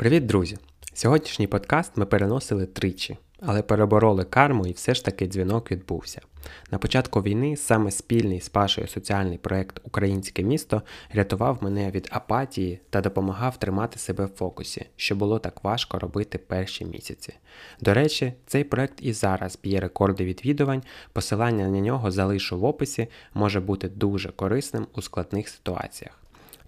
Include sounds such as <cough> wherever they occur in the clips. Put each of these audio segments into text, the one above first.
Привіт, друзі! Сьогоднішній подкаст ми переносили тричі, але перебороли карму і все ж таки дзвінок відбувся. На початку війни саме спільний з Пашою соціальний проект Українське місто рятував мене від апатії та допомагав тримати себе в фокусі, що було так важко робити перші місяці. До речі, цей проект і зараз б'є рекорди відвідувань, посилання на нього залишу в описі, може бути дуже корисним у складних ситуаціях.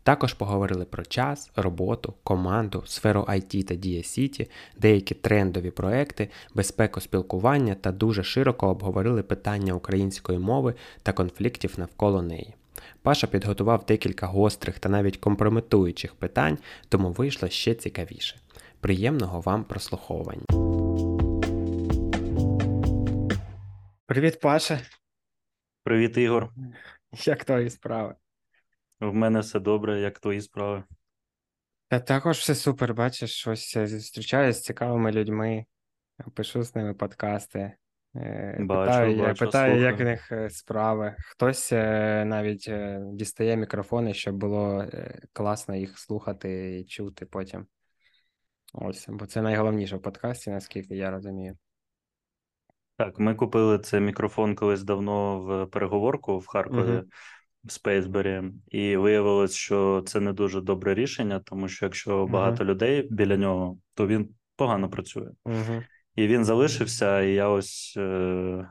Також поговорили про час, роботу, команду, сферу IT та Дія Сіті, деякі трендові проекти, безпеку спілкування та дуже широко обговорили питання української мови та конфліктів навколо неї. Паша підготував декілька гострих та навіть компрометуючих питань, тому вийшло ще цікавіше. Приємного вам прослуховування. Привіт, Паша. Привіт, Ігор. Як твої справи? В мене все добре, як твої справи. Та також все супер, бачиш, щось е, зустрічаюся з цікавими людьми, пишу з ними подкасти, е, Бачу, питаю, я бачу, питаю, як в них е, справи. Хтось навіть дістає мікрофони, щоб було класно їх слухати і чути потім. Ось, бо це найголовніше в подкасті, наскільки я розумію. Так, ми купили цей мікрофон колись давно в переговорку в Харкові. Угу. В Спейсбері, і виявилось, що це не дуже добре рішення, тому що якщо багато людей біля нього, то він погано працює. Угу. І він залишився, і я ось е,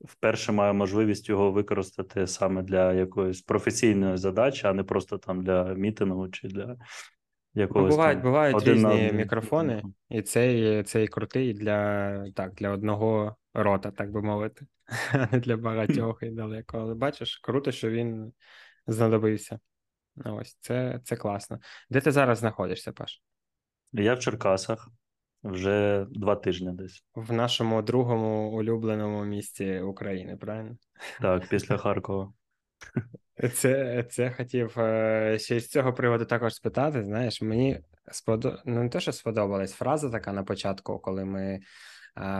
вперше маю можливість його використати саме для якоїсь професійної задачі, а не просто там для мітингу чи для якогось. Ну, бувають там бувають один різні один мікрофони, і цей, цей крутий для, так, для одного рота, так би мовити, а <laughs> не для багатьох і далеко. Але бачиш, круто, що він знадобився. Ось це, це класно. Де ти зараз знаходишся, Паш? Я в Черкасах вже два тижні десь. В нашому другому улюбленому місті України, правильно? Так, після <laughs> Харкова. Це це хотів е, ще з цього приводу також спитати. Знаєш, мені сподоб... ну, не те, що сподобалась фраза така на початку, коли ми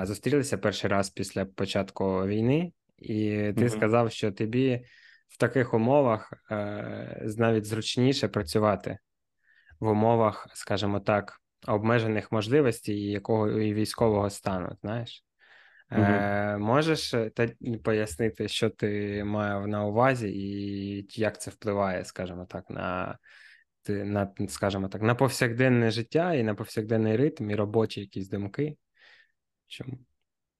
зустрілися перший раз після початку війни, і ти Мгм. сказав, що тобі в таких умовах е, навіть зручніше працювати в умовах, скажімо так, обмежених можливостей і якого і військового стану. Знаєш, е, можеш е, та пояснити, що ти мав на увазі, і як це впливає, скажімо так, на на, скажімо так, на повсякденне життя і на повсякденний ритм, і робочі якісь думки? Чому?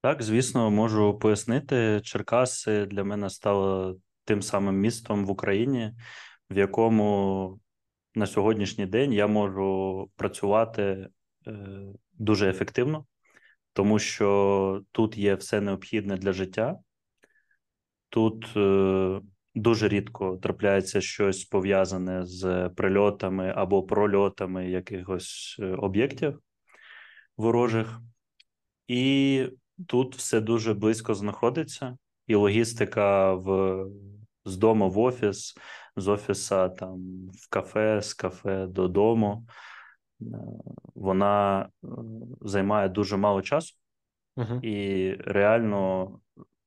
Так, звісно, можу пояснити. Черкаси для мене стало тим самим містом в Україні, в якому на сьогоднішній день я можу працювати е, дуже ефективно, тому що тут є все необхідне для життя. Тут е, дуже рідко трапляється щось пов'язане з прильотами або прольотами якихось е, об'єктів ворожих. І тут все дуже близько знаходиться, і логістика в з дому в офіс, з офіса там в кафе, з кафе додому. Е, вона е, займає дуже мало часу, Угу. і реально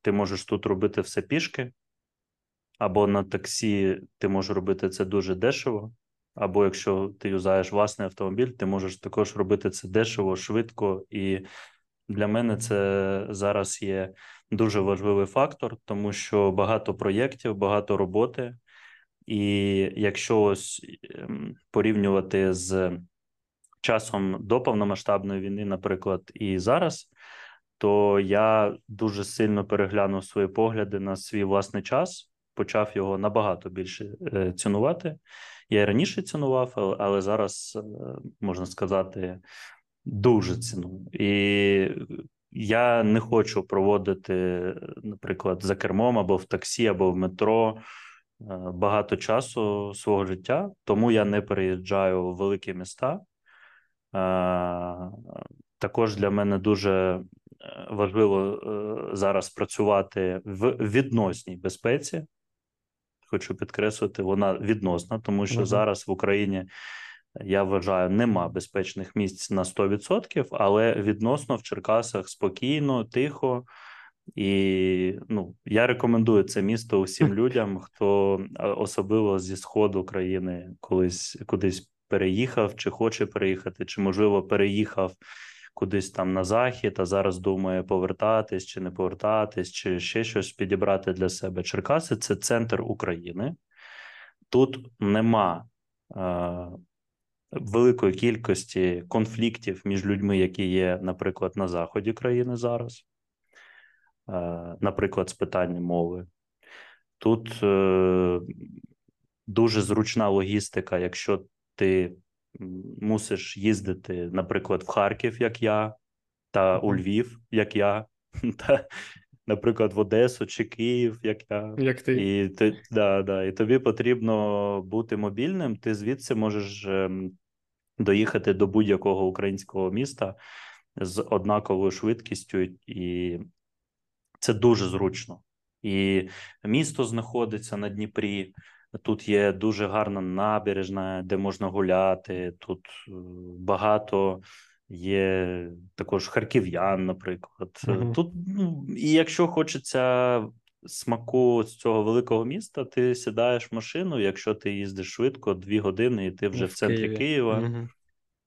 ти можеш тут робити все пішки, або на таксі ти можеш робити це дуже дешево. Або якщо ти юзаєш власний автомобіль, ти можеш також робити це дешево, швидко і для мене це зараз є дуже важливий фактор, тому що багато проєктів, багато роботи, і якщо ось ем, порівнювати з часом до повномасштабної війни, наприклад, і зараз, то я дуже сильно переглянув свої погляди на свій власний час, почав його набагато більше е, цінувати. Я і раніше цінував, але зараз е, можна сказати дуже ціную. І я не хочу проводити, наприклад, за кермом або в таксі, або в метро е, багато часу свого життя, тому я не переїжджаю в великі міста. Е, також для мене дуже е, важливо зараз працювати в відносній безпеці. Хочу підкреслити, вона відносна, тому що uh-huh. зараз в Україні я вважаю, нема безпечних місць на 100%, але відносно в Черкасах спокійно, тихо. І ну, я рекомендую це місто усім людям, хто особливо зі сходу країни колись кудись переїхав, чи хоче переїхати, чи, можливо, переїхав кудись там на захід, а зараз думає повертатись чи не повертатись, чи ще щось підібрати для себе. Черкаси це центр України. Тут нема е, великої кількості конфліктів між людьми, які є, наприклад, на заході країни зараз, е, наприклад, з питання мови. Тут е, дуже зручна логістика, якщо ти мусиш їздити, наприклад, в Харків, як я, та у Львів, як я, <laughs> та, наприклад, в Одесу чи Київ, як я. Як ти. І ти, да, да, і тобі потрібно бути мобільним. Ти звідси можеш ем, доїхати до будь-якого українського міста з однаковою швидкістю, і це дуже зручно. І місто знаходиться на Дніпрі. Тут є дуже гарна набережна, де можна гуляти. Тут е, багато є також харків'ян, наприклад. Угу. Тут, ну, і якщо хочеться смаку з цього великого міста, ти сідаєш в машину. Якщо ти їздиш швидко, дві години, і ти вже в, в центрі Києві. Києва. Угу.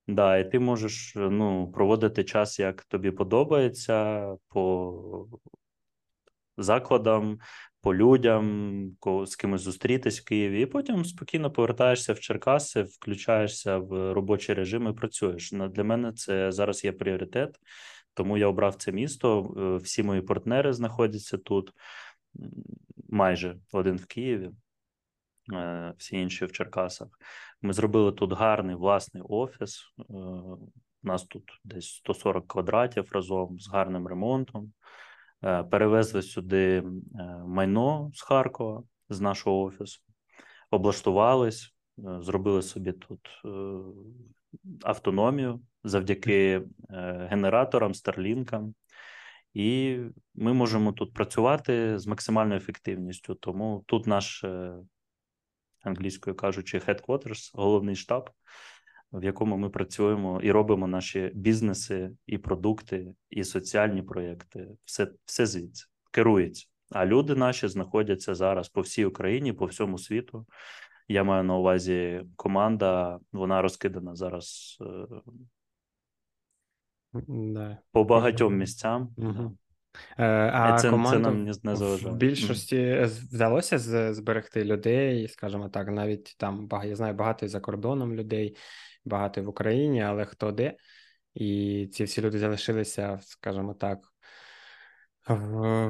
Да, і ти можеш ну, проводити час, як тобі подобається, по закладам, по людям, з кимось зустрітись в Києві, і потім спокійно повертаєшся в Черкаси, включаєшся в робочий режим і працюєш. Для мене це зараз є пріоритет, тому я обрав це місто. Е, всі мої партнери знаходяться тут, майже один в Києві. Е, всі інші в Черкасах. Ми зробили тут гарний власний офіс. Е, у нас тут десь 140 квадратів разом з гарним ремонтом. Е, перевезли сюди е, майно з Харкова, з нашого офісу, облаштувались, е, зробили собі тут автономію завдяки генераторам, старлінкам, і ми можемо тут працювати з максимальною ефективністю. Тому тут наш англійською кажучи, headquarters, головний штаб в якому ми працюємо і робимо наші бізнеси, і продукти, і соціальні проєкти. Все, все звідси керується. А люди наші знаходяться зараз по всій Україні, по всьому світу. Я маю на увазі команда, вона розкидана зараз е, да. по багатьом місцям. Угу. А це, команду це нам не заважає. В більшості вдалося зберегти людей, скажімо так, навіть там я знаю багато і за кордоном людей, багато в Україні, але хто де. І ці всі люди залишилися, скажімо так, в,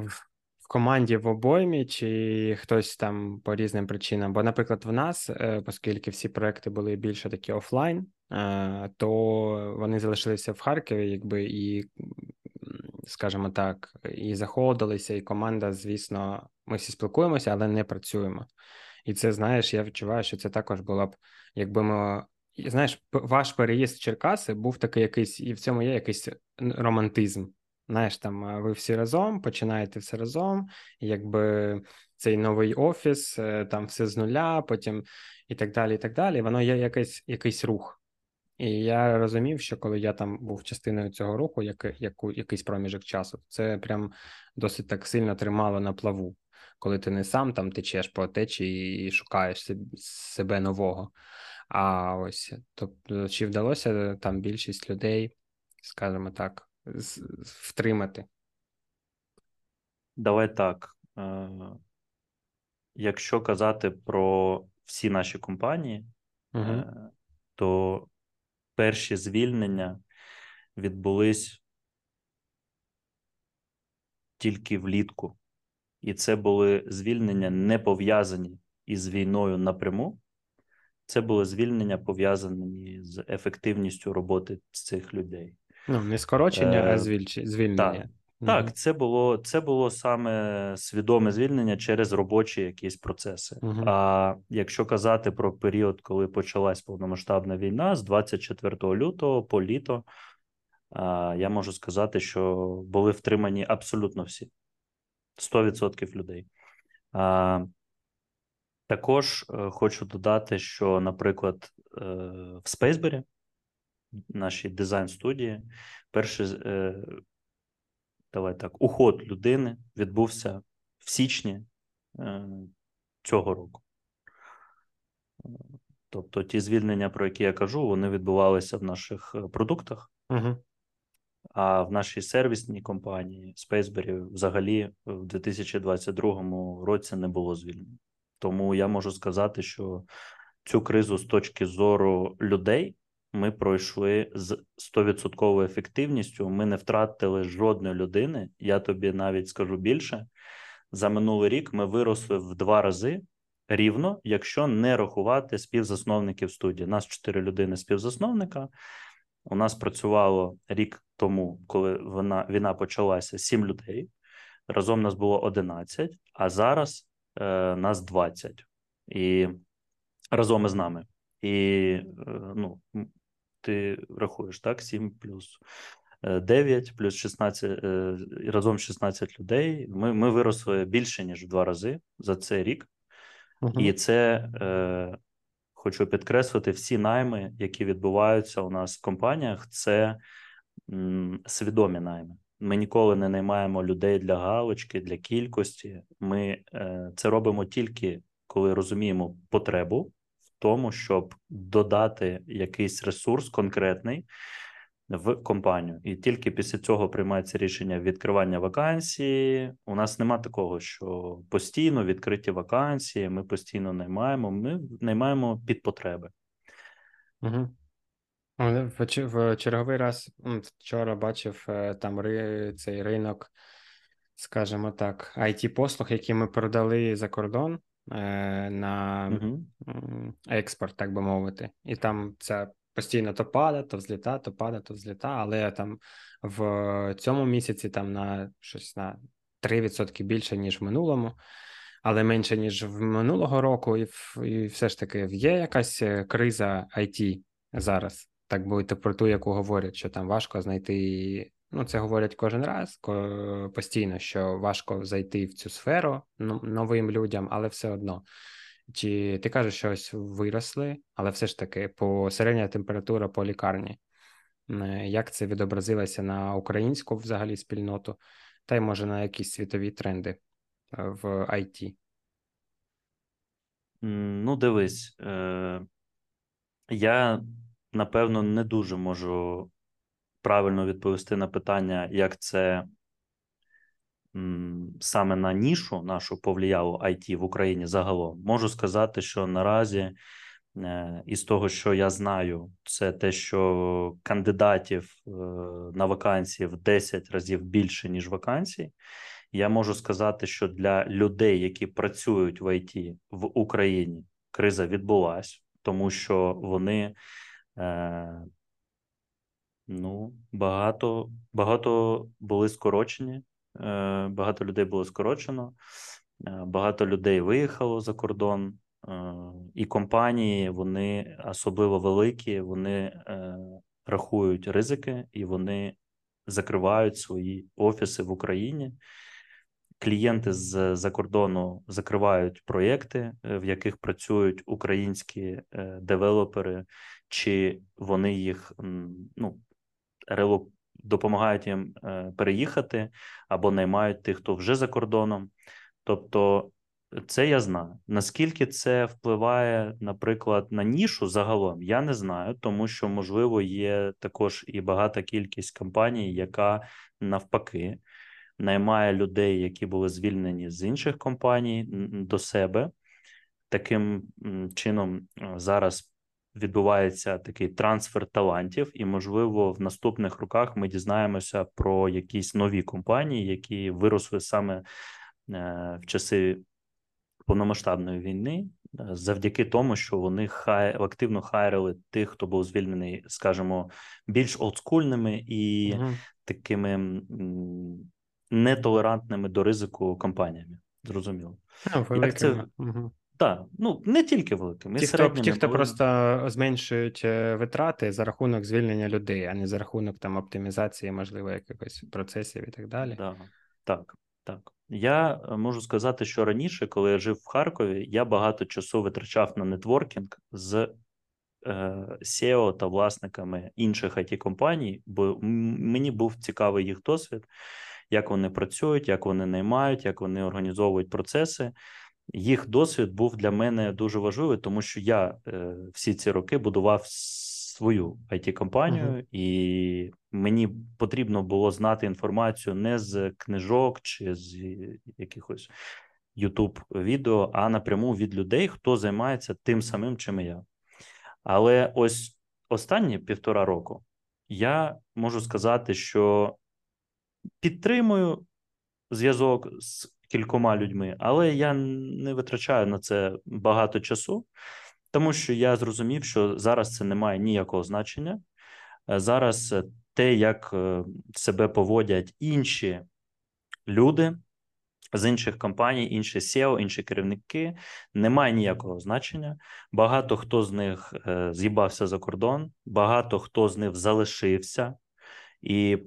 в команді в обоймі, чи хтось там по різним причинам. Бо, наприклад, в нас, е, оскільки всі проекти були більше такі офлайн, е, то вони залишилися в Харкові, якби і, скажімо так, і заходилися, і команда, звісно, ми всі спілкуємося, але не працюємо. І це знаєш, я відчуваю, що це також було б, якби ми знаєш, ваш переїзд в Черкаси був такий якийсь, і в цьому є якийсь романтизм. Знаєш, там ви всі разом починаєте все разом, якби цей новий офіс, е, там все з нуля, потім і так далі. і так далі. Воно є якийсь якийсь рух. І я розумів, що коли я там був частиною цього руху, як, яку, якийсь проміжок часу, це прям досить так сильно тримало на плаву, коли ти не сам там течеш по течі і шукаєш себе нового. А ось тобто, чи вдалося там більшість людей, скажімо так, втримати? Давай так. Е, якщо казати про всі наші компанії, угу. то перші звільнення відбулись тільки влітку, і це були звільнення не пов'язані із війною напряму, це були звільнення пов'язані з ефективністю роботи цих людей. Ну, не скорочення, е, а звільнення. Так, так, це було це було саме свідоме звільнення через робочі якісь процеси. Угу. А якщо казати про період, коли почалась повномасштабна війна, з 24 лютого по літо, а, я можу сказати, що були втримані абсолютно всі 100% людей. А, також е, хочу додати, що, наприклад, е, в Spaceberry, нашій дизайн студії, перший е, давай так, уход людини відбувся в січні цього року. Тобто, ті звільнення, про які я кажу, вони відбувалися в наших е, продуктах, Угу. а в нашій сервісній компанії Spaceberry взагалі в 2022 році не було звільнень. Тому я можу сказати, що цю кризу з точки зору людей ми пройшли з 100% ефективністю. Ми не втратили жодної людини. Я тобі навіть скажу більше. За минулий рік ми виросли в два рази рівно, якщо не рахувати співзасновників студії. Нас чотири людини співзасновника. У нас працювало рік тому, коли вона війна почалася, сім людей. Разом нас було 11, а зараз е, нас 20. І разом із нами. І е, ну, ти рахуєш так: 7 плюс 9, плюс 16, е, разом 16 людей. Ми ми виросли більше, ніж в два рази за цей рік. Угу. І це е, хочу підкреслити: всі найми, які відбуваються у нас в компаніях, це м, свідомі найми. Ми ніколи не наймаємо людей для галочки, для кількості. Ми е, це робимо тільки коли розуміємо потребу тому, щоб додати якийсь ресурс конкретний в компанію, і тільки після цього приймається рішення відкривання вакансії. У нас нема такого, що постійно відкриті вакансії. Ми постійно наймаємо. Ми наймаємо під потреби. Угу. В, черговий раз вчора бачив е, там цей ринок, скажімо так, it послуг, які ми продали за кордон на Угу. експорт, так би мовити, і там ця постійно то пада, то взліта, то пада, то взліта, але там в цьому місяці там на щось на 3% більше, ніж в минулому, але менше, ніж в минулого року, і і все ж таки є якась е, криза IT зараз, так би про ту, яку говорять, що там важко знайти. Ну, це говорять кожен раз постійно, що важко зайти в цю сферу новим людям, але все одно. Чи ти кажеш, що ось виросли, але все ж таки по середня температура по лікарні, як це відобразилося на українську взагалі спільноту, та й може на якісь світові тренди е, в IT? Ну, дивись, е- я напевно не дуже можу правильно відповісти на питання, як це саме на нішу нашу повлияло IT в Україні загалом, можу сказати, що наразі е, із того, що я знаю, це те, що кандидатів е, на вакансії в 10 разів більше, ніж вакансій. Я можу сказати, що для людей, які працюють в ІТ в Україні, криза відбулась, тому що вони е, ну, багато, багато були скорочені. Е, багато людей було скорочено, е, багато людей виїхало за кордон, е, і компанії вони особливо великі, вони рахують ризики і вони закривають свої офіси в Україні. Клієнти з за кордону закривають проєкти, в яких працюють українські девелопери, чи вони їх ну, допомагають їм е, переїхати або наймають тих, хто вже за кордоном. Тобто, це я знаю. Наскільки це впливає, наприклад, на нішу загалом, я не знаю, тому що, можливо, є також і багата кількість компаній, яка навпаки наймає людей, які були звільнені з інших компаній до себе. Таким чином, зараз відбувається такий трансфер талантів, і, можливо, в наступних роках ми дізнаємося про якісь нові компанії, які виросли саме е, в часи повномасштабної війни, е, завдяки тому, що вони хай активно хайрили тих, хто був звільнений, скажімо, більш олдскульними і угу. такими нетолерантними до ризику компаніями. Зрозуміло. Ну, Як це... Угу. Так, ну не тільки великими. Ті, хто ті, хто просто зменшують е, витрати за рахунок звільнення людей, а не за рахунок там оптимізації, можливо, якихось процесів і так далі. Так, так, так. Я е, можу сказати, що раніше, коли я жив в Харкові, я багато часу витрачав на нетворкінг з е, SEO та власниками інших it компаній, бо мені був цікавий їх досвід, як вони працюють, як вони наймають, як вони організовують процеси. Їх досвід був для мене дуже важливий, тому що я е, всі ці роки будував свою it компанію uh-huh. і мені потрібно було знати інформацію не з книжок чи з якихось youtube відео, а напряму від людей, хто займається тим самим, чим і я. Але ось останні півтора року я можу сказати, що підтримую зв'язок з кількома людьми, але я не витрачаю на це багато часу, тому що я зрозумів, що зараз це не має ніякого значення. Е, зараз е, те, як е, себе поводять інші люди з інших компаній, інші SEO, інші керівники, не має ніякого значення. Багато хто з них з'їбався за кордон, багато хто з них залишився і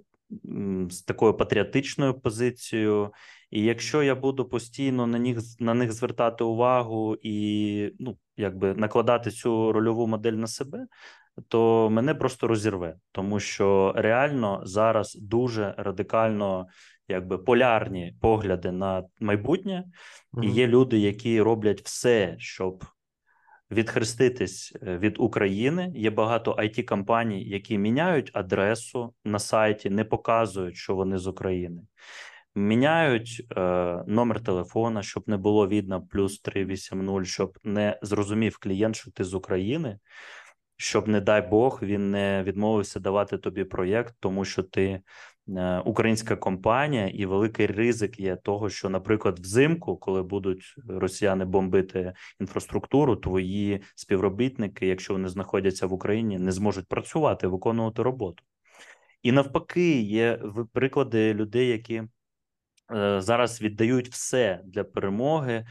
з такою патріотичною позицією. І якщо я буду постійно на них на них звертати увагу і ну якби накладати цю рольову модель на себе, то мене просто розірве, тому що реально зараз дуже радикально якби полярні погляди на майбутнє, mm-hmm. і є люди, які роблять все, щоб відхреститись е, від України. Є багато it компаній, які міняють адресу на сайті, не показують, що вони з України. Міняють е, номер телефона, щоб не було видно плюс 380, щоб не зрозумів клієнт, що ти з України, щоб, не дай Бог, він не відмовився давати тобі проєкт, тому що ти Е, українська компанія, і великий ризик є того, що, наприклад, взимку, коли будуть росіяни бомбити інфраструктуру, твої співробітники, якщо вони знаходяться в Україні, не зможуть працювати, виконувати роботу. І навпаки, є приклади людей, які зараз віддають все для перемоги.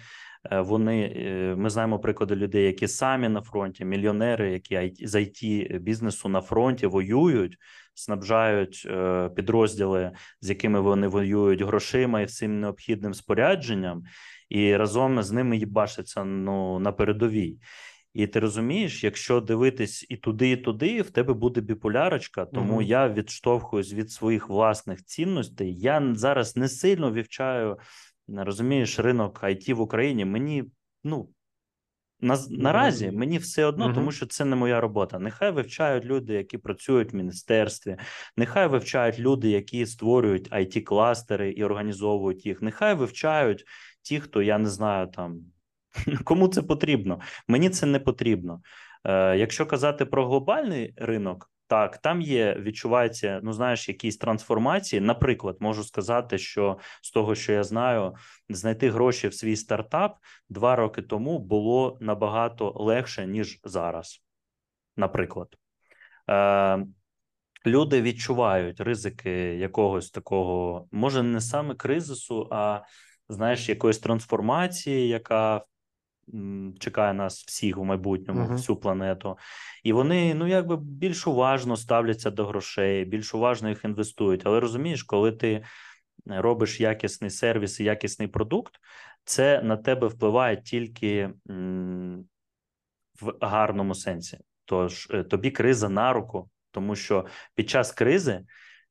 Е, вони ми знаємо приклади людей, які самі на фронті, мільйонери, які з it бізнесу на фронті воюють, снабжають е, підрозділи, з якими вони воюють грошима і всім необхідним спорядженням, і разом з ними їбашаться ну на передовій. І ти розумієш, якщо дивитись і туди, і туди, в тебе буде біполярочка. Тому угу. я відштовхуюсь від своїх власних цінностей. Я зараз не сильно вивчаю, розумієш, ринок IT в Україні. Мені ну на, наразі мені все одно, uh-huh. тому що це не моя робота. Нехай вивчають люди, які працюють в міністерстві, нехай вивчають люди, які створюють it кластери і організовують їх. Нехай вивчають ті, хто я не знаю там <laughs> кому це потрібно. Мені це не потрібно. Е, Якщо казати про глобальний ринок, так, там є, відчувається, ну знаєш, якісь трансформації. Наприклад, можу сказати, що з того, що я знаю, знайти гроші в свій стартап два роки тому було набагато легше, ніж зараз. Наприклад, Е, люди відчувають ризики якогось такого, може, не саме кризису, а знаєш, якоїсь трансформації, яка чекає нас всіх у майбутньому, uh-huh. всю планету, і вони ну якби більш уважно ставляться до грошей, більш уважно їх інвестують. Але розумієш, коли ти робиш якісний сервіс і якісний продукт, це на тебе впливає тільки м- в гарному сенсі. Тож е, тобі криза на руку, тому що під час кризи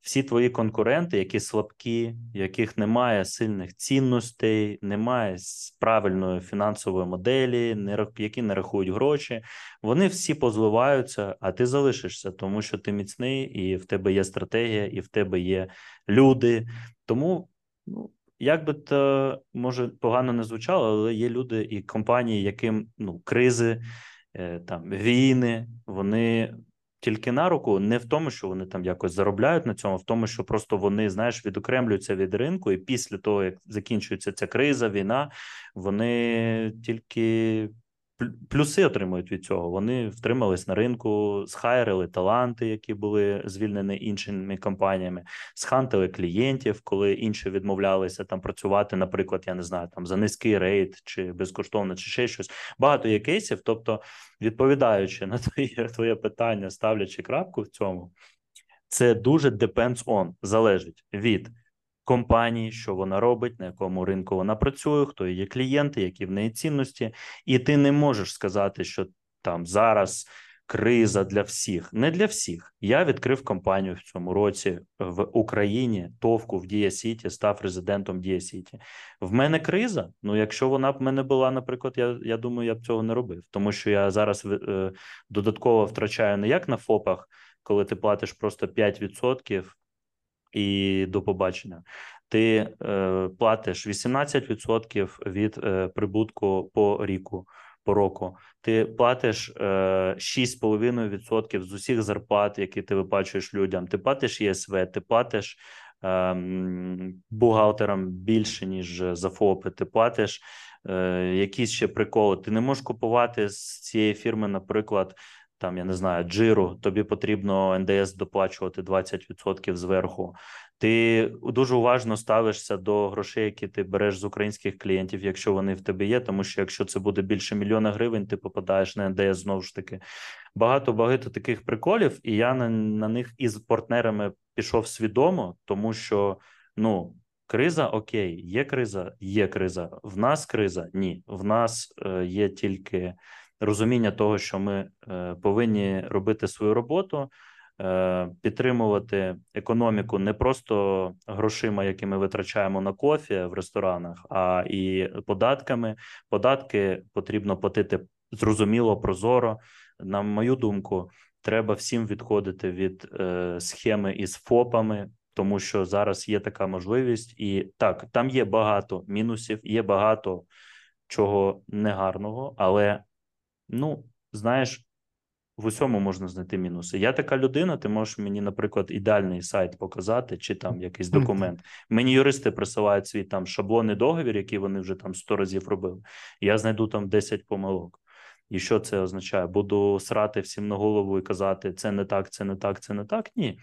всі твої конкуренти, які слабкі, яких немає сильних цінностей, немає правильної фінансової моделі, які не рахують гроші, вони всі позливаються, а ти залишишся, тому що ти міцний, і в тебе є стратегія, і в тебе є люди. Тому ну. Як би то може погано не звучало, але є люди і компанії, яким ну кризи, е, там війни, вони тільки на руку, не в тому, що вони там якось заробляють на цьому, в тому, що просто вони знаєш відокремлюються від ринку, і після того як закінчується ця криза, війна, вони тільки плюси отримують від цього. Вони втримались на ринку, схайрили таланти, які були звільнені іншими компаніями, схантили клієнтів, коли інші відмовлялися там працювати, наприклад, я не знаю, там за низький рейд чи безкоштовно, чи ще щось. Багато є кейсів. Тобто, відповідаючи на <laughs> твоє твоє питання, ставлячи крапку в цьому, це дуже depends on, залежить від компанії, що вона робить, на якому ринку вона працює, хто її клієнти, які в неї цінності, і ти не можеш сказати, що там зараз криза для всіх. Не для всіх. Я відкрив компанію в цьому році в Україні, товку в Дія Сіті, став резидентом Дія Сіті. В мене криза. Ну, якщо вона б мене була, наприклад, я я думаю, я б цього не робив, тому що я зараз е, додатково втрачаю не як на ФОПах, коли ти платиш просто 5% і до побачення. Ти е, платиш 18% від е, прибутку по ріку по року. Ти платиш е, 6,5% з усіх зарплат, які ти виплачуєш людям. Ти платиш ЄСВ, ти платиш е, бухгалтерам більше ніж за ФОПи. Ти платиш е, якісь ще приколи. Ти не можеш купувати з цієї фірми, наприклад. Там я не знаю, джиру, тобі потрібно НДС доплачувати 20% зверху. Ти дуже уважно ставишся до грошей, які ти береш з українських клієнтів, якщо вони в тебе є. Тому що якщо це буде більше мільйона гривень, ти попадаєш на НДС знову ж таки. Багато багато таких приколів, і я на, на них із партнерами пішов свідомо, тому що ну. Криза окей, є криза, є криза. В нас криза ні. В нас е, є тільки розуміння того, що ми е, повинні робити свою роботу. Е, підтримувати економіку не просто грошима, які ми витрачаємо на кофі в ресторанах, а і податками. Податки потрібно платити зрозуміло, прозоро. На мою думку, треба всім відходити від е, схеми із ФОПами. Тому що зараз є така можливість, і так там є багато мінусів, є багато чого негарного, але ну знаєш, в усьому можна знайти мінуси. Я така людина, ти можеш мені, наприклад, ідеальний сайт показати, чи там якийсь документ. Мені юристи присилають свій там шаблонний договір, який вони вже там 100 разів робили. Я знайду там 10 помилок. І що це означає? Буду срати всім на голову і казати, це не так, це не так, це не так. Ні.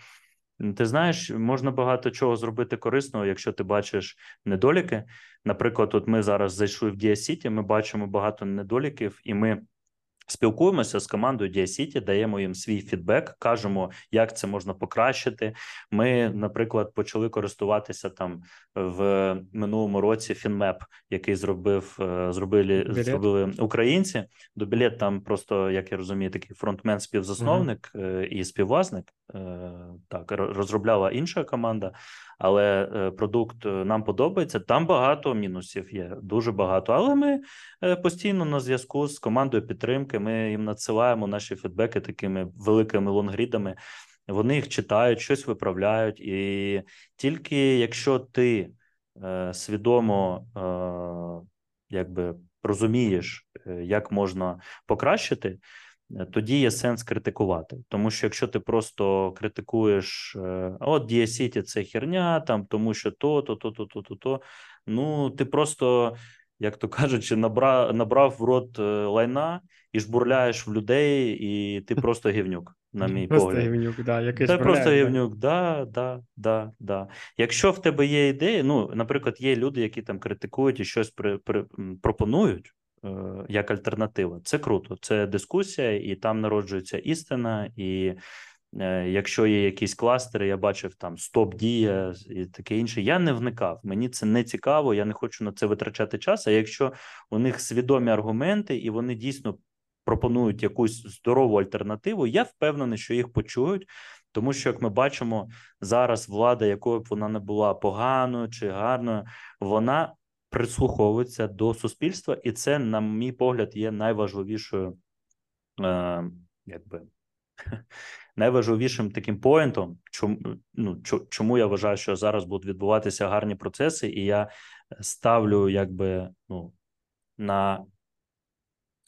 Ти знаєш, можна багато чого зробити корисного, якщо ти бачиш недоліки. Наприклад, от ми зараз зайшли в Дія Сіті, ми бачимо багато недоліків, і ми Спілкуємося з командою Діасіті, даємо їм свій фідбек, кажемо, як це можна покращити. Ми, наприклад, почали користуватися там в минулому році Finmap, який зробив е, зробили білет. зробили українці. Dubilet там просто як я розумію, такий фронтмен, співзасновник uh і співвласник. Е, так розробляла інша команда але е, продукт е, нам подобається. Там багато мінусів є, дуже багато. Але ми е, постійно на зв'язку з командою підтримки. Ми їм надсилаємо наші фідбеки такими великими лонгрідами. Вони їх читають, щось виправляють, і тільки якщо ти свідомо якби розумієш, як можна покращити. Е, тоді є сенс критикувати. Тому що якщо ти просто критикуєш, е, от Дія це херня, там тому що то, то, то, то, то, то, то, ну ти просто, як то кажучи, набрав набрав в рот е, лайна і жбурляєш в людей, і ти просто гівнюк. На мій просто погляд. гівнюк, да, якийсь Це просто гівнюк, да, да, да, да. Якщо в тебе є ідеї, ну, наприклад, є люди, які там критикують і щось при, при, пропонують, як альтернатива. Це круто, це дискусія, і там народжується істина. І е, якщо є якісь кластери, я бачив там стоп дія і таке інше. Я не вникав. Мені це не цікаво, я не хочу на це витрачати час. А якщо у них свідомі аргументи, і вони дійсно пропонують якусь здорову альтернативу, я впевнений, що їх почують. Тому що, як ми бачимо, зараз влада, якою б вона не була поганою чи гарною, вона прислуховуються до суспільства, і це, на мій погляд, є найважливішою, е, якби <laughs> найважливішим таким поінтом, чому ну, чому я вважаю, що зараз будуть відбуватися гарні процеси, і я ставлю якби ну, на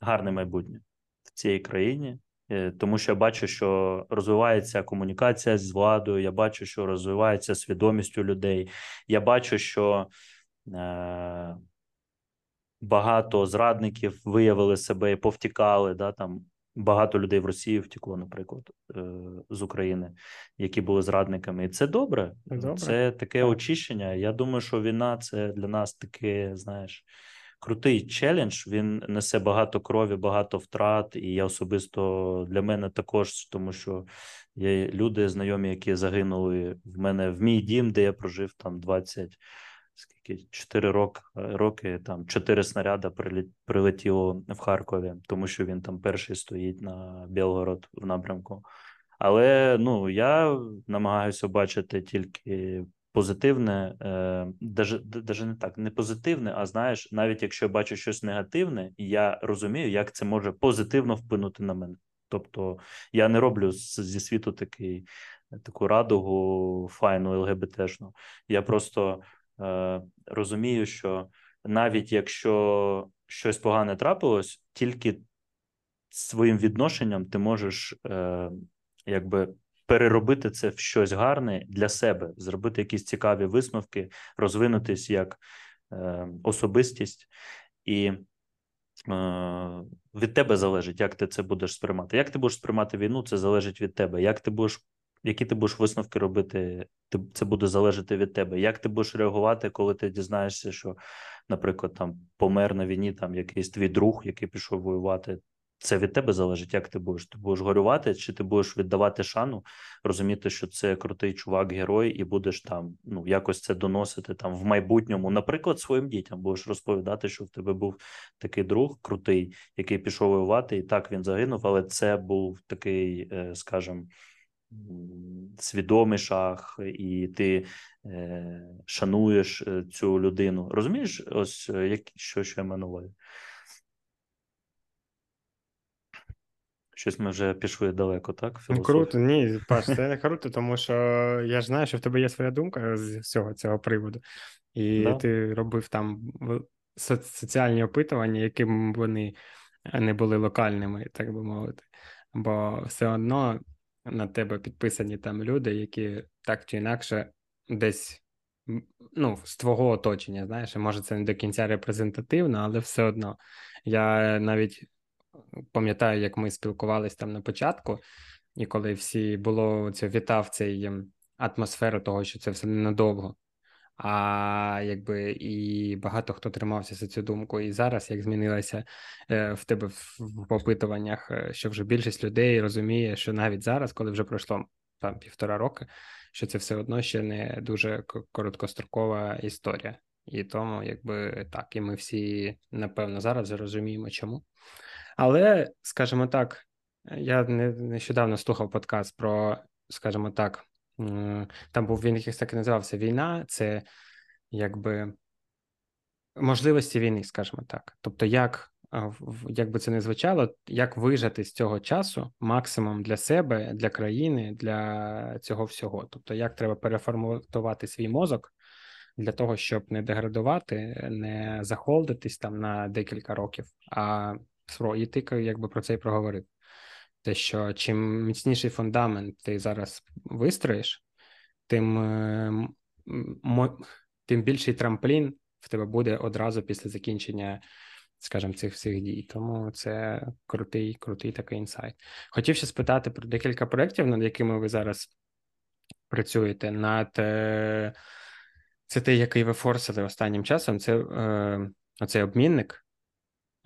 гарне майбутнє в цій країні. Е, тому що я бачу, що розвивається комунікація з владою. Я бачу, що розвивається свідомість у людей. Я бачу, що багато зрадників виявили себе і повтікали. Да, там Багато людей в Росії втекло, наприклад, е, з України, які були зрадниками. І це добре. добре. Це таке очищення. Я думаю, що війна це для нас таке, знаєш, крутий челендж. Він несе багато крові, багато втрат. І я особисто для мене також, тому що є люди знайомі, які загинули в мене в мій дім, де я прожив там 20 скільки 4 роки, роки там 4 снаряда прилетіло в Харкові, тому що він там перший стоїть на Білгород в напрямку. Але ну я намагаюся бачити тільки позитивне, е, даже, не так, не позитивне, а знаєш, навіть якщо я бачу щось негативне, я розумію, як це може позитивно вплинути на мене. Тобто я не роблю зі світу такий таку радугу файну ЛГБТшну. Я просто е, розумію, що навіть якщо щось погане трапилось, тільки своїм відношенням ти можеш е, якби переробити це в щось гарне для себе, зробити якісь цікаві висновки, розвинутись як е, особистість, і е, від тебе залежить, як ти це будеш сприймати. Як ти будеш сприймати війну, це залежить від тебе. Як ти будеш які ти будеш висновки робити, це буде залежати від тебе. Як ти будеш реагувати, коли ти дізнаєшся, що, наприклад, там помер на війні там якийсь твій друг, який пішов воювати? Це від тебе залежить, як ти будеш. Ти будеш горювати, чи ти будеш віддавати шану, розуміти, що це крутий чувак, герой, і будеш там ну якось це доносити там в майбутньому. Наприклад, своїм дітям будеш розповідати, що в тебе був такий друг крутий, який пішов воювати, і так він загинув. Але це був такий, е, скажімо, свідомий шах, і ти е, шануєш е, цю людину. Розумієш, ось е, як що, що я маю на увазі? Щось ми вже пішли далеко, так? Ну, Круто, ні, Паш, це не круто, тому що я ж знаю, що в тебе є своя думка з всього цього приводу, і да. ти робив там соціальні опитування, яким вони не були локальними, так би мовити. Бо все одно на тебе підписані там люди, які так чи інакше десь ну, з твого оточення, знаєш, може це не до кінця репрезентативно, але все одно. Я навіть пам'ятаю, як ми спілкувалися там на початку, і коли всі було це вітав цей атмосферу того, що це все ненадовго. А якби і багато хто тримався за цю думку. І зараз як змінилося е, в тебе в опитуваннях, е, що вже більшість людей розуміє, що навіть зараз, коли вже пройшло там півтора роки, що це все одно ще не дуже короткострокова історія. І тому, якби так, і ми всі напевно зараз розуміємо, чому. Але, скажімо так, я не нещодавно слухав подкаст про, скажімо так, там був він якийсь так і називався Війна, це якби можливості війни, скажімо так. Тобто, як як би це не звучало, як вижати з цього часу максимум для себе, для країни, для цього всього. Тобто, як треба переформатувати свій мозок для того, щоб не деградувати, не захолдитись там на декілька років, а і якби про це і проговорив. Те, що чим міцніший фундамент ти зараз вистроїш, тим е, тим більший трамплін в тебе буде одразу після закінчення, скажімо, цих всіх дій. Тому це крутий, крутий такий інсайт. Хотів ще спитати про декілька проєктів, над якими ви зараз працюєте. Над е, це те, який ви форсили останнім часом. Це е, оцей обмінник.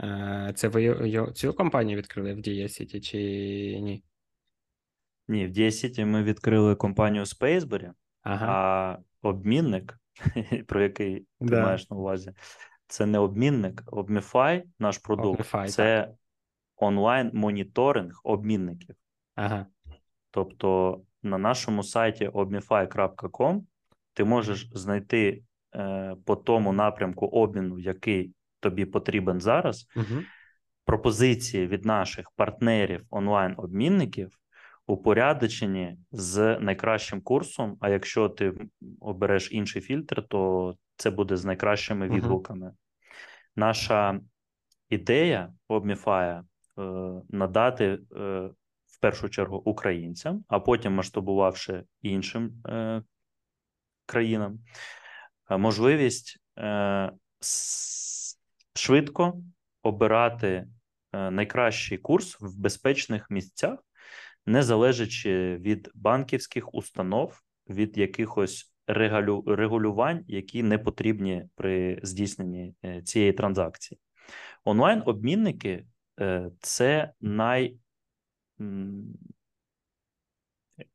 Е, це ви цю компанію відкрили в Дія Сіті чи ні? Ні, в Дія Сіті ми відкрили компанію Spaceberry, ага. а обмінник, <laughs> про який ти да. маєш на увазі, це не обмінник, Obmify, наш продукт, Obmify, це так. онлайн-моніторинг обмінників. Ага. Тобто на нашому сайті obmify.com ти можеш знайти е, по тому напрямку обміну, який тобі потрібен зараз, угу. пропозиції від наших партнерів онлайн-обмінників упорядочені з найкращим курсом. А якщо ти обереш інший фільтр, то це буде з найкращими угу. відгуками. Наша ідея Обміфая е, надати е, в першу чергу українцям, а потім масштабувавши іншим е, країнам, можливість швидко обирати е, найкращий курс в безпечних місцях, не залежачи від банківських установ, від якихось регулювань, які не потрібні при здійсненні е, цієї транзакції. Онлайн-обмінники е, це най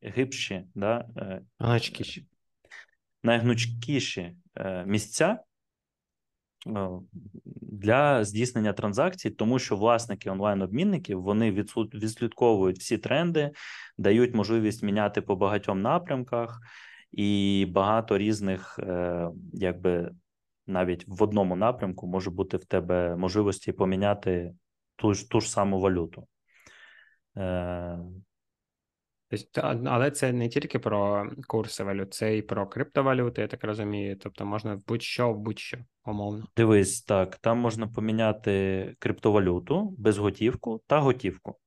гибші, да? Гнучкіші. найгнучкіші місця для здійснення транзакцій, тому що власники онлайн-обмінників вони відслідковують всі тренди, дають можливість міняти по багатьом напрямках, і багато різних, е, якби навіть в одному напрямку може бути в тебе можливості поміняти ту ж ту ж саму валюту. Але це не тільки про курси валют, це і про криптовалюти, я так розумію. Тобто можна будь-що в будь-що умовно. Дивись, так, там можна поміняти криптовалюту, безготівку та готівку.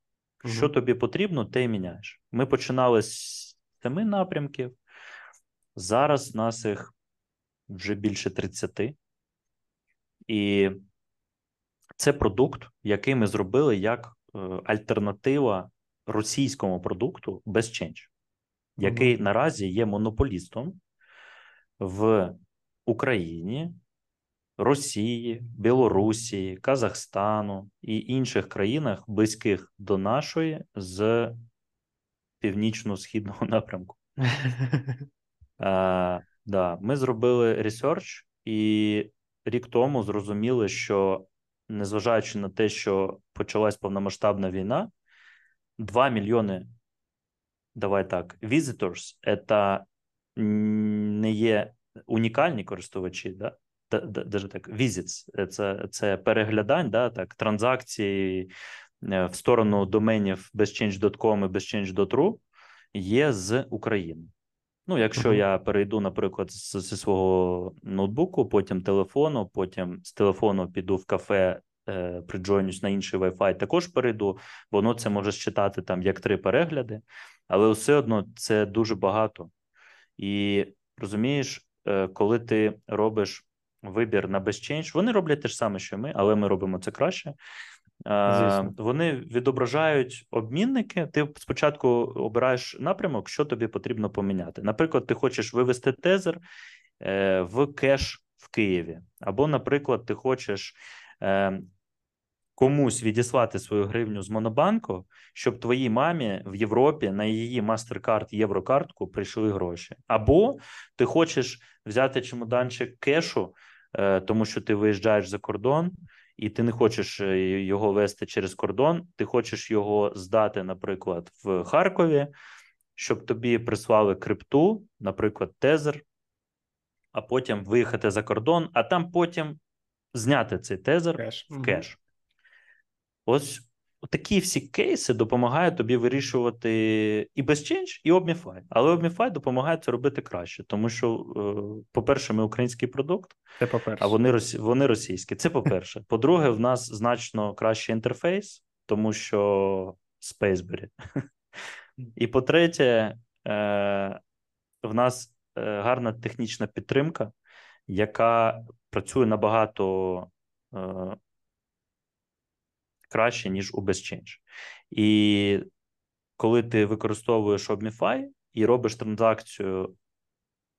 Угу. Що тобі потрібно, й міняєш. Ми починали з семи напрямків. Зараз нас їх вже більше 30. І це продукт, який ми зробили як е, альтернатива російському продукту BestChange, який угу. наразі є монополістом в Україні, Росії, Білорусі, Казахстану і інших країнах, близьких до нашої з північно-східного <laughs> напрямку. <laughs> А, да, Ми зробили ресерч, і рік тому зрозуміли, що незважаючи на те, що почалась повномасштабна війна, 2 мільйони, давай так, visitors – це не є унікальні користувачі, да? Даже так, visits – це це переглядань, да, так, транзакції е, в сторону доменів bezchange.com і bezchange.ru є з України. Ну, якщо uh-huh. я перейду, наприклад, зі свого ноутбуку, потім телефону, потім з телефону піду в кафе приджойнюсь на інший Wi-Fi, також перейду, бо воно це може считати там як три перегляди, але все одно це дуже багато. І розумієш, е, коли ти робиш вибір на BestChange, вони роблять те ж саме, що ми, але ми робимо це краще. Звісно. Вони відображають обмінники. Ти спочатку обираєш напрямок, що тобі потрібно поміняти. Наприклад, ти хочеш вивести тезер е, в кеш в Києві, або, наприклад, ти хочеш е, комусь відіслати свою гривню з Монобанку, щоб твоїй мамі в Європі на її MasterCard єврокартку прийшли гроші. Або ти хочеш взяти чемоданчик кешу, е, тому що ти виїжджаєш за кордон і ти не хочеш е, його вести через кордон, ти хочеш його здати, наприклад, в Харкові, щоб тобі прислали крипту, наприклад, тезер, а потім виїхати за кордон, а там потім зняти цей тезер кеш. в кеш. Ось такі всі кейси допомагають тобі вирішувати і BestChange, і Obmify. Але Obmify допомагає це робити краще, тому що, е, по-перше, ми український продукт, це по-перше. а вони вони російські. Це по-перше. <laughs> По-друге, в нас значно кращий інтерфейс, тому що Spaceberry. І по-третє, е, в нас е, гарна технічна підтримка, яка працює набагато краще, ніж у BestChange. І коли ти використовуєш Obmify і робиш транзакцію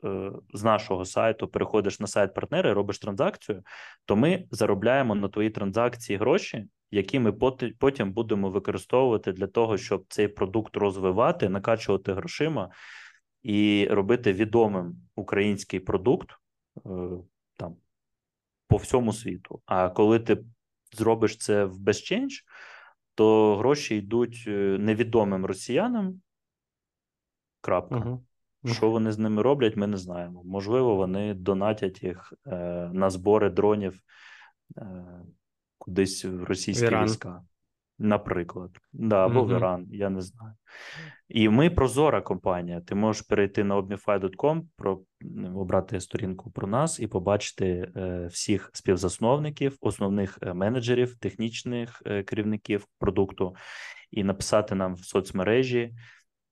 е, з нашого сайту, переходиш на сайт партнера і робиш транзакцію, то ми заробляємо на твої транзакції гроші, які ми потім будемо використовувати для того, щоб цей продукт розвивати, накачувати грошима і робити відомим український продукт е, там по всьому світу. А коли ти зробиш це в BestChange, то гроші йдуть е, невідомим росіянам. Крапка. Угу. Що вони з ними роблять, ми не знаємо. Можливо, вони донатять їх е, на збори дронів е, кудись в російські Віран. війська. Наприклад, да, або угу. в Іран, я не знаю. І ми прозора компанія. Ти можеш перейти на obmify.com, про обрати сторінку про нас і побачити е, всіх співзасновників, основних е, менеджерів, технічних е, керівників продукту, і написати нам в соцмережі,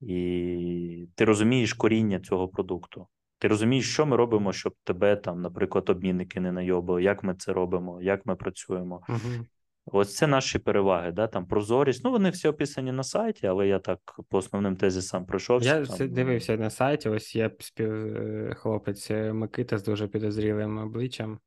і ти розумієш коріння цього продукту. Ти розумієш, що ми робимо, щоб тебе там, наприклад, обмінники не найобили, як ми це робимо, як ми працюємо. Угу. Ось це наші переваги, да, там прозорість. Ну, вони всі описані на сайті, але я так по основним тезисам пройшовся. Я там... дивився на сайті. Ось є спів... Е, хлопець е, Микита з дуже підозрілим обличчям.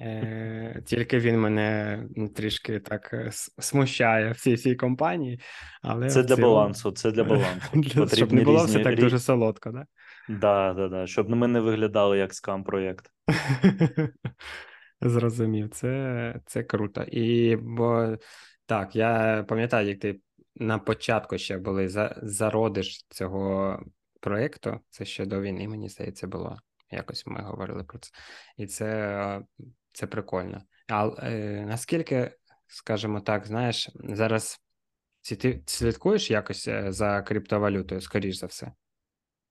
Е, Тільки він мене ну, трішки так е, смущає в цій цій компанії. Але Це для цілому... балансу, це для балансу. <laughs> Щоб не було різні... все так дуже солодко, да? Да, да, да. Щоб ми не виглядали як скам проєкт. <laughs> Зрозумів, це це круто. І бо так, я пам'ятаю, як ти на початку ще були за, зародиш цього проєкту, це ще до війни, мені здається, було. Якось ми говорили про це. І це це прикольно. А е, наскільки, скажімо так, знаєш, зараз ти слідкуєш якось е, за криптовалютою, скоріш за все?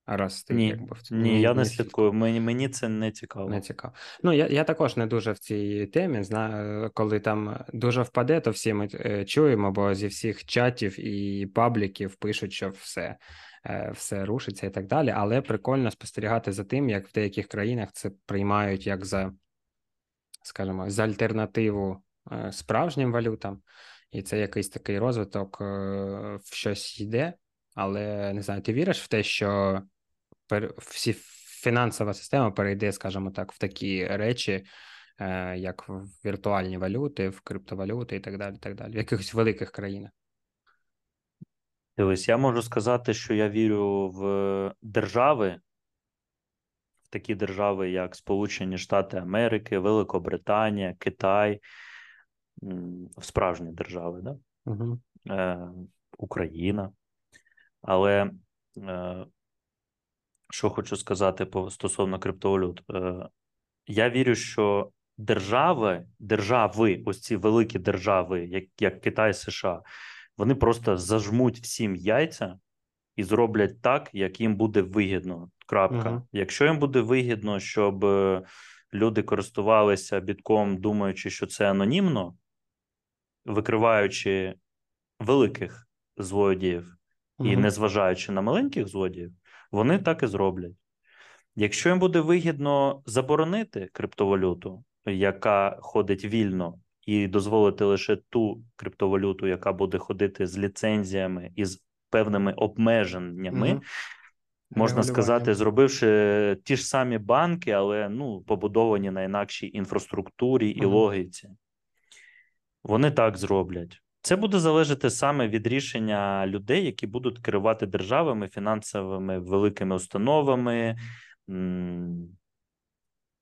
Раз ти ні, якби в ні, ні, я не слідкую. Мені мені це не цікаво. Не цікаво. Ну я я також не дуже в цій темі. Знаю, коли там дуже впаде, то всі ми е, чуємо, бо зі всіх чатів і пабліків пишуть, що все е, все рушиться і так далі. Але прикольно спостерігати за тим, як в деяких країнах це приймають як за, скажімо, за альтернативу е, справжнім валютам, і це якийсь такий розвиток в щось йде. Але не знаю, ти віриш в те, що всі фінансова система перейде, скажімо так, в такі речі, е, як в віртуальні валюти, в криптовалюти і так далі. так далі, В якихось великих країнах. Дивись, я можу сказати, що я вірю в держави, в такі держави, як Сполучені Штати Америки, Великобританія, Китай, в справжні держави, да? Угу. Е, Україна. Але е, що хочу сказати по стосовно криптовалют. Е, я вірю, що держави, держави, ось ці великі держави, як як Китай, США, вони просто зажмуть всім яйця і зроблять так, як їм буде вигідно. Крапка. Угу. Якщо їм буде вигідно, щоб е, люди користувалися бітком, думаючи, що це анонімно, викриваючи великих злодіїв угу. і незважаючи на маленьких злодіїв вони так і зроблять. Якщо їм буде вигідно заборонити криптовалюту, яка ходить вільно, і дозволити лише ту криптовалюту, яка буде ходити з ліцензіями і з певними обмеженнями, mm можна сказати, зробивши ті ж самі банки, але ну, побудовані на інакшій інфраструктурі і mm логіці, вони так зроблять. Це буде залежати саме від рішення людей, які будуть керувати державами, фінансовими великими установами.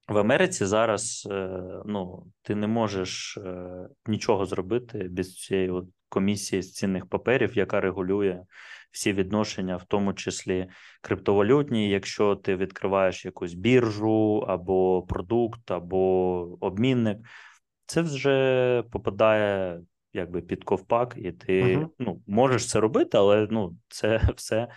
В Америці зараз е, ну, ти не можеш е, нічого зробити без цієї комісії з цінних паперів, яка регулює всі відношення, в тому числі криптовалютні. Якщо ти відкриваєш якусь біржу або продукт, або обмінник, це вже попадає якби під ковпак, і ти uh-huh. ну, можеш це робити, але ну, це <laughs> все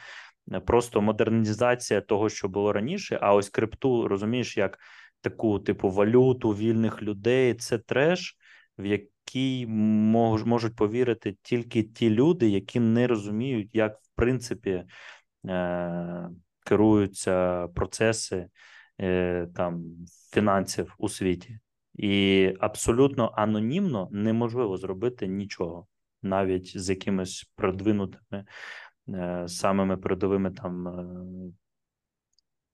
просто модернізація того, що було раніше. А ось крипту розумієш, як таку типу валюту вільних людей, це треш, в який мож, можуть повірити тільки ті люди, які не розуміють, як в принципі е- керуються процеси е- там фінансів у світі. І абсолютно анонімно неможливо зробити нічого, навіть з якимись продвинутими е, самими передовими там е,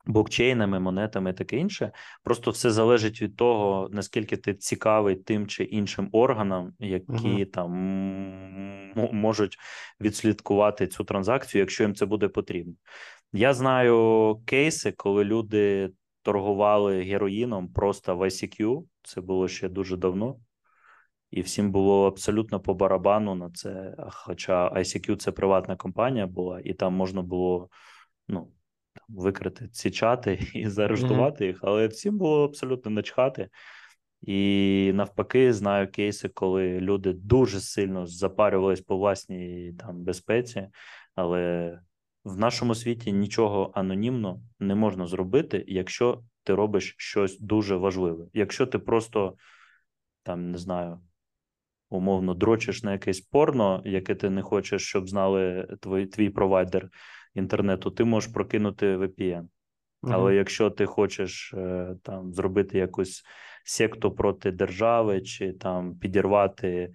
блокчейнами, монетами і таке інше. Просто все залежить від того, наскільки ти цікавий тим чи іншим органам, які uh там можуть відслідкувати цю транзакцію, якщо їм це буде потрібно. Я знаю кейси, коли люди торгували героїном просто в ICQ. Це було ще дуже давно, і всім було абсолютно по барабану на це. Хоча ICQ це приватна компанія була, і там можна було ну, викрити ці чати <laughs> і заарештувати mm-hmm. їх, але всім було абсолютно начхати. І навпаки, знаю кейси, коли люди дуже сильно запарювались по власній там безпеці, але в нашому світі нічого анонімно не можна зробити, якщо ти робиш щось дуже важливе. Якщо ти просто там не знаю, умовно дрочиш на якесь порно, яке ти не хочеш, щоб знали твій, твій провайдер інтернету, ти можеш прокинути VPN. Але якщо ти хочеш е, там зробити якусь секту проти держави чи там підірвати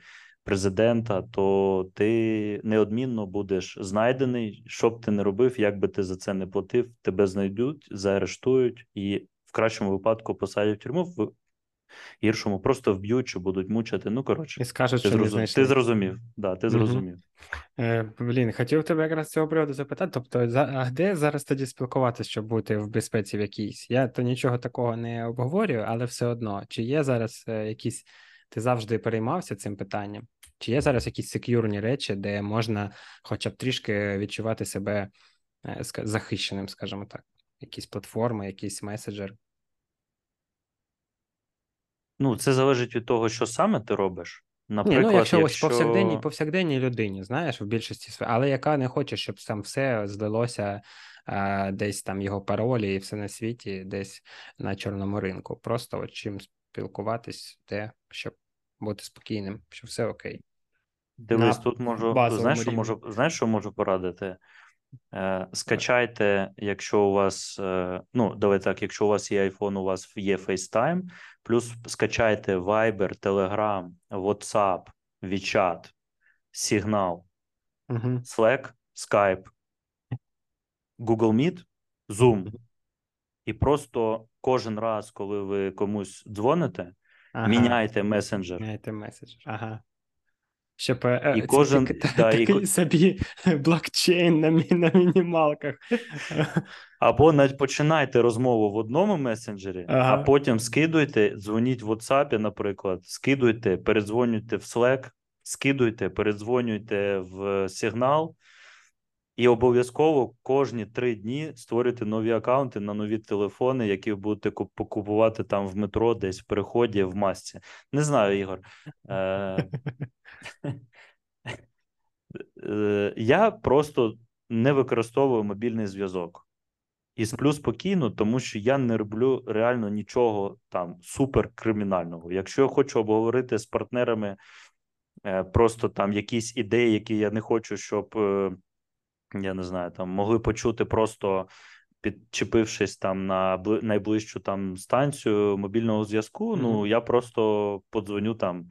президента, то ти неодмінно будеш знайдений. Що б ти не робив, як би ти за це не платив, тебе знайдуть, заарештують і в кращому випадку посадять в тюрму, в гіршому просто вб'ють чи будуть мучити. Ну, коротше, І скажуть, ти, що зрозум... ти зрозумів. Да, ти зрозумів. Е, блін, хотів тебе якраз з цього приводу запитати. Тобто, за, а де зараз тоді спілкуватися, щоб бути в безпеці в якійсь? Я то нічого такого не обговорюю, але все одно, чи є зараз е, якісь. Ти завжди переймався цим питанням? Чи є зараз якісь сек'юрні речі, де можна хоча б трішки відчувати себе е, захищеним, скажімо так? Якісь платформи, якийсь меседжер? Ну, це залежить від того, що саме ти робиш. Ні, Наприклад, ну якщо, ось якщо... повсякденній, повсякденній людині, знаєш, в більшості сфер, але яка не хоче, щоб там все злилося е, десь там його паролі і все на світі, десь на чорному ринку. Просто от чим спілкуватись, де, щоб бути спокійним, що все окей. Дивись, на тут можу. Знаєш, що можу, знаєш, що можу порадити? Е, скачайте, якщо у вас, е, ну, давай так, якщо у вас є iPhone, у вас є FaceTime, плюс скачайте Viber, Telegram, WhatsApp, WeChat, Signal, Угу. Slack, Skype, Google Meet, Zoom. І просто кожен раз, коли ви комусь дзвоните, Ага. міняйте месенджер. Міняйте меседжер. Ага. Щоб е, е, І це кожен- такий- та- да, такий ко- собі <laughs> блокчейн на, мі- на мінімалках. <laughs> Або навіть починайте розмову в одному месенджері, Ага. а потім скидуйте, дзвоніть в WhatsApp, наприклад, скидуйте, передзвонюйте в Slack, скидуйте, передзвонюйте в сигнал, і обов'язково кожні три дні створюйте нові акаунти на нові телефони, які будете куп- покупувати там в метро, десь в переході, в масці. Не знаю, Ігор. Е, Е, <laughs> Я просто не використовую мобільний зв'язок. І сплю спокійно, тому що я не роблю реально нічого там суперкримінального. Якщо я хочу обговорити з партнерами е, просто там якісь ідеї, які я не хочу, щоб е, я не знаю, там могли почути просто підчепившись там на найближчу там станцію мобільного зв'язку. Ну я просто подзвоню там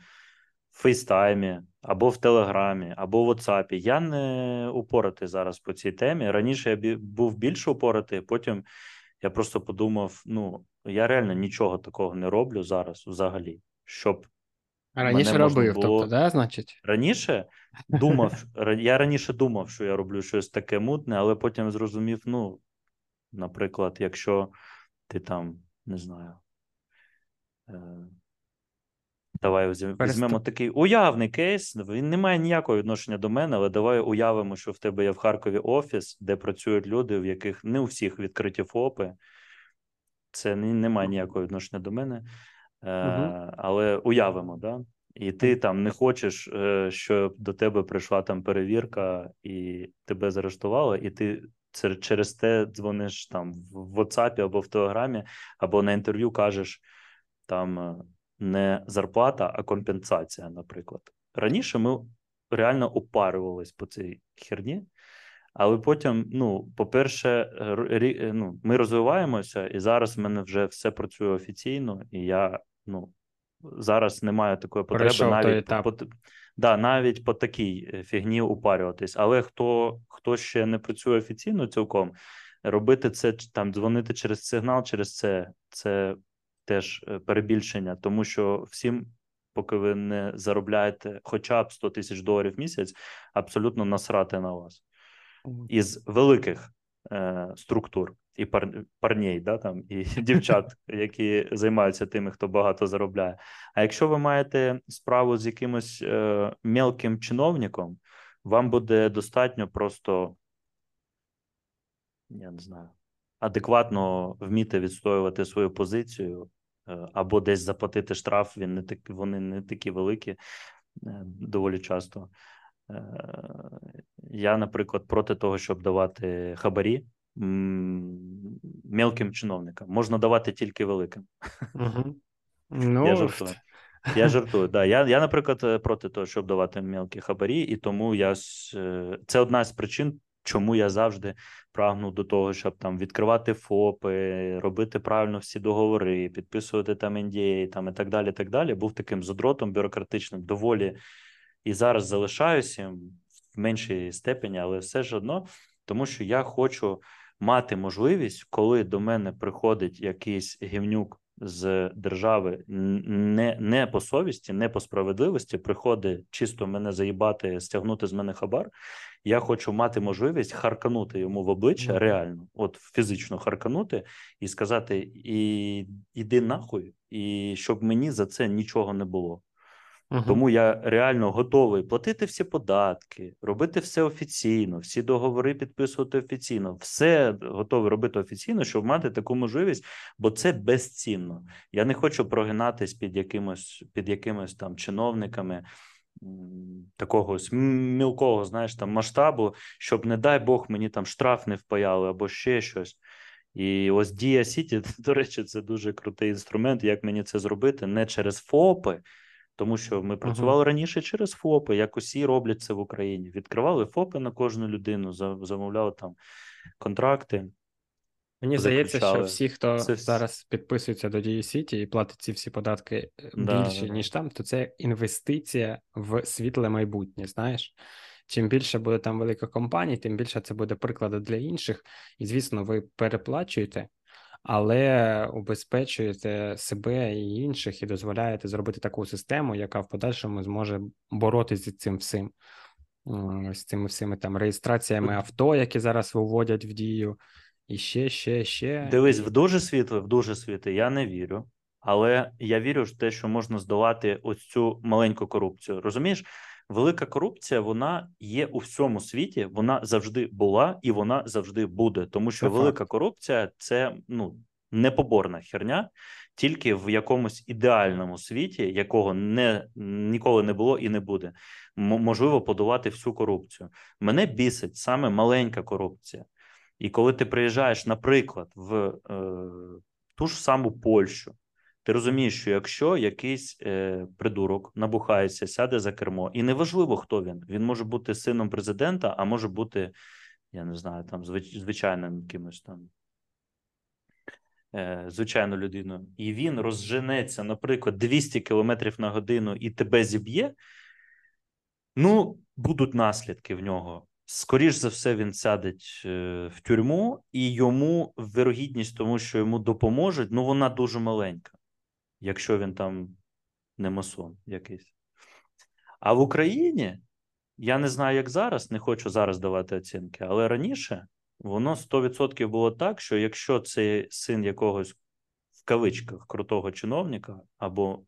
в фейстаймі або в Телеграмі, або в WhatsApp. Я не упоратий зараз по цій темі. Раніше я був більше упоратий, потім я просто подумав: ну я реально нічого такого не роблю зараз взагалі, щоб Раніше Мене робив, було- тобто, да, значить? Раніше <laughs> думав, я раніше думав, що я роблю щось таке мутне, але потім зрозумів: ну, наприклад, якщо ти там не знаю. Давай візьмемо такий уявний кейс. Він не має ніякого відношення до мене, але давай уявимо, що в тебе є в Харкові офіс, де працюють люди, в яких не у всіх відкриті ФОПи. Це не, не має ніякого відношення до мене. Е. Але уявимо, да? І ти там не хочеш, е, щоб до тебе прийшла там перевірка і тебе заарештували, і ти через те дзвониш там в WhatsApp або в Телеграмі, або на інтерв'ю кажеш там не зарплата, а компенсація, наприклад. Раніше ми реально опарювались по цій херні. Але потім, ну, по-перше, ну, ми розвиваємося, і зараз в мене вже все працює офіційно, і я ну, зараз не маю такої потреби Пройшов той навіть етап. по, т- да, навіть по такій е, фігні упарюватись. Але хто, хто ще не працює офіційно цілком, робити це там, дзвонити через сигнал, через це, це теж е, перебільшення, тому що всім. Поки ви не заробляєте хоча б 100 тисяч доларів в місяць, абсолютно насрати на вас із великих е, структур і пар, парней, да, там, і <laughs> дівчат, які займаються тими, хто багато заробляє. А якщо ви маєте справу з якимось е, мелким чиновником, вам буде достатньо просто, я не знаю, адекватно вміти відстоювати свою позицію, або десь заплатити штраф. Він не так, вони не такі великі е, доволі часто. Е, Я, наприклад, проти того, щоб давати хабарі мелким чиновникам. Можна давати тільки великим. Угу. <laughs> Ну, Я жартую. <laughs> Я жартую. Да. Я, я, наприклад, е, проти того, щоб давати мелкі хабарі, і тому я е, це одна з причин, чому я завжди прагну до того, щоб там відкривати ФОПи, робити правильно всі договори, підписувати там NDA, там і так далі. так далі. Був таким задротом бюрократичним, доволі і зараз залишаюся в меншій степені, але все ж одно, тому що я хочу мати можливість, коли до мене приходить якийсь гівнюк з держави не не по совісті, не по справедливості приходить чисто мене заїбати, стягнути з мене хабар. Я хочу мати можливість харканути йому в обличчя реально, от фізично харканути і сказати: і, іди нахуй, і щоб мені за це нічого не було. Угу. Тому я реально готовий платити всі податки, робити все офіційно, всі договори підписувати офіційно, все готовий робити офіційно, щоб мати таку можливість, бо це безцінно. Я не хочу прогинатись під якимось під якимось там чиновниками. Такого мілкого, знаєш, там масштабу, щоб, не дай Бог, мені там штраф не впаяли або ще щось. І ось Дія Сіті, <laughs> до речі, це дуже крутий інструмент. Як мені це зробити не через ФОПи, тому що ми працювали uh-huh. раніше через ФОПи, як усі роблять це в Україні. Відкривали ФОПи на кожну людину, замовляли там контракти. Мені здається, що всі, хто це... зараз підписується до Дії Сіті і платить ці всі податки е, да, більше, да, ніж там, то це інвестиція в світле майбутнє. Знаєш, чим більше буде там великих компаній, тим більше це буде прикладу для інших. І звісно, ви переплачуєте, але убезпечуєте себе і інших, і дозволяєте зробити таку систему, яка в подальшому зможе боротися з цим всім, з цими всіми там реєстраціями авто, які зараз виводять в дію, і ще, ще, ще. Дивись, в дуже світле, в дуже світле, я не вірю. Але я вірю в те, що можна здолати ось цю маленьку корупцію. Розумієш, велика корупція вона є у всьому світі, вона завжди була і вона завжди буде. Тому що це велика корупція це ну непоборна херня, тільки в якомусь ідеальному світі, якого не ніколи не було і не буде, можливо подолати всю корупцію. Мене бісить саме маленька корупція. І коли ти приїжджаєш, наприклад, в е, ту ж саму Польщу, ти розумієш, що якщо якийсь е, придурок набухається, сяде за кермо, і неважливо, хто він, він може бути сином президента, а може бути, я не знаю, там звичайним якимось там е, звичайною людиною, і він розженеться, наприклад, 200 км на годину і тебе зіб'є, ну, будуть наслідки в нього. Скоріш за все, він сядеть е, в тюрму, і йому вирогідність, тому що йому допоможуть, ну вона дуже маленька якщо він там не масон якийсь. А в Україні я не знаю, як зараз, не хочу зараз давати оцінки, але раніше воно 100% було так, що якщо це син якогось в кавичках крутого чиновника або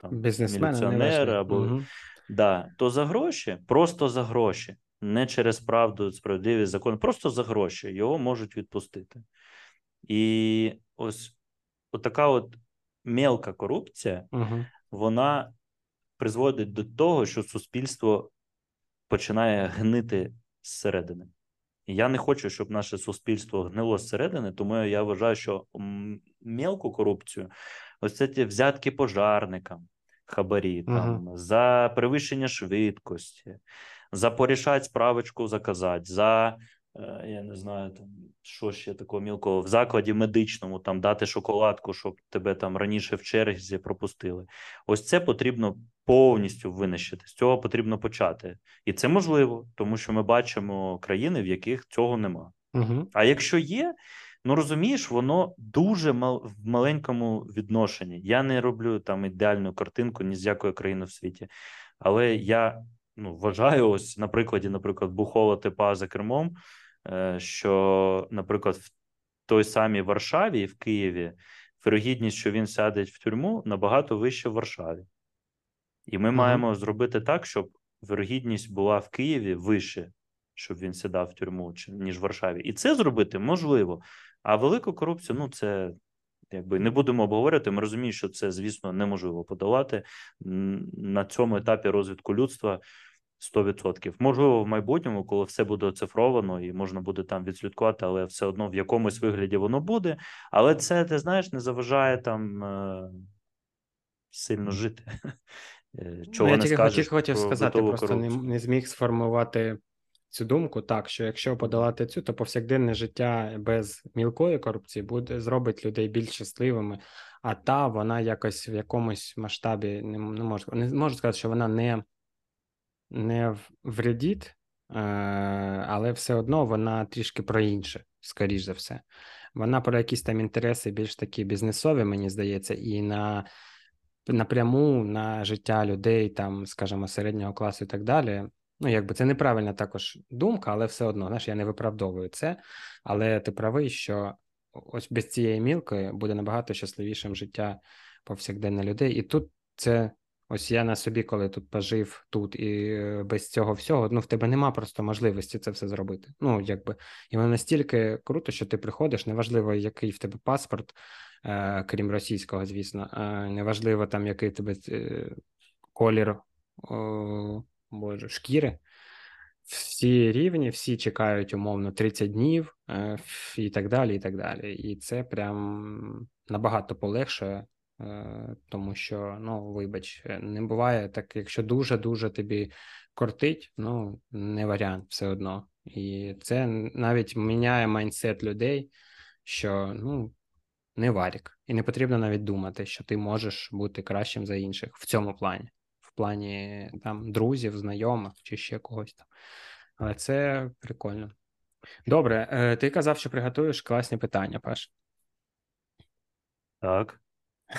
там, міліціонера, або угу. да, то за гроші, просто за гроші, не через правду, справедливість закон, просто за гроші його можуть відпустити. І ось отака от мелка корупція, угу. вона призводить до того, що суспільство починає гнити зсередини. Я не хочу, щоб наше суспільство гнило зсередини, тому я вважаю, що мелку корупцію, ось це ті взятки пожарникам, хабарі, там, за перевищення швидкості, за порішать справочку заказати, за я не знаю, там що ще такого мілкого в закладі медичному там дати шоколадку, щоб тебе там раніше в черзі пропустили. Ось це потрібно повністю винищити. З цього потрібно почати, і це можливо, тому що ми бачимо країни, в яких цього нема. Угу. А якщо є, ну розумієш, воно дуже мал в маленькому відношенні. Я не роблю там ідеальну картинку ні з якої країни в світі, але я ну вважаю, ось на прикладі, наприклад, бухола типа за кермом. Е, що, наприклад, в той самій Варшаві і в Києві вирогідність, що він сяде в тюрму, набагато вища в Варшаві. І ми uh маємо зробити так, щоб вирогідність була в Києві вище, щоб він сідав в тюрму, ніж в Варшаві. І це зробити можливо. А велику корупцію, ну це якби не будемо обговорювати. Ми розуміємо, що це, звісно, неможливо подолати на цьому етапі розвитку людства. 100%. Можливо, в майбутньому, коли все буде оцифровано і можна буде там відслідкувати, але все одно в якомусь вигляді воно буде. Але це, ти знаєш, не заважає там е, сильно жити. <laughs> Е, чого ну, Я не тільки скажеш хотів сказати, просто не, не зміг сформувати цю думку так, що якщо подолати цю, то повсякденне життя без мілкої корупції буде зробить людей більш щасливими. А та вона якось в якомусь масштабі не, не можу не можу сказати, що вона не не вредить, е, але все одно вона трішки про інше. скоріш за все. Вона про якісь там інтереси більш такі бізнесові, мені здається, і на напряму на життя людей, там, скажімо, середнього класу і так далі. Ну, якби це неправильна також думка, але все одно, знаєш, я не виправдовую це. Але ти правий, що ось без цієї мілки буде набагато щасливішим життя повсякденне людей. І тут це ось я на собі, коли тут пожив тут і е, без цього всього, ну в тебе нема просто можливості це все зробити. Ну, якби і воно настільки круто, що ти приходиш, неважливо, який в тебе паспорт, е, крім російського, звісно, е, неважливо там, який тебе е, колір о, боже, шкіри. Всі рівні, всі чекають умовно 30 днів е, і так далі. І так далі. І це прям набагато полегшує, тому що, ну, вибач, е, не буває так, якщо дуже-дуже тобі кортить, ну, не варіант все одно. І це навіть міняє майндсет людей, що ну, не варік. І не потрібно навіть думати, що ти можеш бути кращим за інших в цьому плані в плані там друзів, знайомих чи ще когось там. Але це прикольно. Добре, е, ти казав, що приготуєш класні питання, Паш. Так.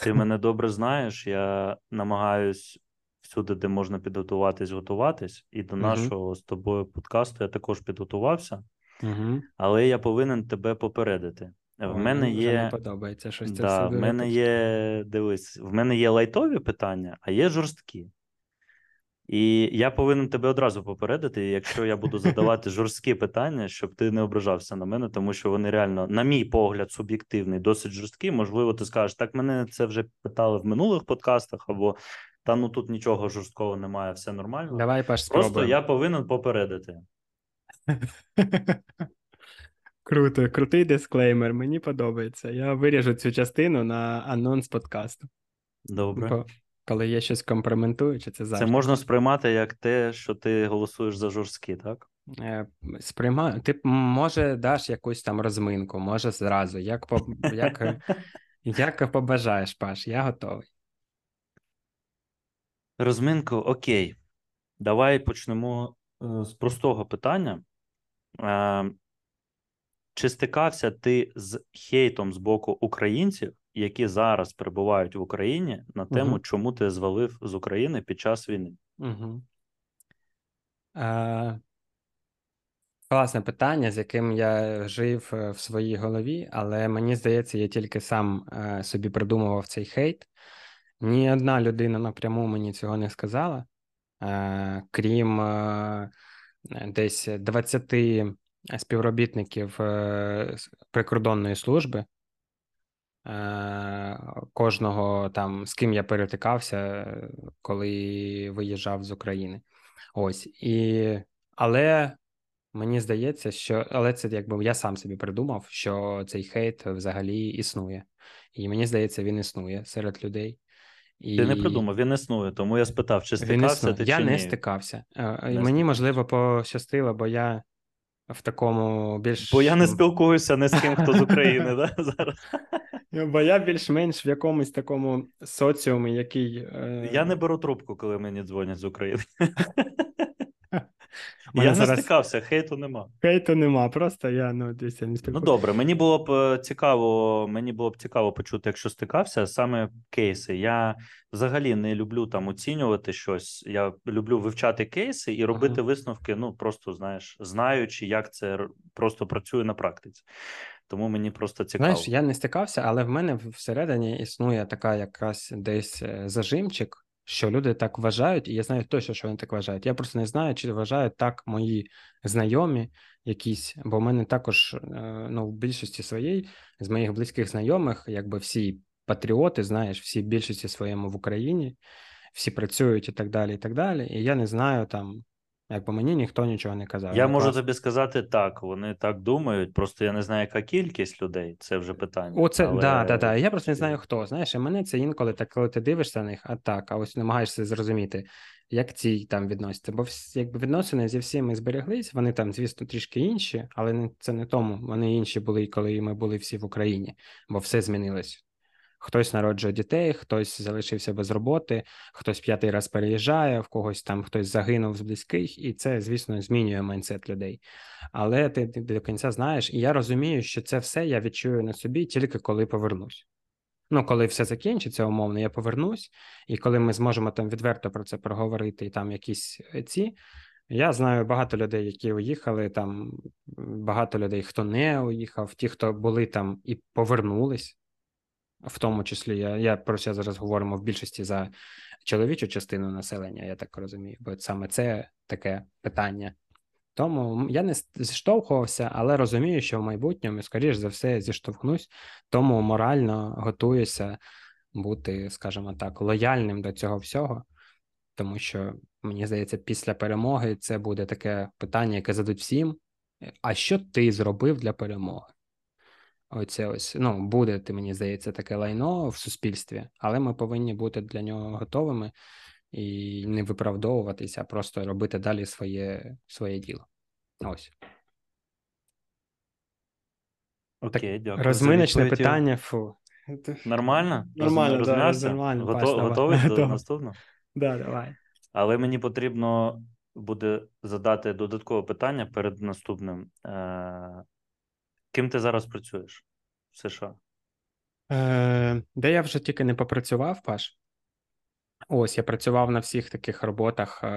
Ти мене добре знаєш. Я намагаюсь всюди, де можна підготуватись, готуватись, і до нашого з тобою подкасту я також підготувався, але я повинен тебе попередити. В мене є не подобається щось. Да, це в мене є, дивись, в мене є лайтові питання, а є жорсткі. І я повинен тебе одразу попередити, якщо я буду задавати жорсткі питання, щоб ти не ображався на мене, тому що вони реально, на мій погляд, суб'єктивний, досить жорсткі. Можливо, ти скажеш, так мене це вже питали в минулих подкастах, або та ну тут нічого жорсткого немає, все нормально. Давай, Паш, Просто я повинен попередити. <laughs> Круто, крутий дисклеймер. Мені подобається. Я виріжу цю частину на анонс подкасту. Добре. Коли є щось компрометуюче, це завжди. Це можна сприймати як те, що ти голосуєш за жорсткі, так? Е, Сприймаю. Ти може даш якусь там розминку, може зразу. Як по як, як побажаєш, Паш, я готовий. Розминку, окей. Давай почнемо е, з простого питання. Е, чи стикався ти з хейтом з боку українців, які зараз перебувають в Україні на тему, угу. чому ти звалив з України під час війни? Угу. Е, Класне питання, з яким я жив е, в своїй голові, але мені здається, я тільки сам е, собі придумував цей хейт. Ні одна людина напряму мені цього не сказала, е, крім е, десь 20 співробітників е, прикордонної служби. Е, кожного там, з ким я перетикався, коли виїжджав з України. Ось і але мені здається, що але це якби я сам собі придумав, що цей хейт взагалі існує, і мені здається, він існує серед людей. І... Ти не придумав, він існує, тому я спитав, чи стикався ти я чи не ні? стикався. Е, не мені, стикався. можливо, пощастило, бо я в такому більш. Бо я не спілкуюся не з ким, хто з України, <laughs> да, зараз. Бо я більш-менш в якомусь такому соціумі, який. Е... Я не беру трубку, коли мені дзвонять з України. <laughs> Я зараз... не стикався, хейту нема. Хейту нема, просто я ну десь не спілкуюся. Ну добре, мені було б е, цікаво, мені було б цікаво почути, якщо стикався, саме кейси. Я взагалі не люблю там оцінювати щось. Я люблю вивчати кейси і робити ага. висновки. Ну просто знаєш, знаючи, як це просто працює на практиці. Тому мені просто цікаво. Знаєш, я не стикався, але в мене всередині існує така якраз десь е, зажимчик що люди так вважають, і я знаю точно, що вони так вважають. Я просто не знаю, чи вважають так мої знайомі якісь, бо в мене також е, ну, в більшості своєї з моїх близьких знайомих, якби всі патріоти, знаєш, всі в більшості своєму в Україні, всі працюють і так далі. І так далі. І я не знаю там. Якби мені ніхто нічого не казав. Я можу клас... тобі сказати так, вони так думають, просто я не знаю, яка кількість людей, це вже питання. Оце, але... да, да, да. Я просто не знаю хто. Знаєш, і мене це інколи так, коли ти дивишся на них, а так, а ось намагаєшся зрозуміти, як ці там відносяться. Бо якби відносини зі всіми збереглись, вони там, звісно, трішки інші, але це не тому. Вони інші були, коли ми були всі в Україні, бо все змінилось. Хтось народжує дітей, хтось залишився без роботи, хтось п'ятий раз переїжджає, в когось там хтось загинув з близьких, і це, звісно, змінює майндсет людей. Але ти, ти до кінця знаєш, і я розумію, що це все я відчую на собі тільки коли повернусь. Ну, коли все закінчиться, умовно, я повернусь, і коли ми зможемо там відверто про це проговорити, і там якісь е, ці. Я знаю багато людей, які уїхали, там багато людей, хто не уїхав, ті, хто були там і повернулись, в тому числі я я про це зараз говоримо в більшості за чоловічу частину населення, я так розумію, бо саме це таке питання. Тому я не зіштовхувався, але розумію, що в майбутньому, скоріш за все, зіштовхнусь, тому морально готуюся бути, скажімо так, лояльним до цього всього, тому що мені здається, після перемоги це буде таке питання, яке задуть всім. А що ти зробив для перемоги? Оце ось ну буде, ти мені здається, таке лайно в суспільстві, але ми повинні бути для нього готовими і не виправдовуватися, а просто робити далі своє своє діло. Ось. Окей, дякую. Розминочне питання. Фу. <laughs> Нормально? Нормально, да, нормально. Готов, готовий до наступного? Да, давай. Але мені потрібно буде задати додаткове питання перед наступним. Е, Ким ти зараз працюєш в США? Е, Де я вже тільки не попрацював, Паш. Ось я працював на всіх таких роботах, е,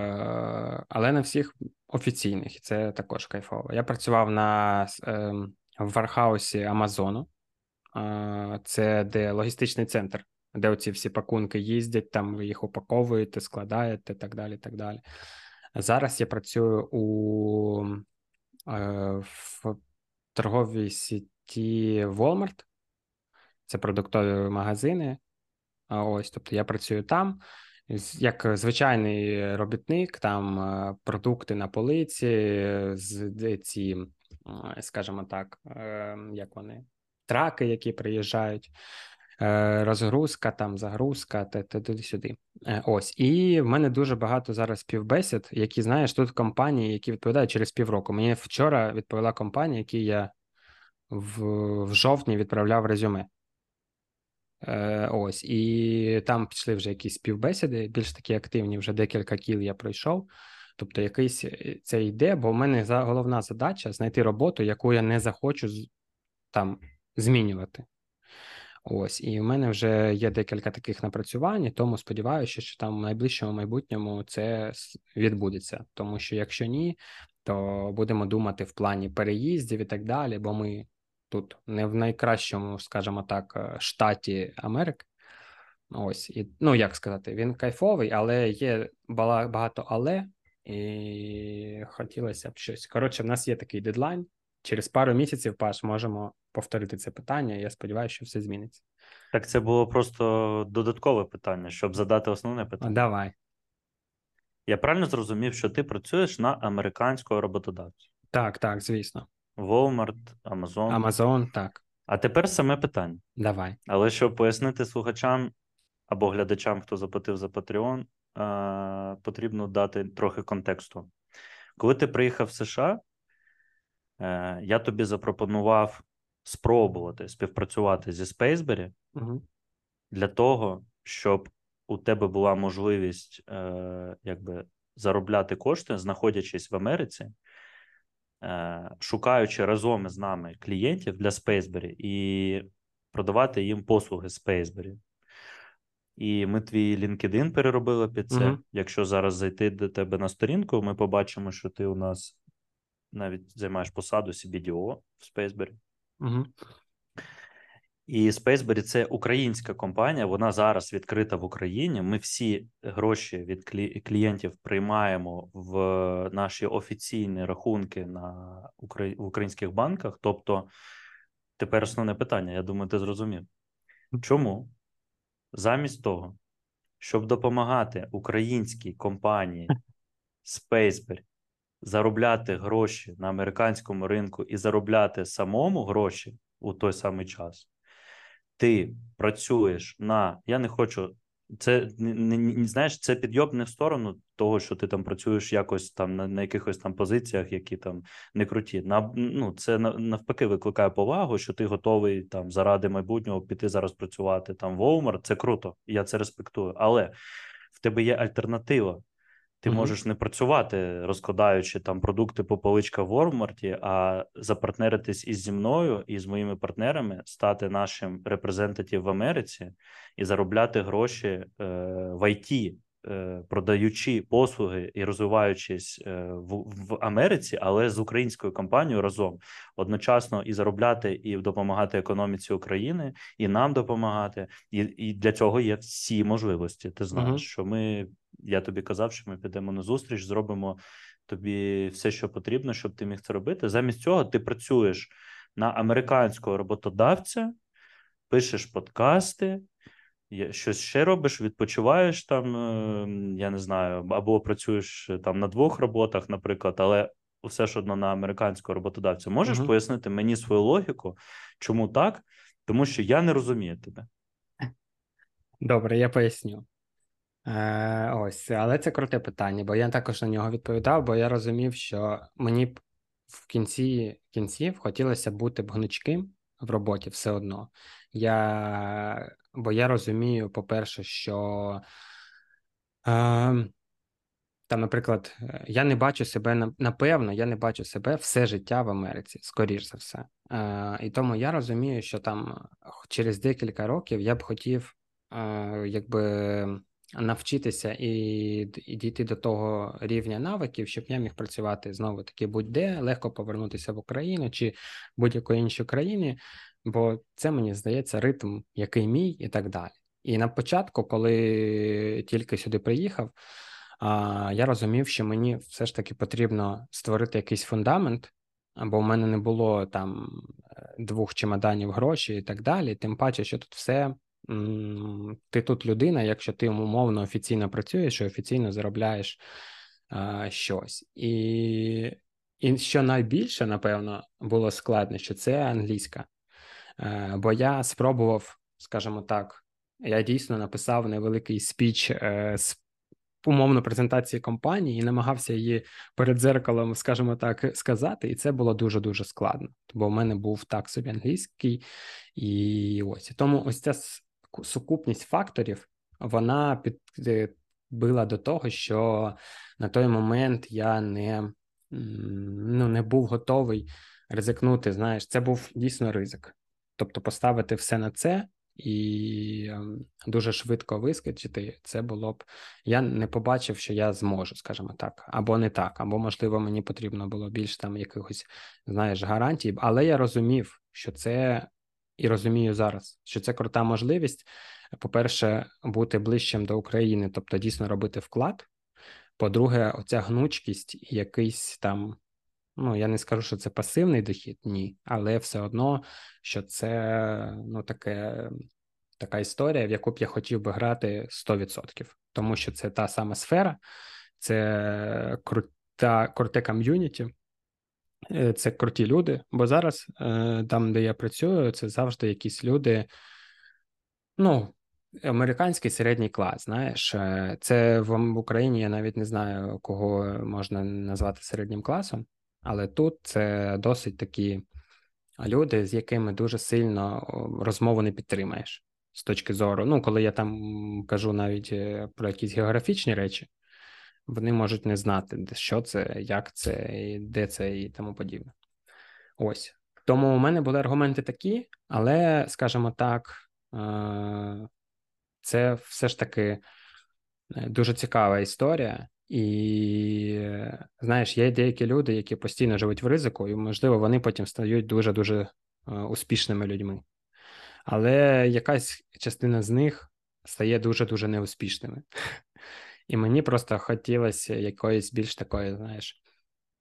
але на всіх офіційних, і це також кайфово. Я працював на е, в вархаусі Амазону, це де логістичний центр, де оці всі пакунки їздять, там ви їх упаковуєте, складаєте так далі. так далі. Зараз я працюю у е, в торговій сіті Walmart, це продуктові магазини. Ось, тобто я працюю там як звичайний робітник, там е, продукти на полиці, ці, скажімо так, е, як вони, траки, які приїжджають. Е, розгрузка, там загрузка, туди-сюди. Ось. І в мене дуже багато зараз співбесід, які, знаєш, тут компанії, які відповідають через півроку. Мені вчора відповіла компанія, якій я в, в жовтні відправляв резюме. Е, Ось, і там пішли вже якісь співбесіди, більш такі активні, вже декілька кіл я пройшов. Тобто, якийсь е, це йде, бо в мене головна задача знайти роботу, яку я не захочу там змінювати. Ось, і в мене вже є декілька таких напрацювань, тому сподіваюся, що там в найближчому майбутньому це відбудеться. Тому що якщо ні, то будемо думати в плані переїздів і так далі, бо ми тут не в найкращому, скажімо так, е, штаті Америки. Ось, і ну як сказати, він кайфовий, але є багато але, і хотілося б щось. Коротше, в нас є такий дедлайн. Через пару місяців Паш можемо повторити це питання. Я сподіваюся, що все зміниться. Так, це було просто додаткове питання, щоб задати основне питання. Давай. Я правильно зрозумів, що ти працюєш на американського роботодавця? Так, так, звісно. Walmart, Amazon. Amazon, так. А тепер саме питання. Давай. Але щоб пояснити слухачам або глядачам, хто заплатив за Patreon, потрібно дати трохи контексту. Коли ти приїхав в США, е, я тобі запропонував спробувати співпрацювати зі Spaceberry угу. для того, щоб у тебе була можливість е, якби заробляти кошти, знаходячись в Америці, Е, шукаючи разом із нами клієнтів для Spaceberry і продавати їм послуги Spaceberry. І ми твій LinkedIn переробили під це. Uh-huh. Якщо зараз зайти до тебе на сторінку, ми побачимо, що ти у нас навіть займаєш посаду CBDO в Spaceberry. Uh-huh. І Spaceberry – це українська компанія. Вона зараз відкрита в Україні. Ми всі гроші від клієнтів приймаємо в наші офіційні рахунки на в українських банках. Тобто, тепер основне питання. Я думаю, ти зрозумів. Чому замість того, щоб допомагати українській компанії <laughs> Spaceberry заробляти гроші на американському ринку і заробляти самому гроші у той самий час? ти працюєш на. Я не хочу це не, знаєш, це підйоб не в сторону того, що ти там працюєш якось там на, на якихось там позиціях, які там не круті. На ну це навпаки викликає повагу, що ти готовий там заради майбутнього піти зараз працювати там в Walmart. Це круто, я це респектую. Але в тебе є альтернатива. Ти угу. можеш не працювати, розкладаючи там продукти по поличках в Walmart, а запартнеритись із зі мною і з моїми партнерами, стати нашим репрезентатів в Америці і заробляти гроші е, в ІТ, е, продаючи послуги і розвиваючись е, в, в Америці, але з українською компанією разом одночасно і заробляти, і допомагати економіці України, і нам допомагати. І і для цього є всі можливості. Ти знаєш, угу. що ми я тобі казав, що ми підемо на зустріч, зробимо тобі все, що потрібно, щоб ти міг це робити. Замість цього ти працюєш на американського роботодавця, пишеш подкасти, щось ще робиш, відпочиваєш там, ем, я не знаю, або працюєш там на двох роботах, наприклад, але все ж одно на американського роботодавця. Можеш угу. пояснити мені свою логіку, чому так? Тому що я не розумію тебе. Добре, я поясню. Е, Ось, але це круте питання, бо я також на нього відповідав, бо я розумів, що мені б в кінці кінців хотілося бути б гнучким в роботі все одно. Я, Бо я розумію, по-перше, що е, там, наприклад, я не бачу себе напевно, я не бачу себе все життя в Америці, скоріш за все. Е, І тому я розумію, що там через декілька років я б хотів, е, якби навчитися і і дійти до того рівня навиків, щоб я міг працювати знову таки будь-де, легко повернутися в Україну чи будь-якої іншої країни, бо це мені здається ритм, який мій, і так далі. І на початку, коли тільки сюди приїхав, я розумів, що мені все ж таки потрібно створити якийсь фундамент, бо в мене не було там е, двох чемоданів гроші і так далі. Тим паче, що тут все ти тут людина, якщо ти умовно офіційно працюєш і офіційно заробляєш щось. І і що найбільше, напевно, було складно, що це англійська. Е, бо я спробував, скажімо так, я дійсно написав невеликий спіч е, з умовно презентації компанії і намагався її перед дзеркалом, скажімо так, сказати, і це було дуже дуже складно. Бо в мене був так собі англійський, і ось тому ось ця сукупність факторів вона підбила до того, що на той момент я не ну, не був готовий ризикнути. Знаєш, це був дійсно ризик. Тобто поставити все на це і ем, дуже швидко вискочити, це було б. Я не побачив, що я зможу, скажімо так, або не так, або, можливо, мені потрібно було більш там якихось, знаєш, гарантій, але я розумів, що це і розумію зараз, що це крута можливість. По-перше, бути ближчим до України, тобто дійсно робити вклад. По-друге, оця гнучкість, якийсь там, ну я не скажу, що це пасивний дохід, ні, але все одно, що це ну таке. Така історія, в яку б я хотів би грати 100%. тому що це та сама сфера, це крута, круте ком'юніті, Е, це круті люди, бо зараз е, там, де я працюю, це завжди якісь люди. Ну, американський середній клас. Знаєш, е, це в Україні я навіть не знаю, кого можна назвати середнім класом, але тут це досить такі люди, з якими дуже сильно розмову не підтримаєш з точки зору. Ну, коли я там кажу навіть про якісь географічні речі вони можуть не знати, що це, як це, де це і тому подібне. Ось. Тому у мене були аргументи такі, але, скажімо так, е, це все ж таки е, дуже цікава історія. І знаєш, є деякі люди, які постійно живуть в ризику, і, можливо, вони потім стають дуже-дуже е, успішними людьми. Але якась частина з них стає дуже-дуже неуспішними. І мені просто хотілося якоїсь більш такої, знаєш,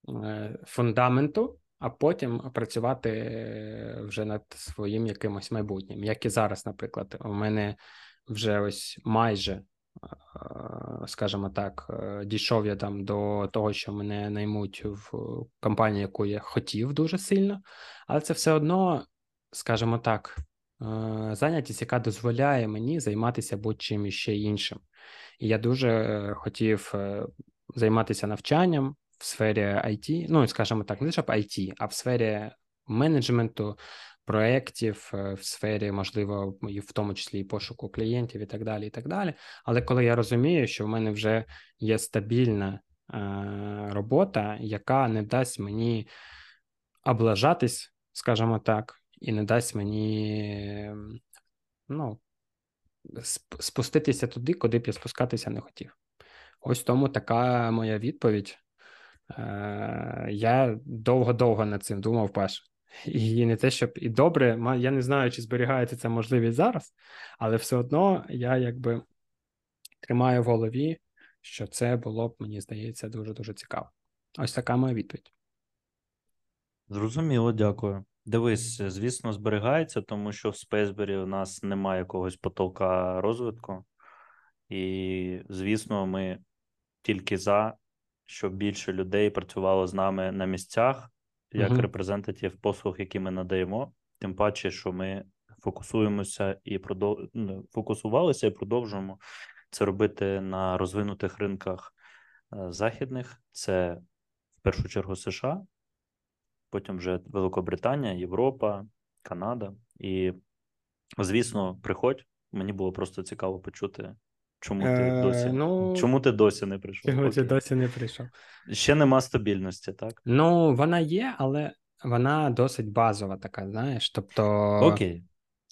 е, фундаменту, а потім працювати е, вже над своїм якимось майбутнім. Як і зараз, наприклад, у мене вже ось майже, е, скажімо так, дійшов я там до того, що мене наймуть в компанію, яку я хотів дуже сильно, але це все одно, скажімо так, зайнятість, яка дозволяє мені займатися будь-чим іще іншим. І я дуже хотів займатися навчанням в сфері IT, ну скажімо так, не щоб IT, а в сфері менеджменту, проєктів, в сфері, можливо, в тому числі і пошуку клієнтів, і так далі. і так далі. Але коли я розумію, що в мене вже є стабільна е, робота, яка не дасть мені облажатись, скажімо так, і не дасть мені ну, спуститися туди, куди б я спускатися не хотів. Ось тому така моя відповідь. Е, Я довго-довго над цим думав, Паш. І не те, щоб і добре, я не знаю, чи зберігається ця можливість зараз, але все одно я якби тримаю в голові, що це було б, мені здається, дуже-дуже цікаво. Ось така моя відповідь. Зрозуміло, дякую. Дивись, звісно, зберігається, тому що в Спейсбері у нас немає якогось потолка розвитку, і, звісно, ми тільки за, щоб більше людей працювало з нами на місцях як uh репрезентатив послуг, які ми надаємо. Тим паче, що ми фокусуємося і продов... Ну, фокусувалися і продовжуємо це робити на розвинутих ринках е, західних. Це в першу чергу США, потім вже Великобританія, Європа, Канада. І, звісно, приходь. Мені було просто цікаво почути, чому ти е, досі ну, чому ти досі не прийшов. Чому ти досі не прийшов? Ще нема стабільності, так? Ну, вона є, але вона досить базова така, знаєш. Тобто. Окей.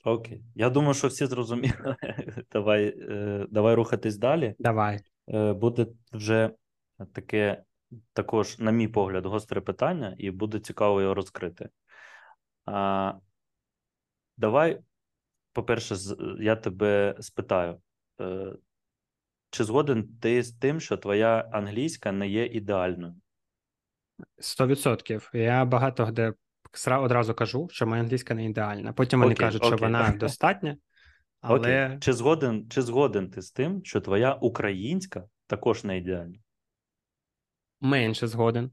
Окей. Я думаю, що всі зрозуміли. <laughs> Давай е, давай рухатись далі. Давай. Е, буде вже таке, також, на мій погляд, гостре питання, і буде цікаво його розкрити. А, Давай, по-перше, я тебе спитаю. Е, чи згоден ти з тим, що твоя англійська не є ідеальною? Сто відсотків. Я багато де одразу кажу, що моя англійська не ідеальна. Потім вони окей, кажуть, окей. що вона <laughs> достатня. Але... Окей. Чи згоден чи згоден ти з тим, що твоя українська також не ідеальна? Менше згоден.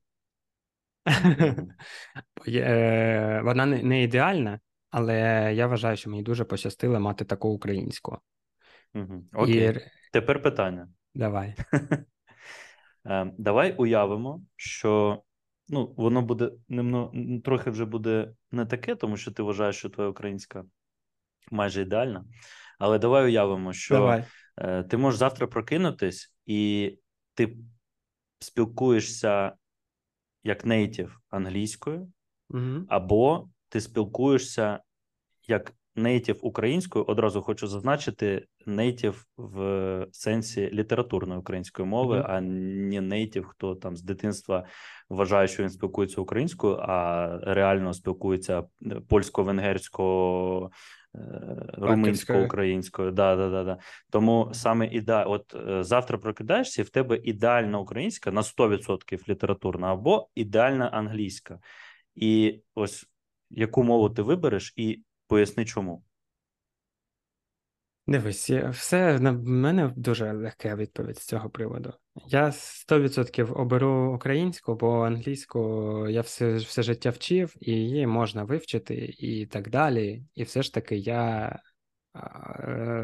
<laughs> Вона не ідеальна, але я вважаю, що мені дуже пощастило мати таку українську. Окей. Тепер питання. Давай. <laughs> Ем, давай уявимо, що ну, воно буде немно, трохи вже буде не таке, тому що ти вважаєш, що твоя українська майже ідеальна. Але давай уявимо, що давай. Е, ти можеш завтра прокинутись, і ти спілкуєшся як нейтів англійською, угу. або ти спілкуєшся як нейтів українською, одразу хочу зазначити нейтів в сенсі літературної української мови, mm-hmm. а не нейтів, хто там з дитинства вважає, що він спілкується українською, а реально спілкується польсько-венгерсько. Е, румунсько-українською, да, да, да, да. Тому саме іда, от е, завтра прокидаєшся, і в тебе ідеальна українська на 100% літературна або ідеальна англійська. І ось яку мову ти вибереш, і Поясни чому. Дивись, все на мене дуже легка відповідь з цього приводу. Я 100% оберу українську, бо англійську я все все життя вчив, і її можна вивчити, і так далі. І все ж таки я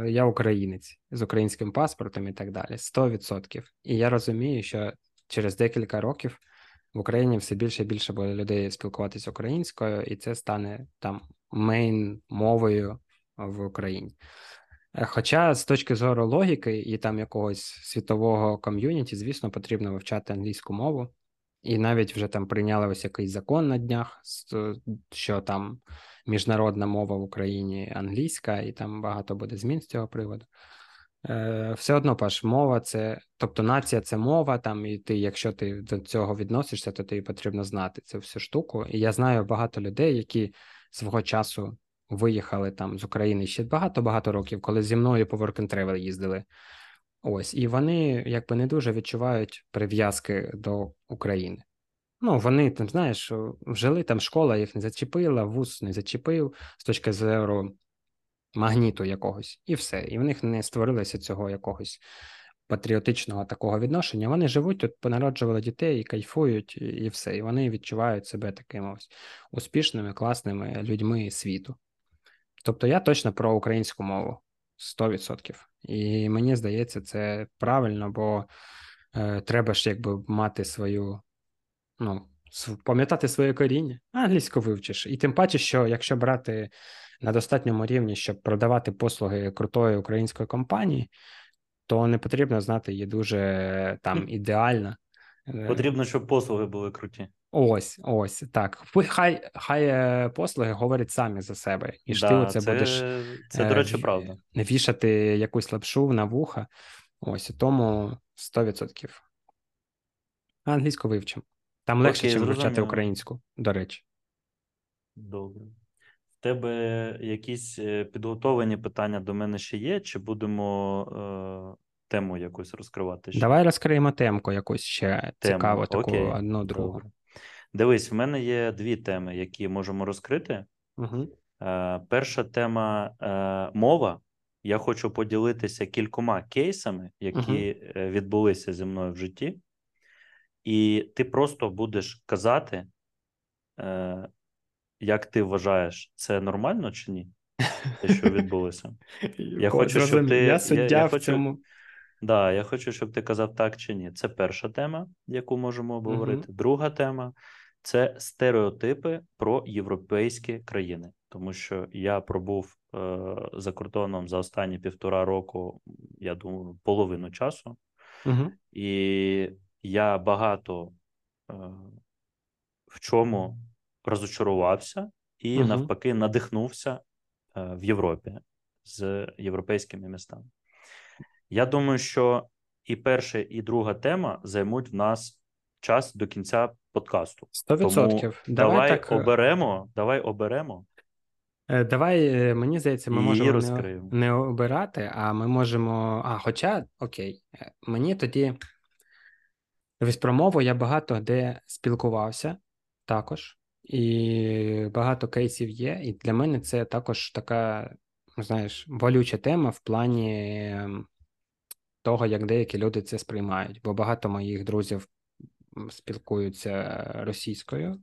я українець з українським паспортом і так далі. 100%. І я розумію, що через декілька років в Україні все більше і більше буде людей спілкуватися українською, і це стане там мейн мовою в Україні. Е, хоча з точки зору логіки і там якогось світового ком'юніті, звісно, потрібно вивчати англійську мову, і навіть вже там прийняли ось якийсь закон на днях, що там міжнародна мова в Україні англійська, і там багато буде змін з цього приводу. Е, все одно паш, мова це, тобто нація це мова, там, і ти, якщо ти до цього відносишся, то тобі потрібно знати цю всю штуку. І я знаю багато людей, які свого часу виїхали там з України ще багато-багато років, коли зі мною по Work and Travel їздили. Ось, і вони якби не дуже відчувають прив'язки до України. Ну, вони там, знаєш, вжили там школа їх не зачепила, вуз не зачепив з точки зору магніту якогось, і все. І в них не створилося цього якогось патріотичного такого відношення. Вони живуть тут, понароджували дітей і кайфують, і все. І вони відчувають себе такими ось успішними, класними людьми світу. Тобто я точно про українську мову 100%. І мені здається, це правильно, бо е, треба ж якби мати свою, ну, пам'ятати своє коріння, англійську вивчиш. І тим паче, що якщо брати на достатньому рівні, щоб продавати послуги крутої української компанії, то не потрібно знати її дуже там ідеально. Е, потрібно, щоб послуги були круті. Ось, ось так. Хай хай е, послуги говорять самі за себе, і ж да, ти це, це будеш це, до речі, правда. вішати якусь лапшу на вуха. Ось тому 100%. Англійську вивчимо. Там легше, ніж вивчати українську, до речі. Добре. В тебе якісь е, підготовлені питання до мене ще є, чи будемо е, тему якусь розкривати? ще? Давай розкриємо темку якусь ще тему. цікаву, таку Окей. одну другу. Дивись, в мене є дві теми, які можемо розкрити. Угу. Е, Перша тема е, мова. Я хочу поділитися кількома кейсами, які угу. відбулися зі мною в житті, і ти просто будеш казати, е, як ти вважаєш, це нормально чи ні? Те, що <laughs> відбулося. Я хочу, щоб ти. Я суддя я, я в цьому. Да, я хочу, щоб ти казав так чи ні. Це перша тема, яку можемо обговорити. Друга тема це стереотипи про європейські країни, тому що я пробув е, за кордоном за останні півтора року, я думаю, половину часу, угу. і я багато е, в чому розочарувався і угу. навпаки надихнувся е, в Європі з європейськими містами. Я думаю, що і перша, і друга тема займуть в нас час до кінця подкасту. 100%. Тому давай, давай так... Е, оберемо. Давай оберемо. Е, давай, мені здається, ми можемо не, не обирати, а ми можемо. А, хоча, окей, мені тоді Ось про мову я багато де спілкувався також, і багато кейсів є. І для мене це також така, знаєш, болюча тема в плані того, як деякі люди це сприймають. Бо багато моїх друзів спілкуються російською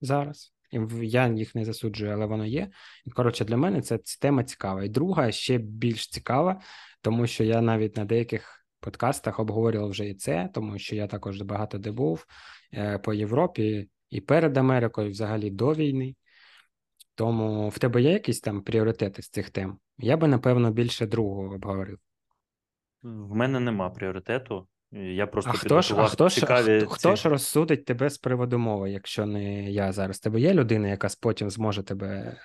зараз. І я їх не засуджую, але воно є. І коротше, для мене це тема цікава. І друга ще більш цікава, тому що я навіть на деяких подкастах обговорював вже і це, тому що я також багато де був е, по Європі і перед Америкою, і взагалі до війни. Тому в тебе є якісь там пріоритети з цих тем? Я би, напевно, більше другого обговорив. В мене нема пріоритету. Я просто а хто ж, а хто цікаві... ж, хто, хто ж розсудить тебе з приводу мови, якщо не я зараз? Тебе є людина, яка потім зможе тебе.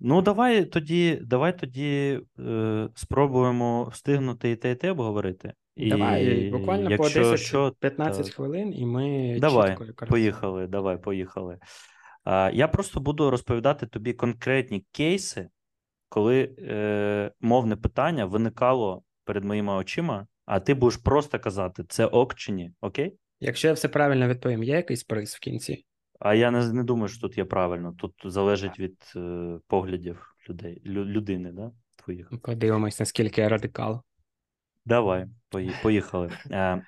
Ну, давай тоді давай тоді е, спробуємо встигнути і те, і те обговорити. І Давай, буквально по 10-15 хвилин, і ми давай, чітко поїхали. Давай, поїхали. А, Я просто буду розповідати тобі конкретні кейси, коли е, мовне питання виникало перед моїми очима а ти будеш просто казати, це ок чи ні, окей? Якщо я все правильно відповім, є якийсь приз в кінці? А я не не думаю, що тут є правильно. Тут залежить від е, поглядів людей, лю, людини, да? твоїх. Подивимось, наскільки я радикал. Давай, поїхали. Е,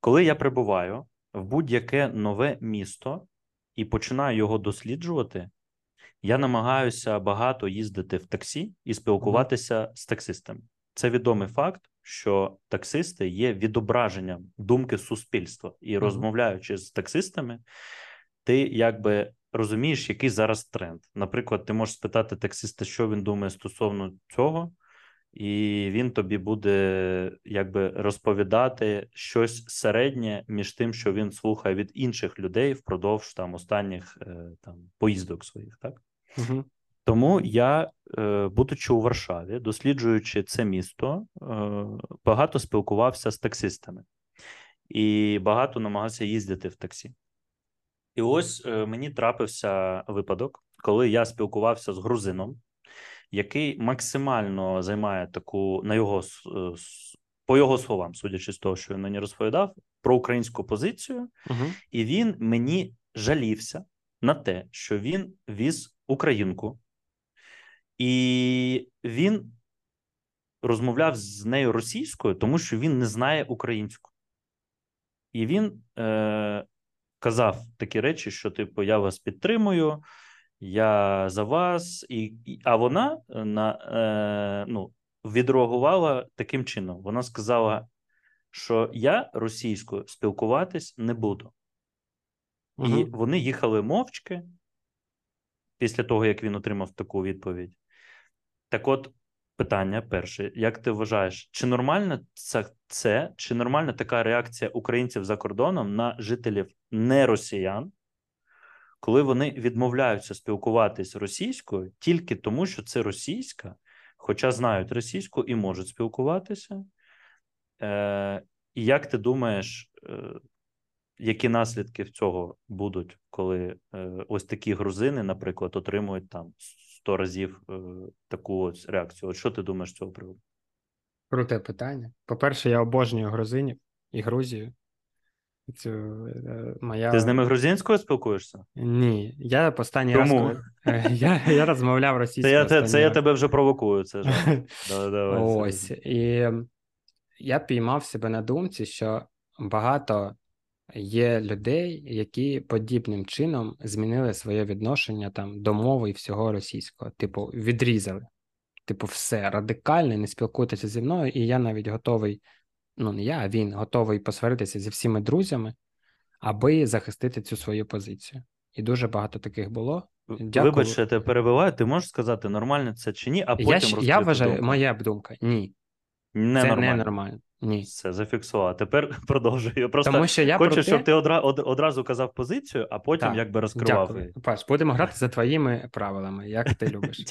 Коли я прибуваю в будь-яке нове місто і починаю його досліджувати, я намагаюся багато їздити в таксі і спілкуватися mm-hmm. з таксистами. Це відомий факт, що таксисти є відображенням думки суспільства, і розмовляючи з таксистами, ти якби розумієш, який зараз тренд. Наприклад, ти можеш спитати таксиста, що він думає стосовно цього, і він тобі буде якби розповідати щось середнє між тим, що він слухає від інших людей впродовж там останніх е, там поїздок своїх, так. Угу. Тому я, е, будучи у Варшаві, досліджуючи це місто, е, багато спілкувався з таксистами і багато намагався їздити в таксі. І ось мені трапився випадок, коли я спілкувався з грузином, який максимально займає таку, на його по його словам, судячи з того, що він мені розповідав, про українську позицію, угу. і він мені жалівся на те, що він віз українку. І він розмовляв з нею російською, тому що він не знає українську. І він е, казав такі речі, що, типу, я вас підтримую, я за вас, і, і а вона на, е, ну, відреагувала таким чином: вона сказала, що я російською спілкуватись не буду. І вони їхали мовчки після того, як він отримав таку відповідь. Так от, питання перше: як ти вважаєш, чи нормально це, це чи нормальна така реакція українців за кордоном на жителів не росіян, коли вони відмовляються спілкуватись російською тільки тому, що це російська, хоча знають російську і можуть спілкуватися? Е, І як ти думаєш, е, які наслідки в цього будуть, коли е, ось такі грузини, наприклад, отримують там 100 разів е, таку ось реакцію? От що ти думаєш з цього приводу? Круте питання. По-перше, я обожнюю грузинів і Грузію. Цю, е, моя... Ти з ними грузинською спілкуєшся? Ні, я останній раз, коли... е, я, я розмовляв Це російською. я, це я тебе вже провокую. Це ж. <laughs> Давай, давай, Ось. І я піймав себе на думці, що багато є людей, які подібним чином змінили своє відношення там до мови і всього російського. Типу, відрізали. Типу, все радикально, не спілкуйтеся зі мною, і я навіть готовий, ну не я, а він готовий посваритися зі всіми друзями, аби захистити цю свою позицію. І дуже багато таких було. Дякую. Вибач, я тебе перебиваю. Ти можеш сказати, нормально це чи ні, а потім я, я вважаю, думку. моя думка, ні, Не це нормально. не нормально. Ні. Все, зафіксував. Тепер <laughs> продовжую. Просто Тому що я хочу, те... щоб ти одра... од- одразу казав позицію, а потім Так, якби розкривав Дякую. Паш, будемо грати <laughs> за твоїми правилами, як ти <laughs> любиш.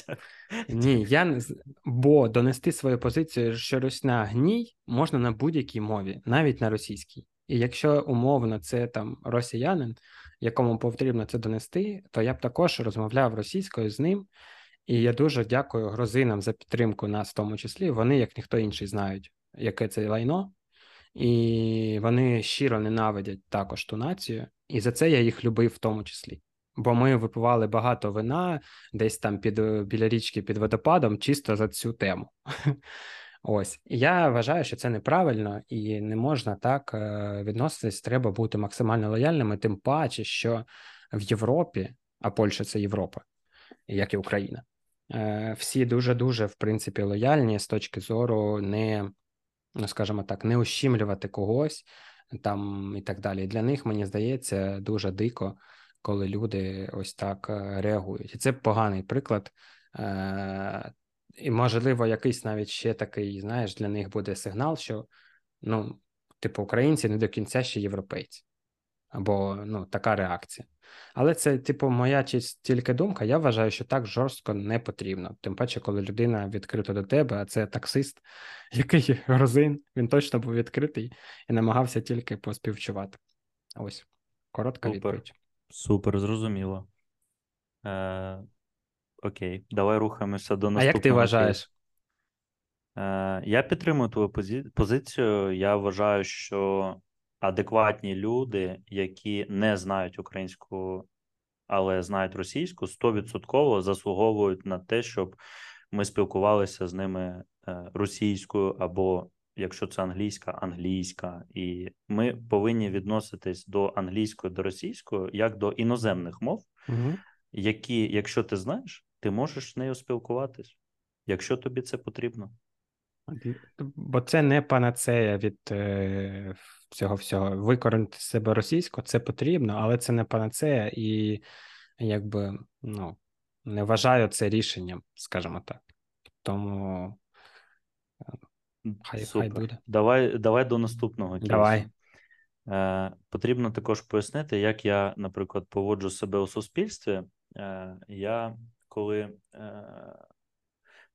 Ні, я не бо донести свою позицію, що русня гній можна на будь-якій мові, навіть на російській. І якщо умовно це там росіянин, якому потрібно це донести, то я б також розмовляв російською з ним. І я дуже дякую грузинам за підтримку нас, в тому числі. Вони, як ніхто інший, знають, яке це лайно, і вони щиро ненавидять також ту націю. І за це я їх любив в тому числі. Бо ми випивали багато вина десь там під біля річки під водопадом, чисто за цю тему. <laughs> Ось я вважаю, що це неправильно і не можна так е, відноситись. Треба бути максимально лояльними, тим паче, що в Європі, а Польща це Європа, як і Україна. Е, Всі дуже дуже в принципі лояльні з точки зору не, ну скажімо так, не ущімлювати когось там і так далі. Для них мені здається дуже дико, коли люди ось так е, реагують. І це поганий приклад. Е, І, можливо, якийсь навіть ще такий, знаєш, для них буде сигнал, що ну, типу, українці не до кінця ще європейці. Або ну, така реакція. Але це, типу, моя тільки думка. Я вважаю, що так жорстко не потрібно. Тим паче, коли людина відкрита до тебе, а це таксист, <laughs> який грузин, він точно був відкритий і намагався тільки поспівчувати. Ось коротка Супер. відповідь. Супер, зрозуміло. Е, окей, давай рухаємося до А як ти вважаєш? Е, я підтримую твою позі- позицію. Я вважаю, що адекватні люди, які не знають українську, але знають російську, 100% заслуговують на те, щоб ми спілкувалися з ними е, російською або. Якщо це англійська, англійська, і ми повинні відноситись до англійської, до російської як до іноземних мов, Угу. які, якщо ти знаєш, ти можеш з нею спілкуватись, якщо тобі це потрібно. Бо це не панацея від е, цього всього. Викоренити себе російсько це потрібно, але це не панацея, і якби ну, не вважаю це рішенням, скажімо так. Тому Хай- хай буде. Давай, давай до наступного. Давай. Е, потрібно також пояснити, як я, наприклад, поводжу себе у суспільстві. Е, я коли е,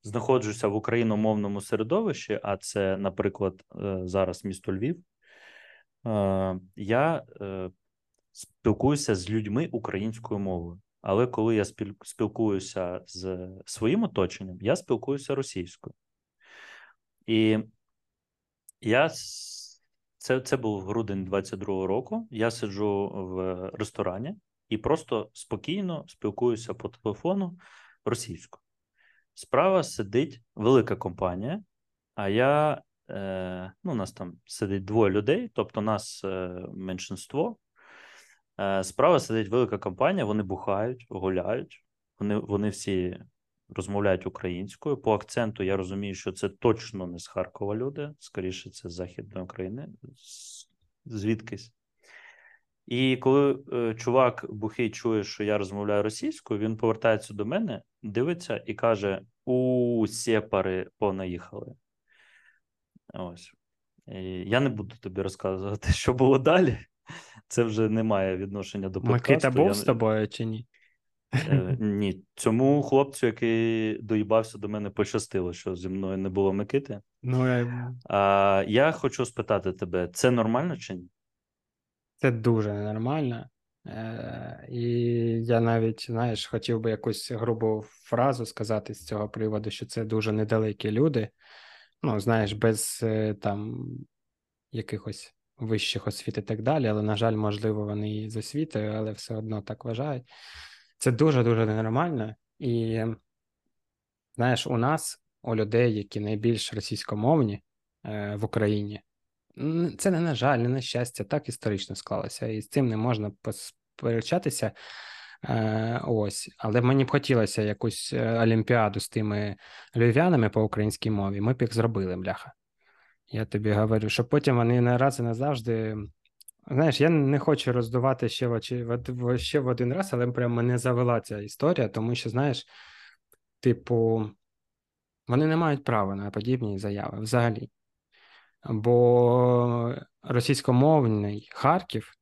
знаходжуся в україномовному середовищі, а це, наприклад, е, зараз місто Львів, е, я е, спілкуюся з людьми українською мовою. Але коли я спілкуюся з своїм оточенням, я спілкуюся російською. І я це, це був грудень 22-го року. Я сиджу в ресторані і просто спокійно спілкуюся по телефону російською. Справа сидить велика компанія, а я е, ну, у нас там сидить двоє людей, тобто нас е, меншинство. Е, справа сидить велика компанія, вони бухають, гуляють. Вони, вони всі розмовляють українською. По акценту я розумію, що це точно не з Харкова люди, скоріше, це з Західної України, звідкись. І коли е, чувак бухий чує, що я розмовляю російською, він повертається до мене, дивиться і каже: У сепари понаїхали. Ось. І я не буду тобі розказувати, <laughs> що було далі. Це вже не має відношення до подкасту. Микита був я... з тобою чи ні? Е, <laughs> ні, цьому хлопцю, який доїбався до мене, пощастило, що зі мною не було Микити. Ну, я... А я хочу спитати тебе: це нормально чи ні? Це дуже ненормально. Е, І я навіть, знаєш, хотів би якусь грубу фразу сказати з цього приводу, що це дуже недалекі люди. Ну, знаєш, без е, там якихось вищих освіт і так далі. Але, на жаль, можливо, вони і з освітою, але все одно так вважають. Це дуже-дуже ненормально. І знаєш, у нас, у людей, які найбільш російськомовні е, в Україні, це не на жаль, не на щастя, так історично склалося, і з цим не можна посперечатися. Е, ось, але мені б хотілося якусь е, олімпіаду з тими львів'янами по українській мові. Ми б їх зробили, бляха. Я тобі говорю, що потім вони не раз і назавжди. Знаєш, я не хочу роздувати ще в ще в один раз, але прям мене завела ця історія, тому що, знаєш, типу, вони не мають права на подібні заяви взагалі бо російськомовний Харків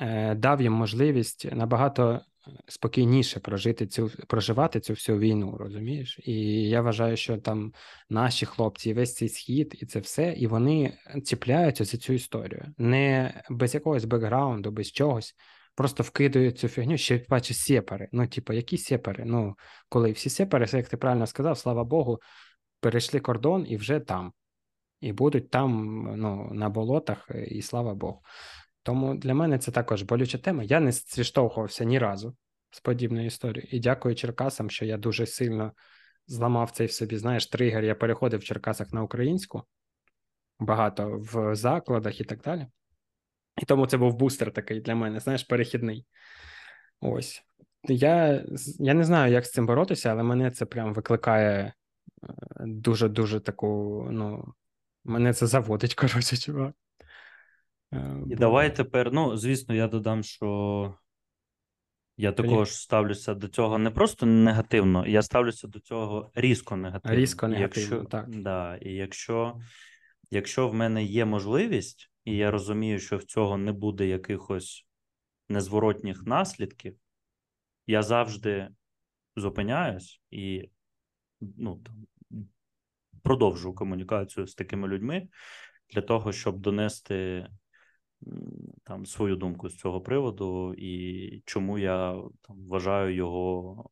е, дав їм можливість набагато спокійніше прожити цю проживати цю всю війну, розумієш? І я вважаю, що там наші хлопці, весь цей схід, і це все, і вони ціпляються за цю історію, не без якогось бекграунду, без чогось. Просто вкидують цю фігню, ще бачу сепари. Ну, типу, які сепари? Ну, коли всі сепари, як ти правильно сказав, слава Богу, перейшли кордон і вже там і будуть там ну, на болотах, е, і слава Богу. Тому для мене це також болюча тема. Я не зіштовхувався ні разу з подібною історією. І дякую Черкасам, що я дуже сильно зламав цей в собі. Знаєш, тригер. Я переходив в Черкасах на українську, багато в закладах і так далі. І тому це був бустер такий для мене, знаєш, перехідний. Ось. Я я не знаю, як з цим боротися, але мене це прям викликає дуже-дуже таку, ну, Мене це заводить, <laughs> коротше, чувак. Е, І давай тепер, ну, звісно, я додам, що я також ставлюся до цього не просто негативно, я ставлюся до цього різко негативно. Різко негативно, якщо, так. Да, І якщо якщо в мене є можливість, і я розумію, що в цього не буде якихось незворотніх наслідків, я завжди зупиняюсь і ну, там, продовжу комунікацію з такими людьми для того, щоб донести там свою думку з цього приводу, і чому я там вважаю його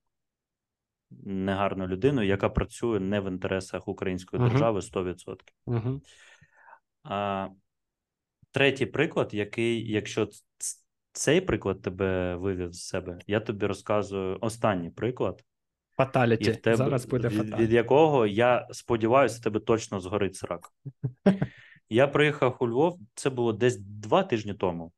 негарною людиною, яка працює не в інтересах української uh-huh. держави 100%. Uh-huh. А третій приклад, який, якщо цей приклад тебе вивів з себе, я тобі розказую останній приклад. Фаталіті. Тебе, Зараз буде від, фаталіті. від якого я сподіваюся, тебе точно згорить срак. <laughs> Я приїхав у Львов, це було десь два тижні тому.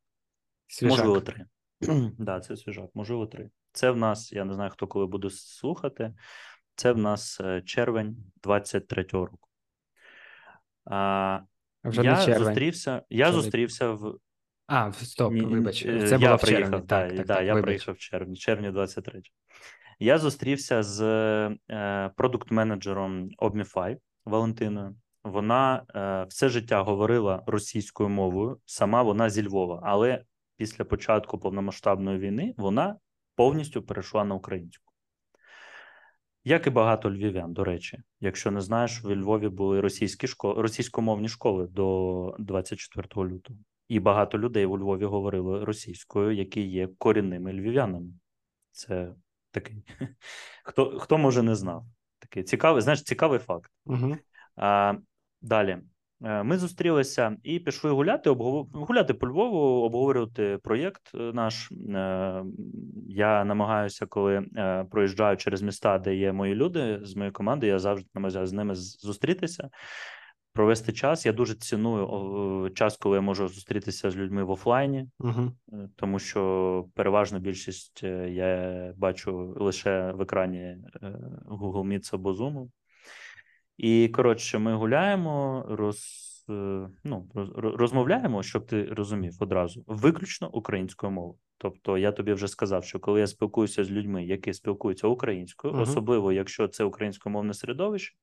Свіжак. Можливо, три. <clears throat> да, це свіжак, можливо, три. Це в нас, я не знаю, хто коли буде слухати. Це в нас е, червень 23-го року. А, Вже Я не зустрівся я Чоловік. зустрівся в. А, стоп, вибач. Це я було в червні. Так, так, так, так, я вибач. приїхав в червні, червні 23 я зустрівся з е, продукт-менеджером Obmify Валентиною. Вона е, все життя говорила російською мовою. Сама вона зі Львова, але після початку повномасштабної війни вона повністю перейшла на українську. Як і багато львів'ян, до речі, якщо не знаєш, в Львові були російські школи, російськомовні школи до 24 лютого, і багато людей у Львові говорили російською, які є корінними львів'янами. Це Такий. <laughs> Хто хто може не знав? Такий цікавий, знаєш, цікавий факт. Угу. А, Далі. Е, ми зустрілися і пішли гуляти, обгов... гуляти по Львову, обговорювати проєкт е, наш. Е, я намагаюся, коли проїжджаю через міста, де є мої люди з моєї команди, я завжди намагаюся з ними зустрітися. Провести час. Я дуже ціную час, коли я можу зустрітися з людьми в офлайні, угу. тому що переважна більшість я бачу лише в екрані Google Meets або Zoom. І коротше, ми гуляємо, роз, ну, розмовляємо, щоб ти розумів одразу, виключно українською мовою. Тобто, я тобі вже сказав, що коли я спілкуюся з людьми, які спілкуються українською, uh-huh. особливо якщо це українськомовне середовище,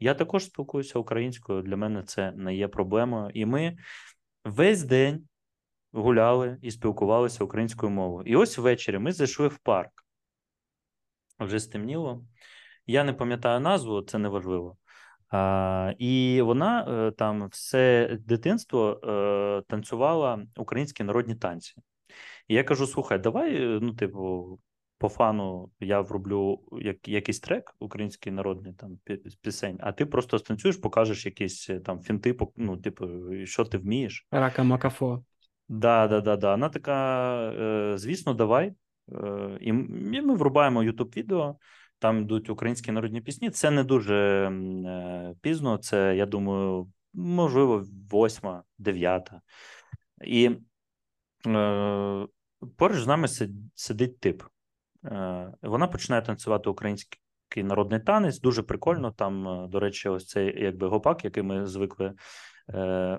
я також спілкуюся українською. Для мене це не є проблемою. І ми весь день гуляли і спілкувалися українською мовою. І ось ввечері ми зайшли в парк. Вже стемніло. Я не пам'ятаю назву, це не важливо. А, І вона е, там все дитинство е, танцювала українські народні танці. І я кажу: слухай, давай, е, ну, типу, по фану я вроблю як, якийсь трек український народний там пісень, а ти просто станцюєш, покажеш якісь там фінти, ну, типу, що ти вмієш. Рака Макафо. Да, да, да, да. Вона така, звісно, давай. І ми врубаємо youtube відео там йдуть українські народні пісні. Це не дуже е, пізно. Це я думаю, можливо, восьма, дев'ята. І е, поруч з нами сидить тип. Е, Вона починає танцювати український народний танець. Дуже прикольно. Там, е, до речі, ось цей якби гопак, який ми звикли. Е,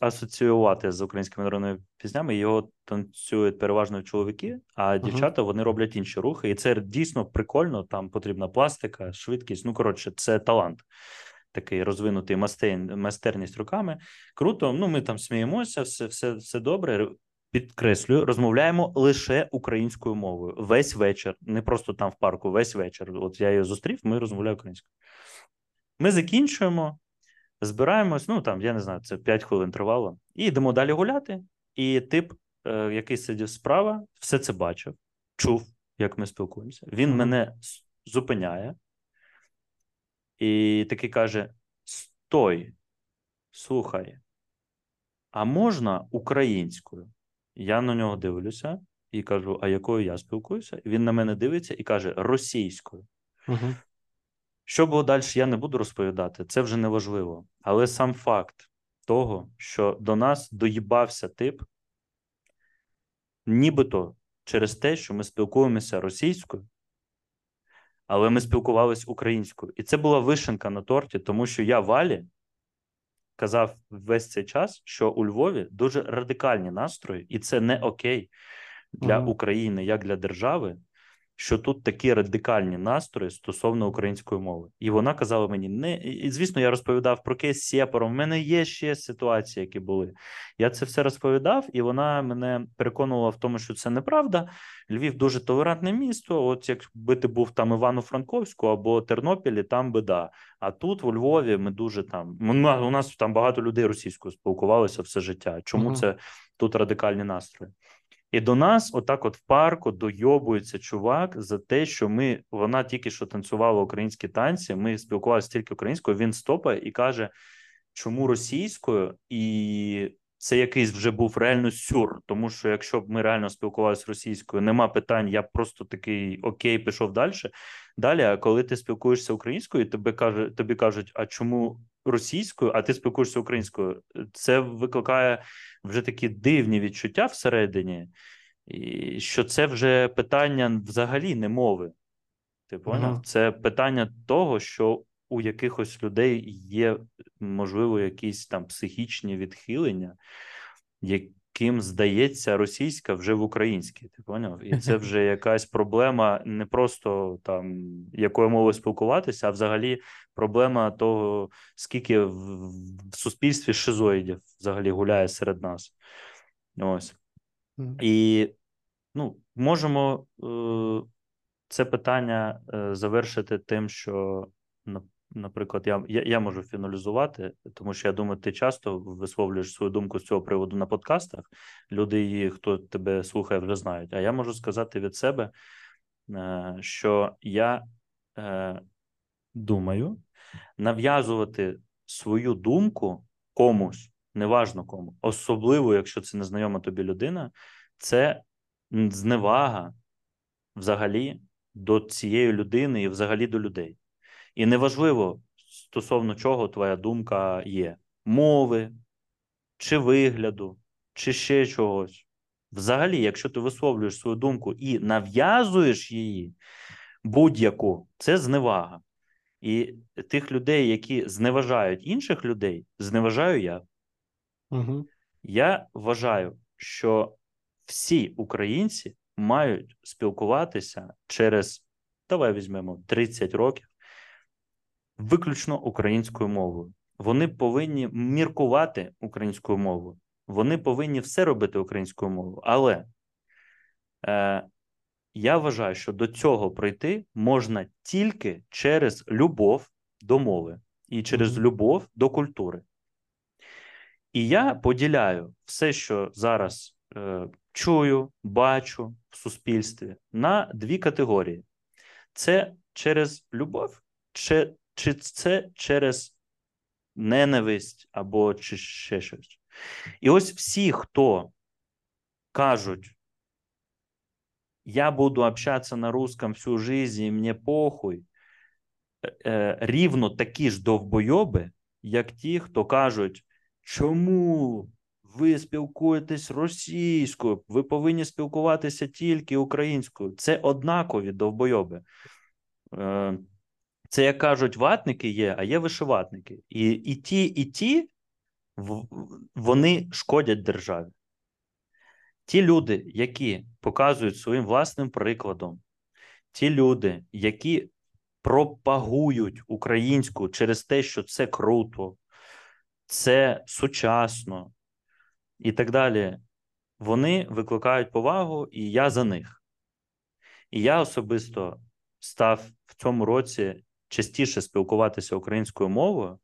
асоціювати з українськими народними піснями. Його танцюють переважно чоловіки, а дівчата вони роблять інші рухи, і це дійсно прикольно. Там потрібна пластика, швидкість. Ну коротше, це талант. Такий розвинутий майстерність руками. Круто. Ну, ми там сміємося, все все, все добре. Підкреслюю, розмовляємо лише українською мовою весь вечір, не просто там в парку, весь вечір. От я її зустрів, ми розмовляємо українською. Ми закінчуємо збираємось, ну там, я не знаю, це 5 хвилин тривало, і йдемо далі гуляти. І тип, е, який сидів справа, все це бачив, чув, як ми спілкуємося. Він mm-hmm. мене зупиняє і такий каже: Стой, слухай, а можна українською? Я на нього дивлюся і кажу: а якою я спілкуюся? Він на мене дивиться і каже: російською. Uh-huh. Що було далі, я не буду розповідати, це вже не важливо. Але сам факт того, що до нас доїбався тип, нібито через те, що ми спілкуємося російською, але ми спілкувалися українською. І це була вишенка на торті, тому що я валі казав весь цей час, що у Львові дуже радикальні настрої, і це не окей для. України як для держави що тут такі радикальні настрої стосовно української мови, і вона казала мені: не і звісно, я розповідав про кейс Сєпором. У мене є ще ситуації, які були. Я це все розповідав, і вона мене переконувала в тому, що це неправда. Львів дуже толерантне місто. От якби ти був там Івано-Франковську або Тернопілі, там би да. А тут у Львові ми дуже там. У нас там багато людей російською спілкувалися все життя. Чому угу. це тут радикальні настрої? І до нас, отак, от в парку, дойобується чувак за те, що ми вона тільки що танцювала українські танці. Ми спілкувалися тільки українською. Він стопає і каже, чому російською, і це якийсь вже був реально сюр. Тому що якщо б ми реально спілкувалися російською, нема питань. Я просто такий окей, пішов далі. Далі, а коли ти спілкуєшся українською, тобі каже, тобі кажуть, а чому російською, а ти спілкуєшся українською? Це викликає вже такі дивні відчуття всередині, і що це вже питання взагалі не мови. Ти поняв? Ага. Це питання того, що у якихось людей є, можливо, якісь там психічні відхилення, яким здається російська вже в українській. Ти поняв? І це <laughs> вже якась проблема не просто там якою мовою спілкуватися, а взагалі проблема того, скільки в, в суспільстві шизоїдів взагалі гуляє серед нас. Ось. І ну, можемо е, це питання е, завершити тим, що наприклад, я, я я, можу фіналізувати, тому що я думаю, ти часто висловлюєш свою думку з цього приводу на подкастах. Люди, хто тебе слухає, вже знають. А я можу сказати від себе, е, що я е, думаю, нав'язувати свою думку комусь, неважно кому, особливо, якщо це незнайома тобі людина, це зневага взагалі до цієї людини і взагалі до людей. І неважливо, стосовно чого твоя думка є: мови, чи вигляду, чи ще чогось. Взагалі, якщо ти висловлюєш свою думку і нав'язуєш її будь-яку, це зневага. І тих людей, які зневажають інших людей, зневажаю я. Угу. Я вважаю, що всі українці мають спілкуватися через, давай візьмемо 30 років, виключно українською мовою. Вони повинні міркувати українською мовою. Вони повинні все робити українською мовою. Але е, я вважаю, що до цього прийти можна тільки через любов до мови і через любов до культури. І я поділяю все, що зараз е, чую, бачу в суспільстві, на дві категорії: це через любов, чи, чи це через ненависть або чи ще щось. І ось всі, хто кажуть, я буду общаться на русском всю жизнь, і мені похуй, е, е, рівно такі ж довбойоби, як ті, хто кажуть, чому ви спілкуєтесь російською, ви повинні спілкуватися тільки українською. Це однакові довбойоби. Це, як кажуть, ватники є, а є вишиватники. І, і ті, і ті вони шкодять державі. Ті люди, які показують своїм власним прикладом, ті люди, які пропагують українську через те, що це круто, це сучасно і так далі, вони викликають повагу, і я за них. І я особисто став в цьому році частіше спілкуватися українською мовою.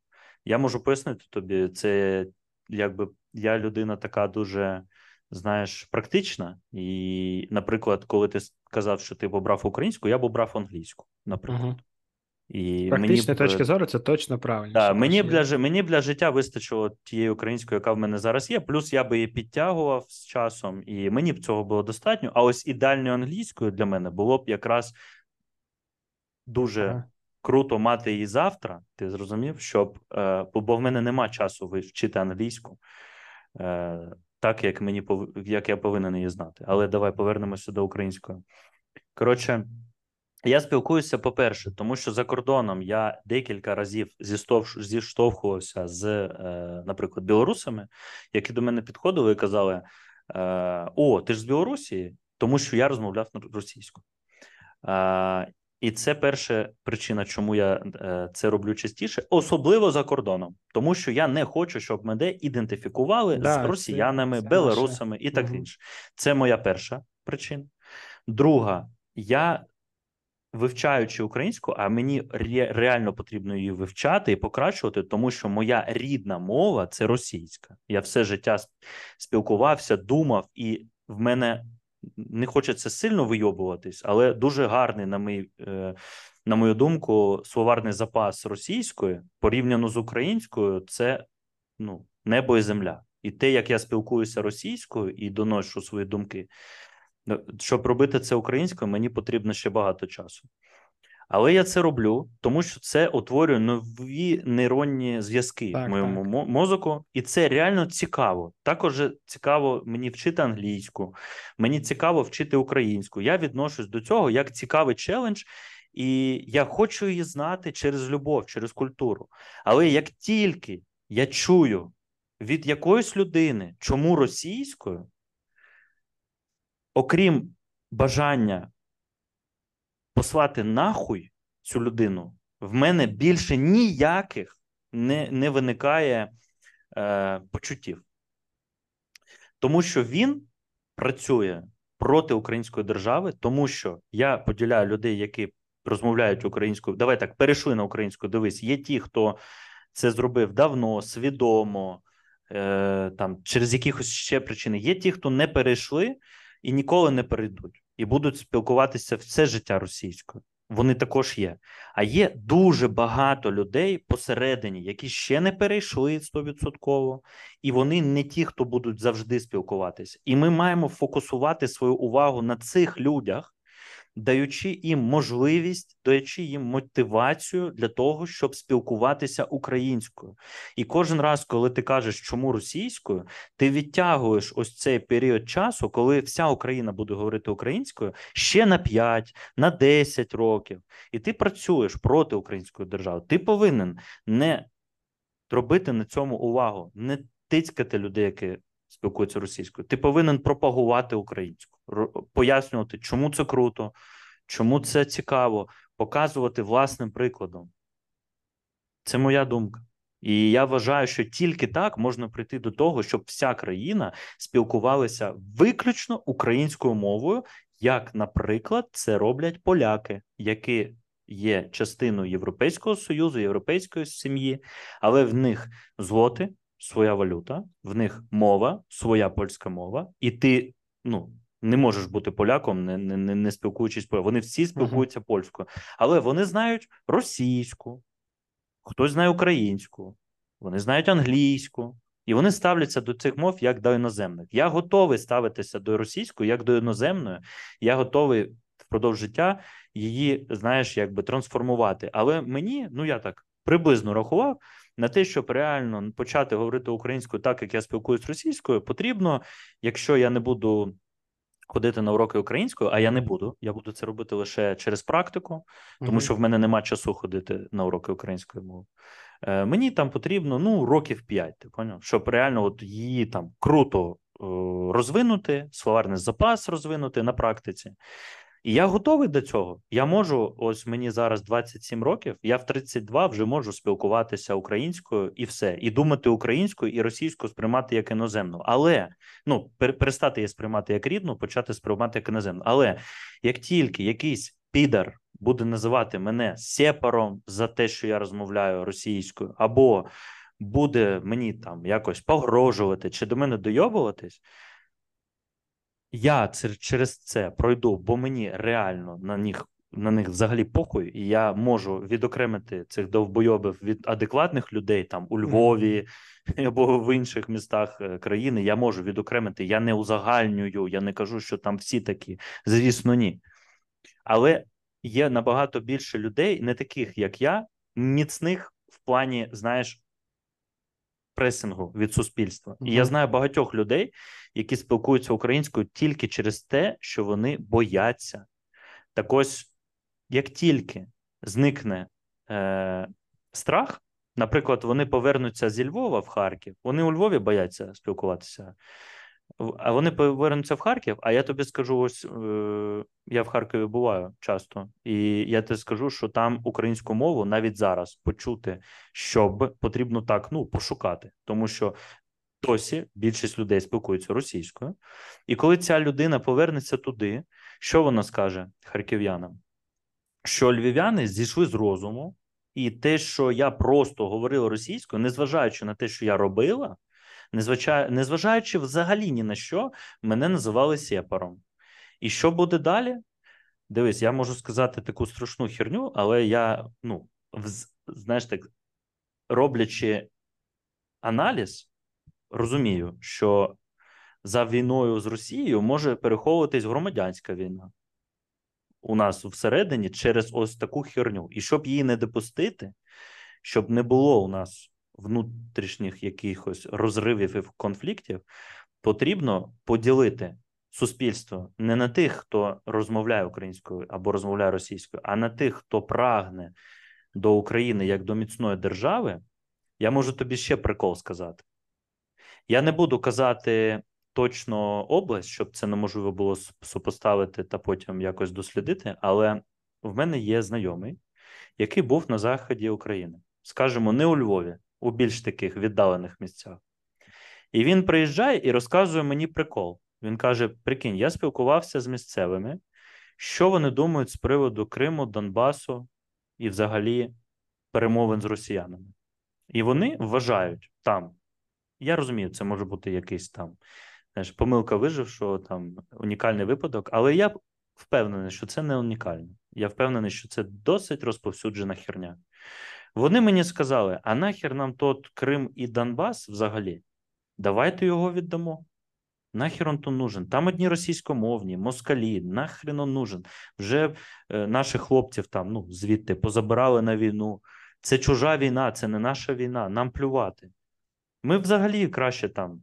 Я можу пояснити тобі, це якби я людина така дуже, знаєш, практична. І, наприклад, коли ти сказав, що ти б обрав українську, я б обрав англійську, наприклад. Угу. І практичної б, е, точки зору це точно правильно. Да, мені, краще- для, мені для життя вистачило тієї української, яка в мене зараз є. Плюс я би її підтягував з часом, і мені б цього було достатньо. А ось ідеальною англійською для мене було б якраз дуже Ага. Круто мати її завтра. Ти зрозумів, щоб е, бо в мене нема часу вчити англійську, е, так як мені як я повинен її знати. Але давай повернемося до української. Коротше. Я спілкуюся, по-перше, тому що за кордоном я декілька разів зіштовхувався з, е, наприклад, білорусами, які до мене підходили і казали: е, О, ти ж з Білорусі, тому що я розмовляв російською. І це перша причина, чому я е, це роблю частіше, особливо за кордоном, тому що я не хочу, щоб мене ідентифікували Да, з це- росіянами, це білорусами і так інше. Це моя перша причина. Друга, я вивчаючи українську, а мені ре- реально потрібно її вивчати і покращувати, тому що моя рідна мова це російська. Я все життя спілкувався, думав, і в мене не хочеться сильно вийобуватись, але дуже гарний, на мій, е, на мою думку, словарний запас російської порівняно з українською, це ну, небо і земля. І те, як я спілкуюся російською і доношу свої думки, Ну, щоб робити це українською, мені потрібно ще багато часу. Але я це роблю, тому що це утворює нові нейронні зв'язки Так, в моєму так. мо- мозоку, і це реально цікаво. Також цікаво мені вчити англійську, мені цікаво вчити українську. Я відношусь до цього як цікавий челендж, і я хочу її знати через любов, через культуру. Але як тільки я чую від якоїсь людини, чому російською, окрім бажання послати нахуй цю людину, в мене більше ніяких не, не виникає е, почуттів. Тому що він працює проти української держави, тому що я поділяю людей, які розмовляють українською. Давай так, перейшли на українську. Дивись, є ті, хто це зробив давно, свідомо, е, там через якихось ще причини. Є ті, хто не перейшли і ніколи не перейдуть, і будуть спілкуватися все життя російською. Вони також є. А є дуже багато людей посередині, які ще не перейшли 100%, і вони не ті, хто будуть завжди спілкуватися. І ми маємо фокусувати свою увагу на цих людях, даючи їм можливість, даючи їм мотивацію для того, щоб спілкуватися українською. І кожен раз, коли ти кажеш, чому російською, ти відтягуєш ось цей період часу, коли вся Україна буде говорити українською ще на 5, на 10 років, і ти працюєш проти української держави. Ти повинен не робити на цьому увагу, не тицькати людей, які спілкуються російською. Ти повинен пропагувати українську, пояснювати, чому це круто, чому це цікаво, показувати власним прикладом. Це моя думка. І я вважаю, що тільки так можна прийти до того, щоб вся країна спілкувалася виключно українською мовою, як, наприклад, це роблять поляки, які є частиною Європейського союзу, європейської сім'ї, але в них злоти, своя валюта, в них мова, своя польська мова, і ти ну не можеш бути поляком, не не, не спілкуючись поляком. Вони всі спілкуються uh -huh. польською, але вони знають російську, хтось знає українську, вони знають англійську. І вони ставляться до цих мов як до іноземних. Я готовий ставитися до російської як до іноземної. Я готовий впродовж життя її, знаєш, якби трансформувати. Але мені, ну я так приблизно рахував, на те, щоб реально почати говорити українською так, як я спілкуюсь російською, потрібно, якщо я не буду ходити на уроки українською, а я не буду. Я буду це робити лише через практику, тому що в мене нема часу ходити на уроки української мови. Е, Мені там потрібно ну років 5, ти поняв? щоб реально от її там круто е, розвинути, словарний запас розвинути на практиці. І я готовий до цього. Я можу, ось мені зараз 27 років, я в 32 вже можу спілкуватися українською і все, і думати українською і російською сприймати як іноземну. Але ну перестати її сприймати як рідну, почати сприймати як іноземну. Але як тільки якийсь підар буде називати мене сепаром за те, що я розмовляю російською, або буде мені там якось погрожувати чи до мене дойобуватись я через це пройду, бо мені реально на них на них взагалі похуй, і я можу відокремити цих довбойобів від адекватних людей там у Львові <laughs> або в інших містах е, країни. Я можу відокремити. Я не узагальнюю, я не кажу, що там всі такі. Звісно, ні. Але є набагато більше людей, не таких як я, міцних в плані, знаєш, пресингу від суспільства. І я знаю багатьох людей, які спілкуються українською тільки через те, що вони бояться. Так ось, як тільки зникне е, страх, наприклад, вони повернуться зі Львова в Харків, вони у Львові бояться спілкуватися. А вони повернуться в Харків. А я тобі скажу: ось е, я в Харкові буваю часто, і я тобі скажу, що там українську мову навіть зараз почути, щоб потрібно так ну пошукати, тому що досі більшість людей спілкуються російською, і коли ця людина повернеться туди, що вона скаже харків'янам? Що львів'яни зійшли з розуму, і те, що я просто говорив російською, незважаючи на те, що я робила незважаючи взагалі ні на що, мене називали сепаром. І що буде далі? Дивись, я можу сказати таку страшну херню, але я, ну, знаєш так, роблячи аналіз, розумію, що за війною з Росією може переховуватись громадянська війна у нас всередині через ось таку херню. І щоб її не допустити, щоб не було у нас внутрішніх якихось розривів і конфліктів, потрібно поділити суспільство не на тих, хто розмовляє українською або розмовляє російською, а на тих, хто прагне до України як до міцної держави. Я можу тобі ще прикол сказати. Я не буду казати точно область, щоб це неможливо було супоставити та потім якось дослідити, але в мене є знайомий, який був на заході України, скажімо, не у Львові, у більш таких віддалених місцях. І він приїжджає і розказує мені прикол. Він каже: Прикинь, я спілкувався з місцевими, що вони думають з приводу Криму, Донбасу і взагалі перемовин з росіянами. І вони вважають там. Я розумію, це може бути якийсь там знаєш, помилка вижившого, там унікальний випадок, але я впевнений, що це не унікально. Я впевнений, що це досить розповсюджена херня. Вони мені сказали: а нахер нам тот Крим і Донбас взагалі? Давайте його віддамо. Нахер он то нужен? Там одні російськомовні, москалі, нахрен он нужен. Вже е, наших хлопців там, ну, звідти позабирали на війну. Це чужа війна, це не наша війна. Нам плювати. Ми взагалі краще там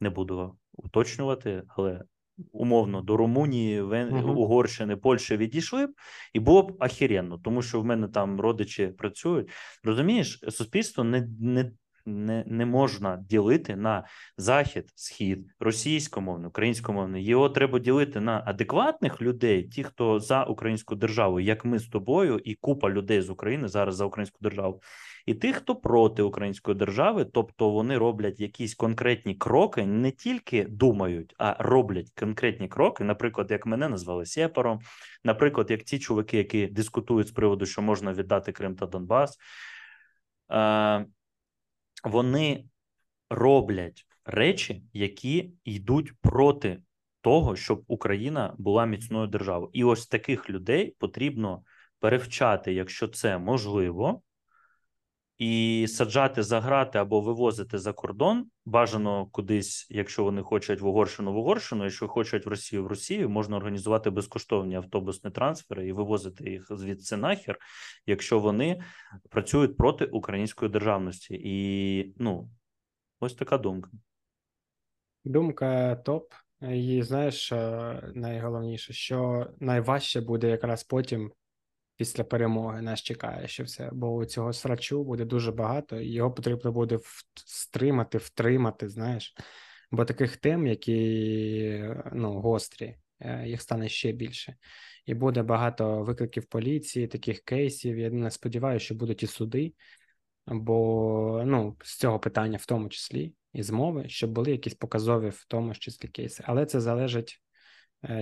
не буду уточнювати, але умовно до Румунії, Вен... Мгм. Угорщини, Польщі відійшли б, і було б ахіренно, тому що в мене там родичі працюють. Розумієш, суспільство не, не, не, не можна ділити на захід, схід, російськомовне, українськомовне. Його треба ділити на адекватних людей, ті, хто за українську державу, як ми з тобою, і купа людей з України зараз за українську державу. І тих, хто проти української держави, тобто вони роблять якісь конкретні кроки, не тільки думають, а роблять конкретні кроки. Наприклад, як мене назвали Сєпаром, наприклад, як ті чуваки, які дискутують з приводу, що можна віддати Крим та Донбас, е, вони роблять речі, які йдуть проти того, щоб Україна була міцною державою. І ось таких людей потрібно перевчати, якщо це можливо і саджати за грати або вивозити за кордон бажано кудись, якщо вони хочуть в Угорщину в Угорщину, якщо хочуть в Росію в Росію, можна організувати безкоштовні автобусні трансфери і вивозити їх звідси нахер, якщо вони працюють проти української державності, і ну ось така думка. Думка топ. І знаєш, найголовніше, що найважче буде якраз потім після перемоги нас чекає ще все, бо у цього срачу буде дуже багато, і його потрібно буде стримати, втримати, знаєш. Бо таких тем, які ну, гострі, е, їх стане ще більше. І буде багато викликів поліції, таких кейсів. Я не сподіваюся, що будуть і суди, бо ну, з цього питання, в тому числі, і з мови, щоб були якісь показові в тому числі кейси. Але це залежить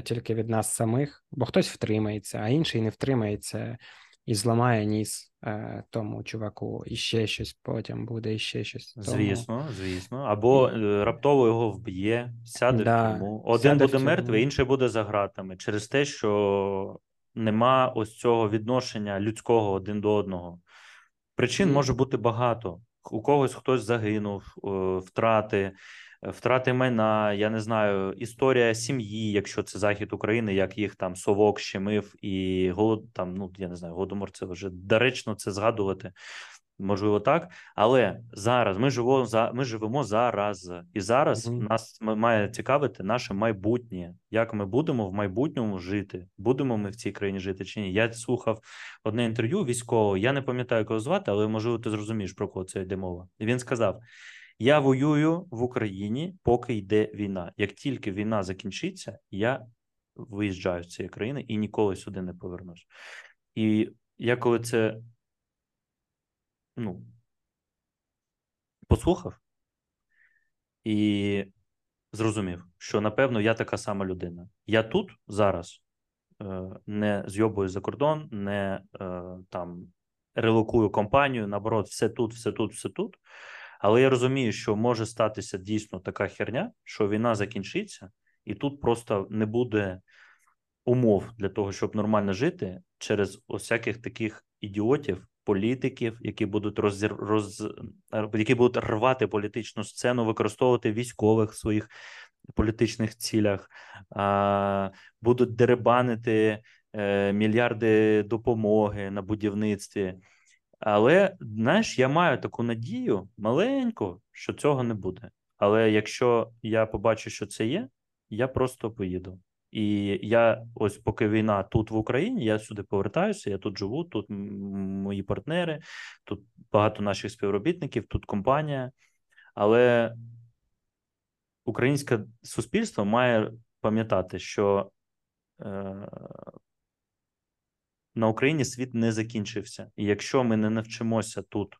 тільки від нас самих, бо хтось втримається, а інший не втримається і зламає ніс е, тому чуваку, і ще щось потім буде, і ще щось. Тому... Звісно, звісно. Або е, раптово його вб'є, сяде да, в тюрму. Один буде мертвий, інший буде за гратами через те, що нема ось цього відношення людського один до одного. Причин може бути багато. У когось хтось загинув, втрати втрати майна, я не знаю, історія сім'ї, якщо це захід України, як їх там совок щемив і голод там, ну я не знаю, голодомор це вже доречно це згадувати. Можливо, так, але зараз ми живемо за ми живемо зараз, і зараз mm-hmm. нас має цікавити наше майбутнє. Як ми будемо в майбутньому жити? Будемо ми в цій країні жити чи ні? Я слухав одне інтерв'ю військового. Я не пам'ятаю, кого звати, але можливо, ти зрозумієш про кого це йде мова. І він сказав: я воюю в Україні, поки йде війна. Як тільки війна закінчиться, я виїжджаю з цієї країни і ніколи сюди не повернусь. І я коли це ну, послухав і зрозумів, що напевно я така сама людина. Я тут зараз е, не зйобую за кордон, не е, там релокую компанію, наоборот, все тут, все тут, все тут. Але я розумію, що може статися дійсно така херня, що війна закінчиться, і тут просто не буде умов для того, щоб нормально жити через всяких таких ідіотів, політиків, які будуть роз... роз... які будуть рвати політичну сцену, використовувати військових в своїх політичних цілях, будуть деребанити е, мільярди допомоги на будівництві. Але знаєш, я маю таку надію маленьку, що цього не буде. Але якщо я побачу, що це є, я просто поїду. І я ось поки війна тут в Україні, я сюди повертаюся, я тут живу, тут мої партнери, тут багато наших співробітників, тут компанія. Але українське суспільство має пам'ятати, що е, на Україні світ не закінчився. І якщо ми не навчимося тут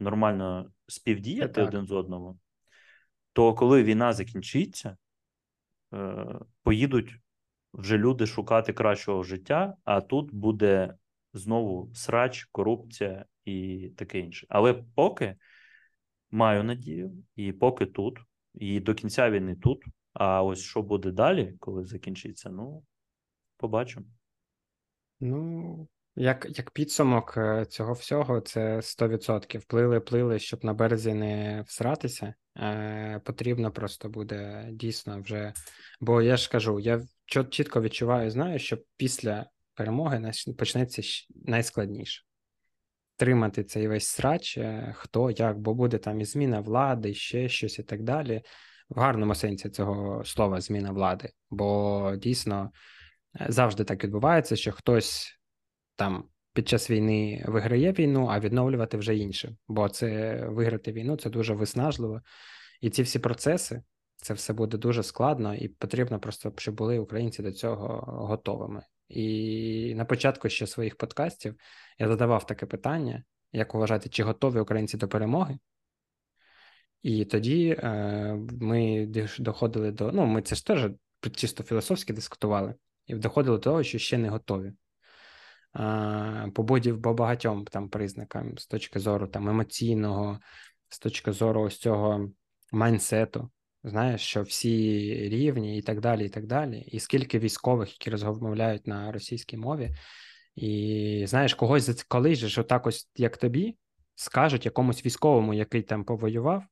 нормально співдіяти один з одного, то коли війна закінчиться, поїдуть вже люди шукати кращого життя, а тут буде знову срач, корупція і таке інше. Але поки маю надію, і поки тут, і до кінця війни тут. А ось що буде далі, коли закінчиться, ну побачимо. Ну, Як як підсумок е, цього всього, це 100%. Плили, плили, щоб на березі не всратися. Е, Потрібно просто буде дійсно вже. Бо я ж кажу, я чітко відчуваю, знаю, що після перемоги почнеться найскладніше. Тримати цей весь срач, е, хто як, бо буде там і зміна влади, ще щось і так далі. В гарному сенсі цього слова зміна влади. Бо дійсно е, завжди так відбувається, що хтось там під час війни виграє війну, а відновлювати вже інше. Бо це виграти війну це дуже виснажливо. І ці всі процеси, це все буде дуже складно, і потрібно просто, щоб були українці до цього готовими. І на початку ще своїх подкастів я задавав таке питання: як вважати, чи готові українці до перемоги? І тоді е, ми доходили до. Ну, ми це ж теж чисто філософськи дискутували, і доходили до того, що ще не готові по багатьом там признакам з точки зору там емоційного, з точки зору ось цього майнсету. Знаєш, що всі рівні і так далі, і так далі. І скільки військових, які розмовляють на російській мові, і знаєш, когось колись же, що так ось як тобі, скажуть якомусь військовому, який там повоював,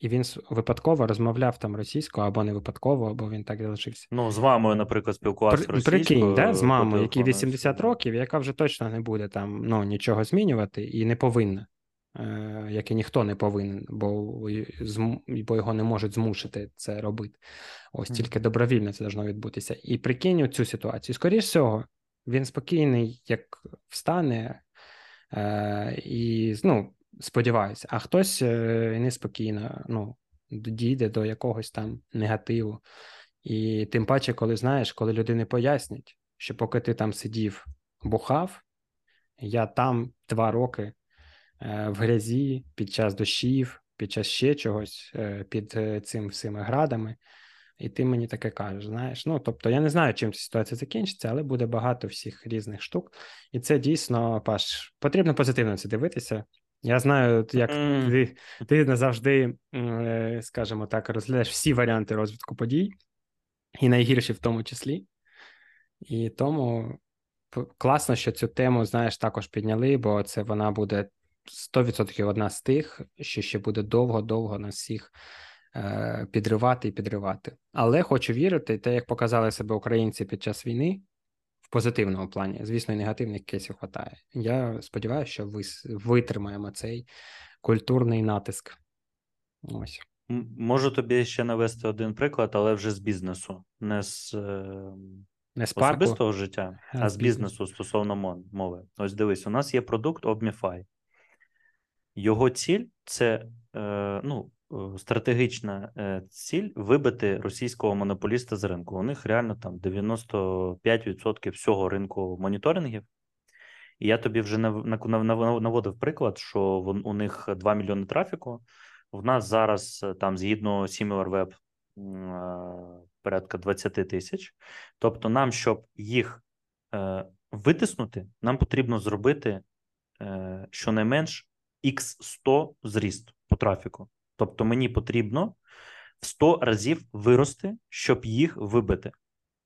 і він випадково розмовляв там російською або не випадково, або він так залишився. Ну, з мамою, наприклад, спілкувався При, російською. Прикинь, да, з мамою, якій 80 років, яка вже точно не буде там ну, нічого змінювати і не повинна, е, як і ніхто не повинен, бо бо його не можуть змусити це робити. Ось тільки добровільно це должно відбутися. І прикинь цю ситуацію. Скоріше всього, він спокійний, як встане, е, і ну, сподіваюся, а хтось е, неспокійно ну, дійде до якогось там негативу. І тим паче, коли знаєш, коли людини пояснять, що поки ти там сидів, бухав, я там два роки е, в грязі під час дощів, під час ще чогось, е, під цим всіми градами. І ти мені таке кажеш, знаєш. Ну, тобто, я не знаю, чим ця ситуація закінчиться, але буде багато всіх різних штук. І це дійсно, Паш, потрібно позитивно це дивитися. Я знаю, як mm. ти ти назавжди, е, скажімо так, розглядаєш всі варіанти розвитку подій, і найгірші в тому числі. І тому класно, що цю тему, знаєш, також підняли, бо це вона буде 100% одна з тих, що ще буде довго-довго нас всіх е, підривати і підривати. Але хочу вірити, те, як показали себе українці під час війни, позитивному плані. Звісно, і негативних кейсів вистачає. Я сподіваюся, що ви витримаємо цей культурний натиск. Ось. Можу тобі ще навести один приклад, але вже з бізнесу, не з е, не з особистого життя, а, а з бізнесу стосовно мови. Ось дивись, у нас є продукт Obmify. Його ціль це е, ну, стратегічна е, ціль вибити російського монополіста з ринку. У них реально там 95% всього ринку моніторингів. І я тобі вже наводив приклад, що у них 2 мільйони трафіку. В нас зараз е, там згідно SimilarWeb порядка 20 тисяч. Тобто, нам, щоб їх витиснути, нам потрібно зробити щонайменш X100 зріст по трафіку. Тобто мені потрібно в 100 разів вирости, щоб їх вибити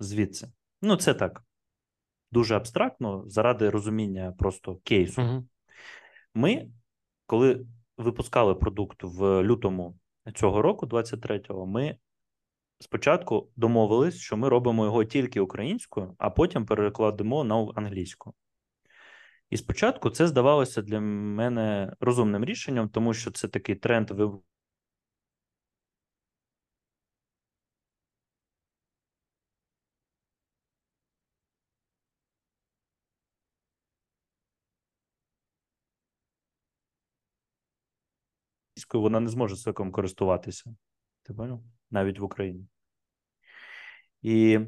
звідси. Ну, це так. Дуже абстрактно, заради розуміння просто кейсу. Угу. Ми, коли випускали продукт в лютому цього року, 23-го, ми спочатку домовились, що ми робимо його тільки українською, а потім перекладемо на англійську. І спочатку це здавалося для мене розумним рішенням, тому що це такий тренд російською вона не зможе соком користуватися. Ти поняв? Навіть в Україні. І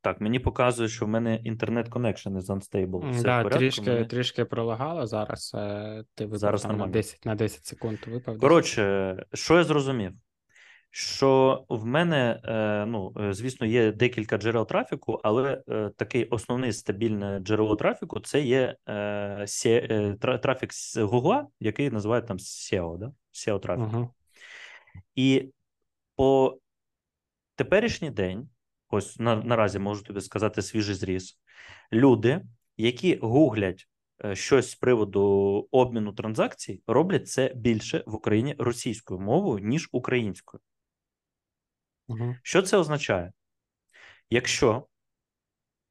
так, мені показує, що в мене internet connection is unstable. Все да, трішки мені... трішки пролагало зараз. Е, ти випав зараз там на 10 на 10 секунд. випав. Коротше, що я зрозумів? Що в мене, е, ну е, звісно, є декілька джерел трафіку, але е, такий основний стабільне джерело трафіку це є трафік з Google, який називають там SEO, да? SEO трафік. Uh-huh. І по теперішній день ось на, наразі можу тобі сказати свіжий зріз. Люди, які гуглять щось з приводу обміну транзакцій, роблять це більше в Україні російською мовою, ніж українською. Угу. Що це означає? Якщо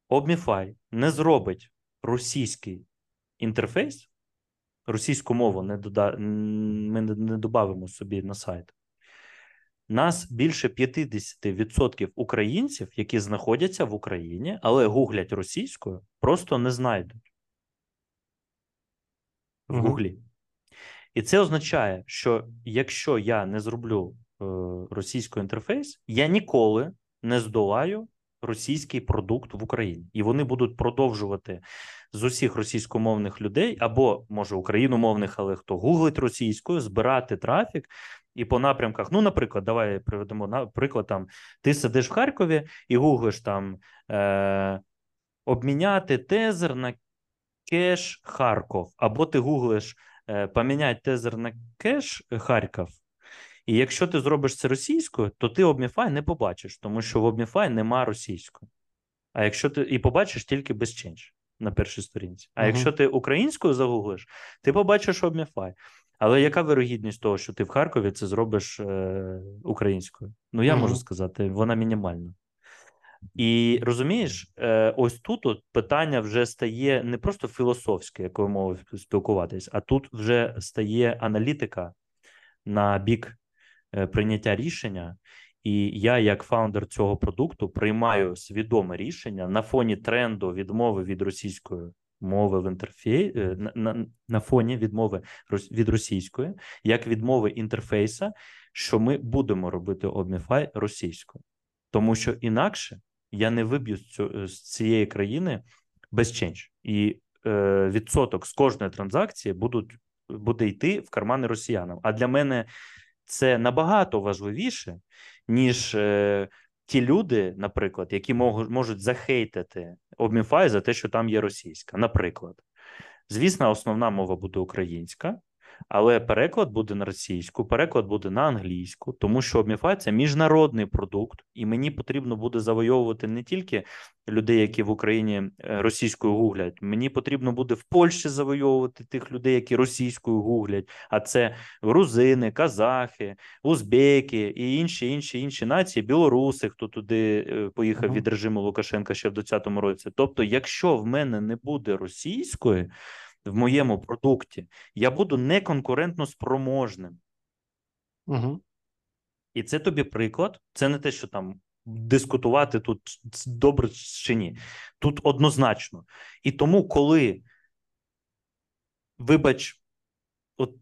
Obmify не зробить російський інтерфейс, російську мову не дода... ми не, додамо собі на сайт, нас більше 50% українців, які знаходяться в Україні, але гуглять російською, просто не знайдуть в. Гуглі. І це означає, що якщо я не зроблю е, російський інтерфейс, я ніколи не здолаю російський продукт в Україні, і вони будуть продовжувати з усіх російськомовних людей, або може україномовних, але хто гуглить російською, збирати трафік. І по напрямках, ну, наприклад, давай приведемо на приклад там: ти сидиш в Харкові і гуглиш там е, обміняти тезер на кеш Харков, або ти гуглиш е, поміняти тезер на кеш Харків. І якщо ти зробиш це російською, то ти Обміфай не побачиш, тому що в Обміфай нема російської. А якщо ти і побачиш тільки без change на першій сторінці. А Мгм. якщо ти українською загуглиш, ти побачиш Обміфай. Але яка вирогідність того, що ти в Харкові це зробиш е, українською? Ну, я можу сказати, вона мінімальна. І розумієш, е, ось тут от питання вже стає не просто філософське, якою мовою спілкуватись, а тут вже стає аналітика на бік прийняття рішення. І я, як фаундер цього продукту, приймаю свідоме рішення на фоні тренду відмови від російської мови в інтерфей е, на, на, на фоні відмови від російської, як відмови інтерфейса, що ми будемо робити Обміфай російською, тому що інакше я не виб'ю з, цієї країни без change. І е, відсоток з кожної транзакції будуть, буде йти в кармани росіянам. А для мене це набагато важливіше, ніж е, ті люди, наприклад, які можуть, можуть захейтити Обміфай за те, що там є російська. Наприклад, звісно, основна мова буде українська, але переклад буде на російську, переклад буде на англійську, тому що Обміфай це міжнародний продукт, і мені потрібно буде завойовувати не тільки людей, які в Україні е, російською гуглять. Мені потрібно буде в Польщі завойовувати тих людей, які російською гуглять. А це грузини, казахи, узбеки і інші інші інші нації, білоруси, хто туди е, поїхав від режиму Лукашенка ще в 2020 році. Тобто, якщо в мене не буде російської в моєму продукті, я буду неконкурентно спроможним. Угу. І це тобі приклад. Це не те, що там дискутувати тут добре чи ні. Тут однозначно. І тому, коли, вибач, от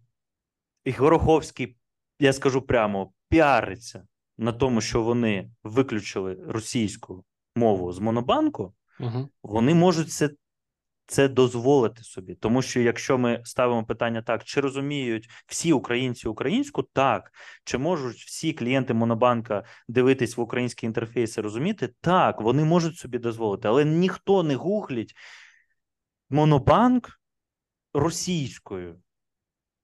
Гороховський, я скажу прямо, піариться на тому, що вони виключили російську мову з монобанку, Угу. вони можуть це, це дозволити собі. Тому що якщо ми ставимо питання так, чи розуміють всі українці українську, так. Чи можуть всі клієнти Монобанка дивитись в українські інтерфейси, розуміти? Так, вони можуть собі дозволити, але ніхто не гуглить Монобанк російською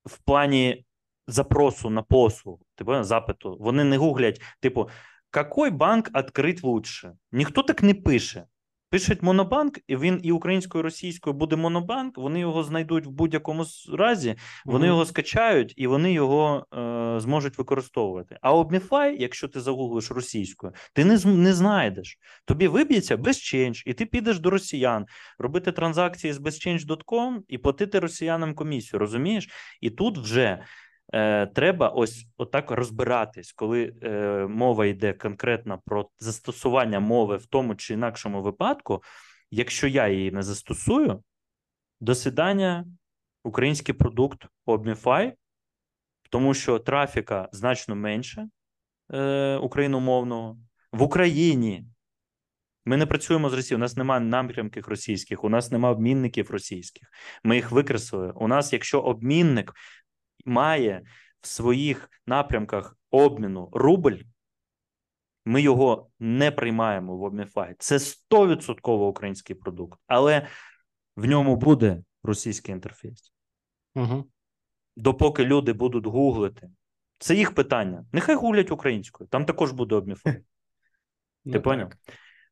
в плані запросу на послугу, типу запиту. Вони не гуглять, типу, який банк відкрить лучше? Ніхто так не пише. Пишуть монобанк, і він і українською, і російською буде монобанк. Вони його знайдуть в будь-якому разі, вони Мгм. його скачають і вони його е, зможуть використовувати. А Обміфай, якщо ти загуглиш російською, ти не, не знайдеш. Тобі виб'ється безченж, і ти підеш до росіян робити транзакції з безченж.com і платити росіянам комісію. Розумієш? І тут вже е, треба ось отак розбиратись, коли е, мова йде конкретно про застосування мови в тому чи інакшому випадку. Якщо я її не застосую, до свидання, український продукт Обміфай, тому що трафіка значно менше е, україномовного в Україні. Ми не працюємо з Росією, у нас немає напрямків російських, у нас немає обмінників російських. Ми їх викреслили. У нас, якщо обмінник має в своїх напрямках обміну рубль, ми його не приймаємо в Обміфай. Це 100% український продукт, але в ньому буде російський інтерфейс. Угу. Допоки люди будуть гуглити, це їх питання. Нехай гуглять українською, там також буде Обміфай. <laughs> Ну, Ти поняв?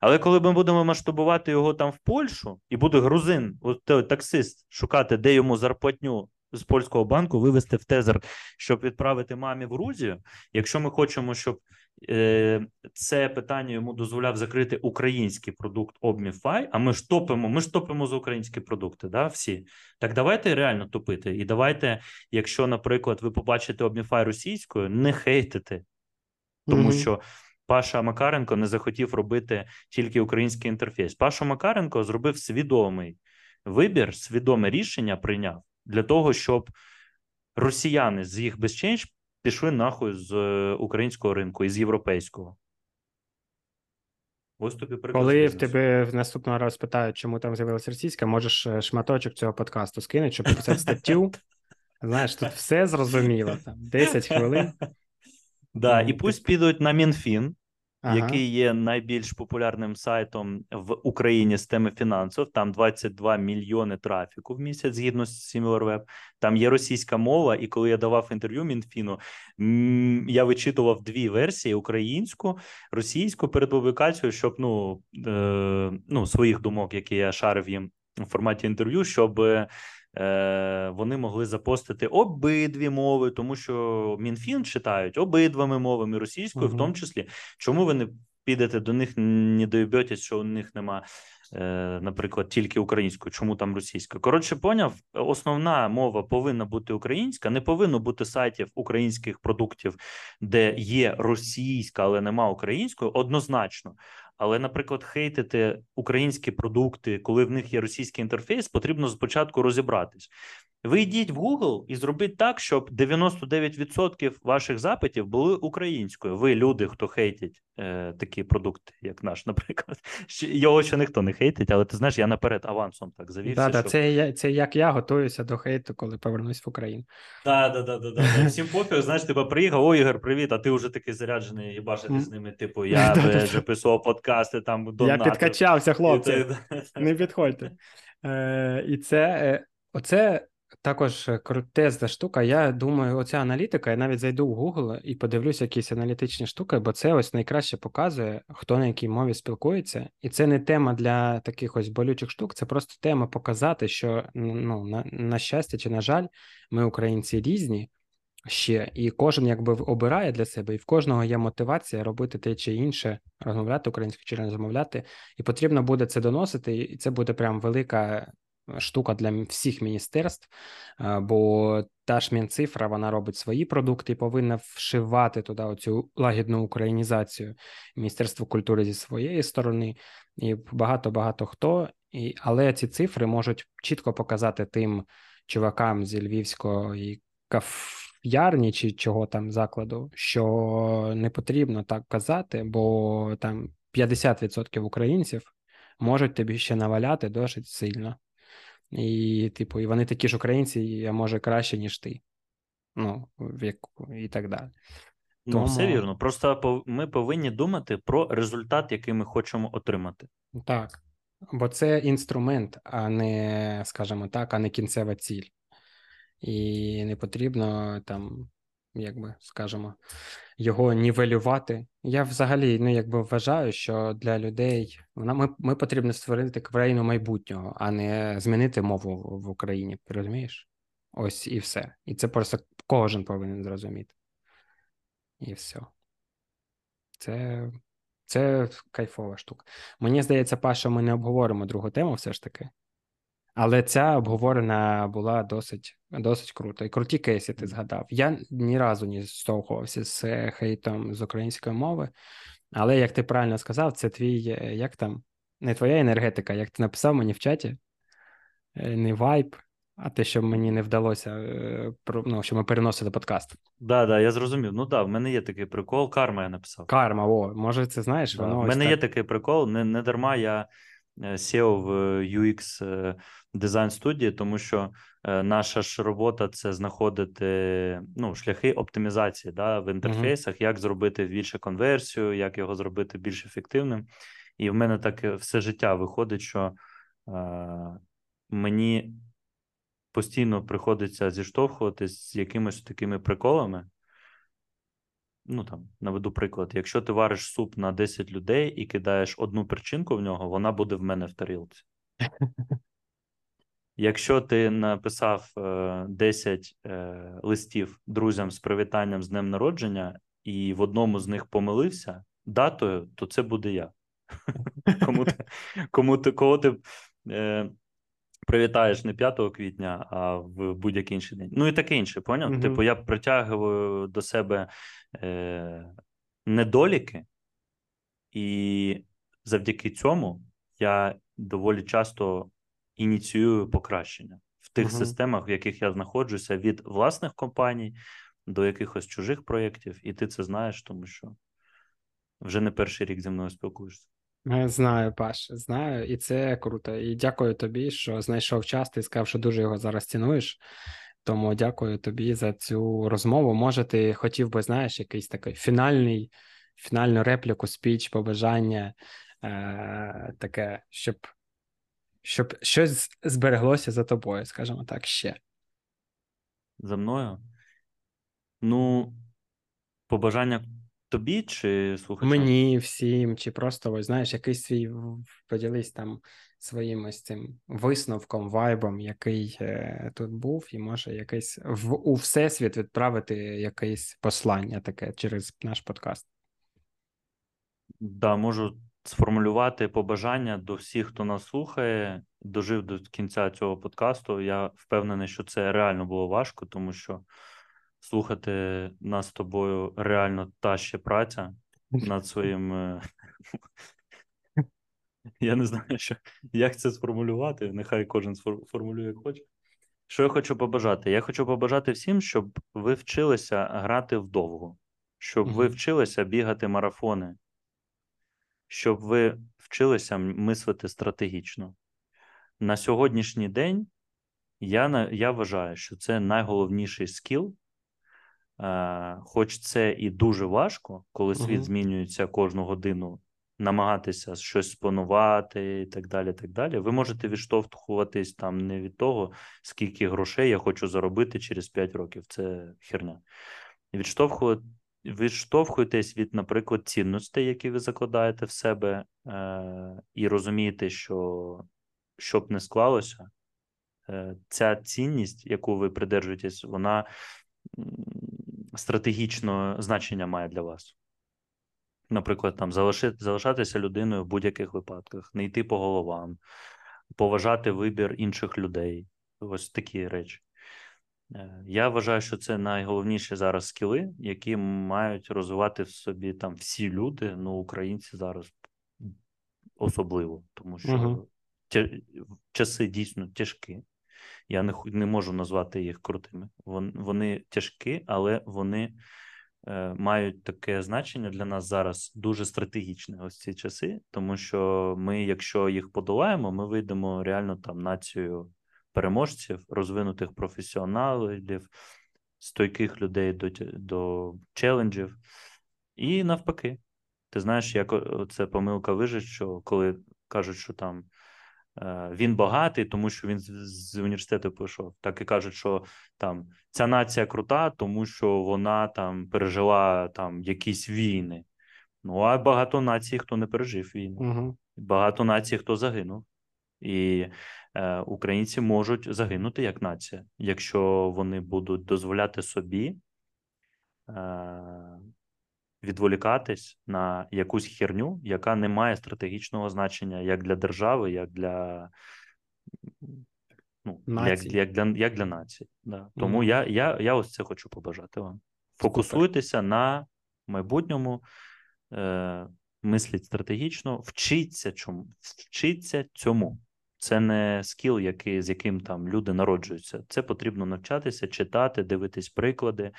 Але коли ми будемо масштабувати його там в Польщу, і буде грузин, от таксист, шукати, де йому зарплатню з польського банку вивести в тезер, щоб відправити мамі в Грузію. Якщо ми хочемо, щоб е, це питання йому дозволяв закрити український продукт Обміфай, а ми ж топимо, ми ж топимо за українські продукти, да, всі. Так давайте реально топити. І давайте, якщо, наприклад, ви побачите Обміфай російською, не хейтити, тому mm-hmm. що. Паша Макаренко не захотів робити тільки український інтерфейс. Паша Макаренко зробив свідомий вибір, свідоме рішення прийняв для того, щоб росіяни з їх безченж пішли нахуй з е, українського ринку і з європейського. Ось тобі. Коли в тебе в наступного разу питають, чому там з'явилася російська, можеш е, шматочок цього подкасту скинути, щоб написати статтю. <laughs> Знаєш, тут все зрозуміло. Там 10 хвилин. Да, І пусть підуть на Мінфін, ага. який є найбільш популярним сайтом в Україні з теми фінансів. Там 22 мільйони трафіку в місяць згідно з SimilarWeb. Там є російська мова, і коли я давав інтерв'ю Мінфіну, я вичитував дві версії: українську, російську перед публікацією, щоб ну, е, ну своїх думок, які я шарив їм в форматі інтерв'ю, щоб. Е, вони могли запостити обидві мови, тому що МінФін читають обидвами мовами російською, угу. в тому числі. Чому ви не підете до них, не доїбетесь, що у них нема, наприклад, тільки українською, чому там російська? Коротше, поняв, основна мова повинна бути українська, не повинно бути сайтів українських продуктів, де є російська, але нема української, однозначно. Але, наприклад, хейтити українські продукти, коли в них є російський інтерфейс, потрібно спочатку розібратись. Ви йдіть в Google і зробіть так, щоб 99% ваших запитів були українською. Ви люди, хто хейтять е, такі продукти, як наш, <laughs> наприклад. Його ще ніхто не хейтить, але ти знаєш, я наперед авансом так завівся. Да, щоб... Це це як я готуюся до хейту, коли повернусь в Україну. Так, да, да, да, да. Всім пофіг, знаєш, типа приїхав, о, Ігор, привіт, а ти вже такий заряджений і бачити з ними. Типу, <laughs> я вже писав подкасти там. Я підкачався, хлопці. Не підходьте. Е, І це. Е, оце також е, крутезна штука. Я думаю, оця аналітика, я навіть зайду в Google і подивлюся якісь аналітичні штуки, бо це ось найкраще показує, хто на якій мові спілкується. І це не тема для таких ось болючих штук, це просто тема показати, що ну, на, на щастя чи на жаль, ми українці різні. Ще і кожен якби обирає для себе, і в кожного є мотивація робити те чи інше, розмовляти українською чи не розмовляти, і потрібно буде це доносити, і це буде прям велика штука для всіх міністерств, бо та ж Мінцифра вона робить свої продукти і повинна вшивати туди оцю лагідну українізацію Міністерство культури зі своєї сторони, і багато багато хто. І, Але ці цифри можуть чітко показати тим чувакам зі Львівської каф'ярні чи чого там закладу, що не потрібно так казати, бо там 50% українців можуть тобі ще наваляти досить сильно. І, типу, і вони такі ж українці, а може краще, ніж ти. Ну, віку і так далі. Ну, Тому... все вірно. Просто ми повинні думати про результат, який ми хочемо отримати. Так. Бо це інструмент, а не, скажімо так, а не кінцева ціль. І не потрібно там, як би скажемо, його нівелювати. Я взагалі ну, якби вважаю, що для людей ми ми потрібно створити країну майбутнього, а не змінити мову в Україні. Розумієш? Ось і все. І це просто кожен повинен зрозуміти. І все. Це це кайфова штука. Мені здається, Паша, ми не обговоримо другу тему, все ж таки. Але ця обговорена була досить досить круто. І круті кейси ти згадав. Я ні разу не стовхувався з хейтом з української мови, але як ти правильно сказав, це твій е, як там, не твоя енергетика, як ти написав мені в чаті, е, не вайб, а те, що мені не вдалося, е, ну, що ми переносили подкаст. Так, да, да, я зрозумів. Ну так, в мене є такий прикол. Карма я написав. Карма, о, може, це знаєш? Да, воно В мене так... є такий прикол, не, не дарма я. SEO в UX дизайн студії, тому що е, наша ж робота це знаходити ну, шляхи оптимізації да, в інтерфейсах, uh-huh. як зробити більше конверсію, як його зробити більш ефективним. І в мене так все життя виходить, що е, мені постійно приходиться зіштовхуватись з якимись такими приколами. ну там наведу приклад: якщо ти вариш суп на 10 людей і кидаєш одну перчинку в нього, вона буде в мене в тарілці. <laughs> Якщо ти написав е, 10 е, листів друзям з привітанням з днем народження, і в одному з них помилився датою, то це буде я. <laughs> Кому ти, кому ти, кого ти е, привітаєш не 5 квітня, а в будь-який інший день. Ну і таке інше, поняв? Мгм. Типу, я притягую до себе е, недоліки, і завдяки цьому я доволі часто ініціюю покращення в тих Мгм. системах, в яких я знаходжуся, від власних компаній до якихось чужих проєктів, і ти це знаєш, тому що вже не перший рік зі мною спілкуєшся. Е, Знаю, Паш, знаю, і це круто. І дякую тобі, що знайшов час. Ти сказав, що дуже його зараз цінуєш. Тому дякую тобі за цю розмову. Може, ти хотів би, знаєш, якийсь такий фінальний, фінальну репліку, спіч, побажання, е, таке, щоб, щоб щось збереглося за тобою, скажімо так, ще. За мною. Ну, побажання тобі чи слухачам? Мені, всім, чи просто, ось, знаєш, якийсь свій поділись там своїм ось цим висновком, вайбом, який е, тут був, і може якийсь в у всесвіт відправити якесь послання таке через наш подкаст. Да, можу сформулювати побажання до всіх, хто нас слухає, дожив до кінця цього подкасту. Я впевнений, що це реально було важко, тому що слухати нас з тобою реально та ще праця над своїм. е, <laughs> Я не знаю, що, як це сформулювати. Нехай кожен сфор- формулює, як хоче. Що я хочу побажати? Я хочу побажати всім, щоб ви вчилися грати вдовго, щоб ви вчилися бігати марафони, щоб ви вчилися мислити стратегічно. На сьогоднішній день я, я вважаю, що це найголовніший скіл. Хоч це і дуже важко, коли світ Мгм. змінюється кожну годину, намагатися щось спланувати і так далі. так далі. Ви можете відштовхуватись там не від того, скільки грошей я хочу заробити через 5 років. Це херня. Відштовхувати відштовхуйтесь від, наприклад, цінностей, які ви закладаєте в себе, е, і розумієте, що щоб не склалося, е, ця цінність, яку ви придержуєтесь, вона м, стратегічне значення має для вас. Наприклад, там залиши, залишатися людиною в будь-яких випадках, не йти по головам, поважати вибір інших людей. Ось такі речі. Е, Я вважаю, що це найголовніші зараз скіли, які мають розвивати в собі там всі люди, ну, українці зараз особливо, тому що тя- часи дійсно тяжкі. Я не, не можу назвати їх крутими. Вон, вони тяжкі, але вони е, мають таке значення для нас зараз дуже стратегічне ось ці часи, тому що ми, якщо їх подолаємо, ми вийдемо реально там нацією переможців, розвинутих професіоналів, стойких людей до, до челенджів. І навпаки, ти знаєш, як це помилка вижить, що коли кажуть, що там е, він багатий, тому що він з, університету пішов. Так і кажуть, що там ця нація крута, тому що вона там пережила там якісь війни. Ну а багато націй, хто не пережив війну, Мгм. багато націй, хто загинув. І українці можуть загинути як нація, якщо вони будуть дозволяти собі е, відволікатись на якусь херню, яка не має стратегічного значення як для держави, як для ну, як, Нації. як, для, як для нації. Да. Тому Мгм. я, я, я ось це хочу побажати вам. Фокусуйтеся на майбутньому, е, мисліть стратегічно, вчіться чому, вчіться цьому. Це не скіл, який, з яким там люди народжуються. Це потрібно навчатися, читати, дивитись приклади,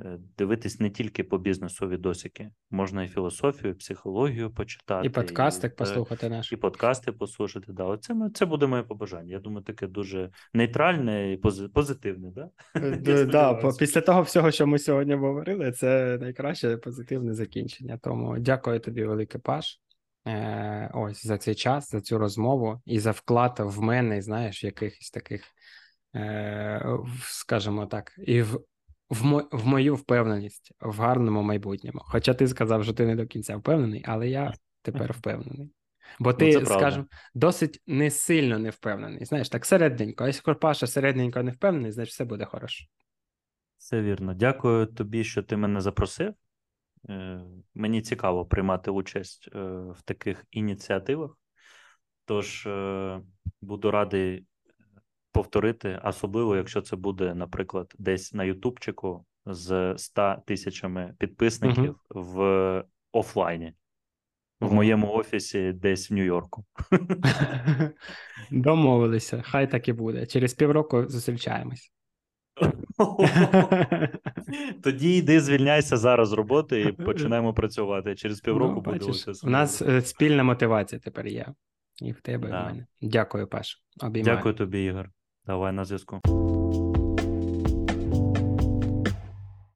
е, дивитись не тільки по бізнесу відосики. Можна і філософію, і психологію почитати. І подкастик та- послухати наш. і подкасти послухати. Да, оце ми- це буде моє побажання. Я думаю, таке дуже нейтральне і пози- позитивне. Да? Е, <laughs> Да, по- після того всього, що ми сьогодні говорили, це найкраще позитивне закінчення. Тому дякую тобі, велике Паш. Е, ось за цей час, за цю розмову і за вклад в мене, знаєш, якихось таких, е, скажімо так, і в в, мо... в мою впевненість в гарному майбутньому. Хоча ти сказав, що ти не до кінця впевнений, але я тепер впевнений. Бо Ну, ти, правда. скажу, досить не сильно не впевнений. Знаєш, так середненько. А якщо Паша середненько не впевнений, значить все буде хорошо. Все вірно. Дякую тобі, що ти мене запросив. Е, Мені цікаво приймати участь е, в таких ініціативах. Тож е, буду радий повторити, особливо, якщо це буде, наприклад, десь на Ютубчику з 100 тисячами підписників в офлайні, в моєму офісі, десь в Нью-Йорку. <laughs> Домовилися, хай так і буде. Через півроку зустрічаємось. <laughs> Тоді йди звільняйся зараз з роботи і починаємо <laughs> працювати. Через півроку Ну, буде бачиш, У нас е, спільна мотивація тепер є. І в тебе, і в мене. Дякую, Паш. Обіймаю. Дякую тобі, Ігор. Давай на зв'язку.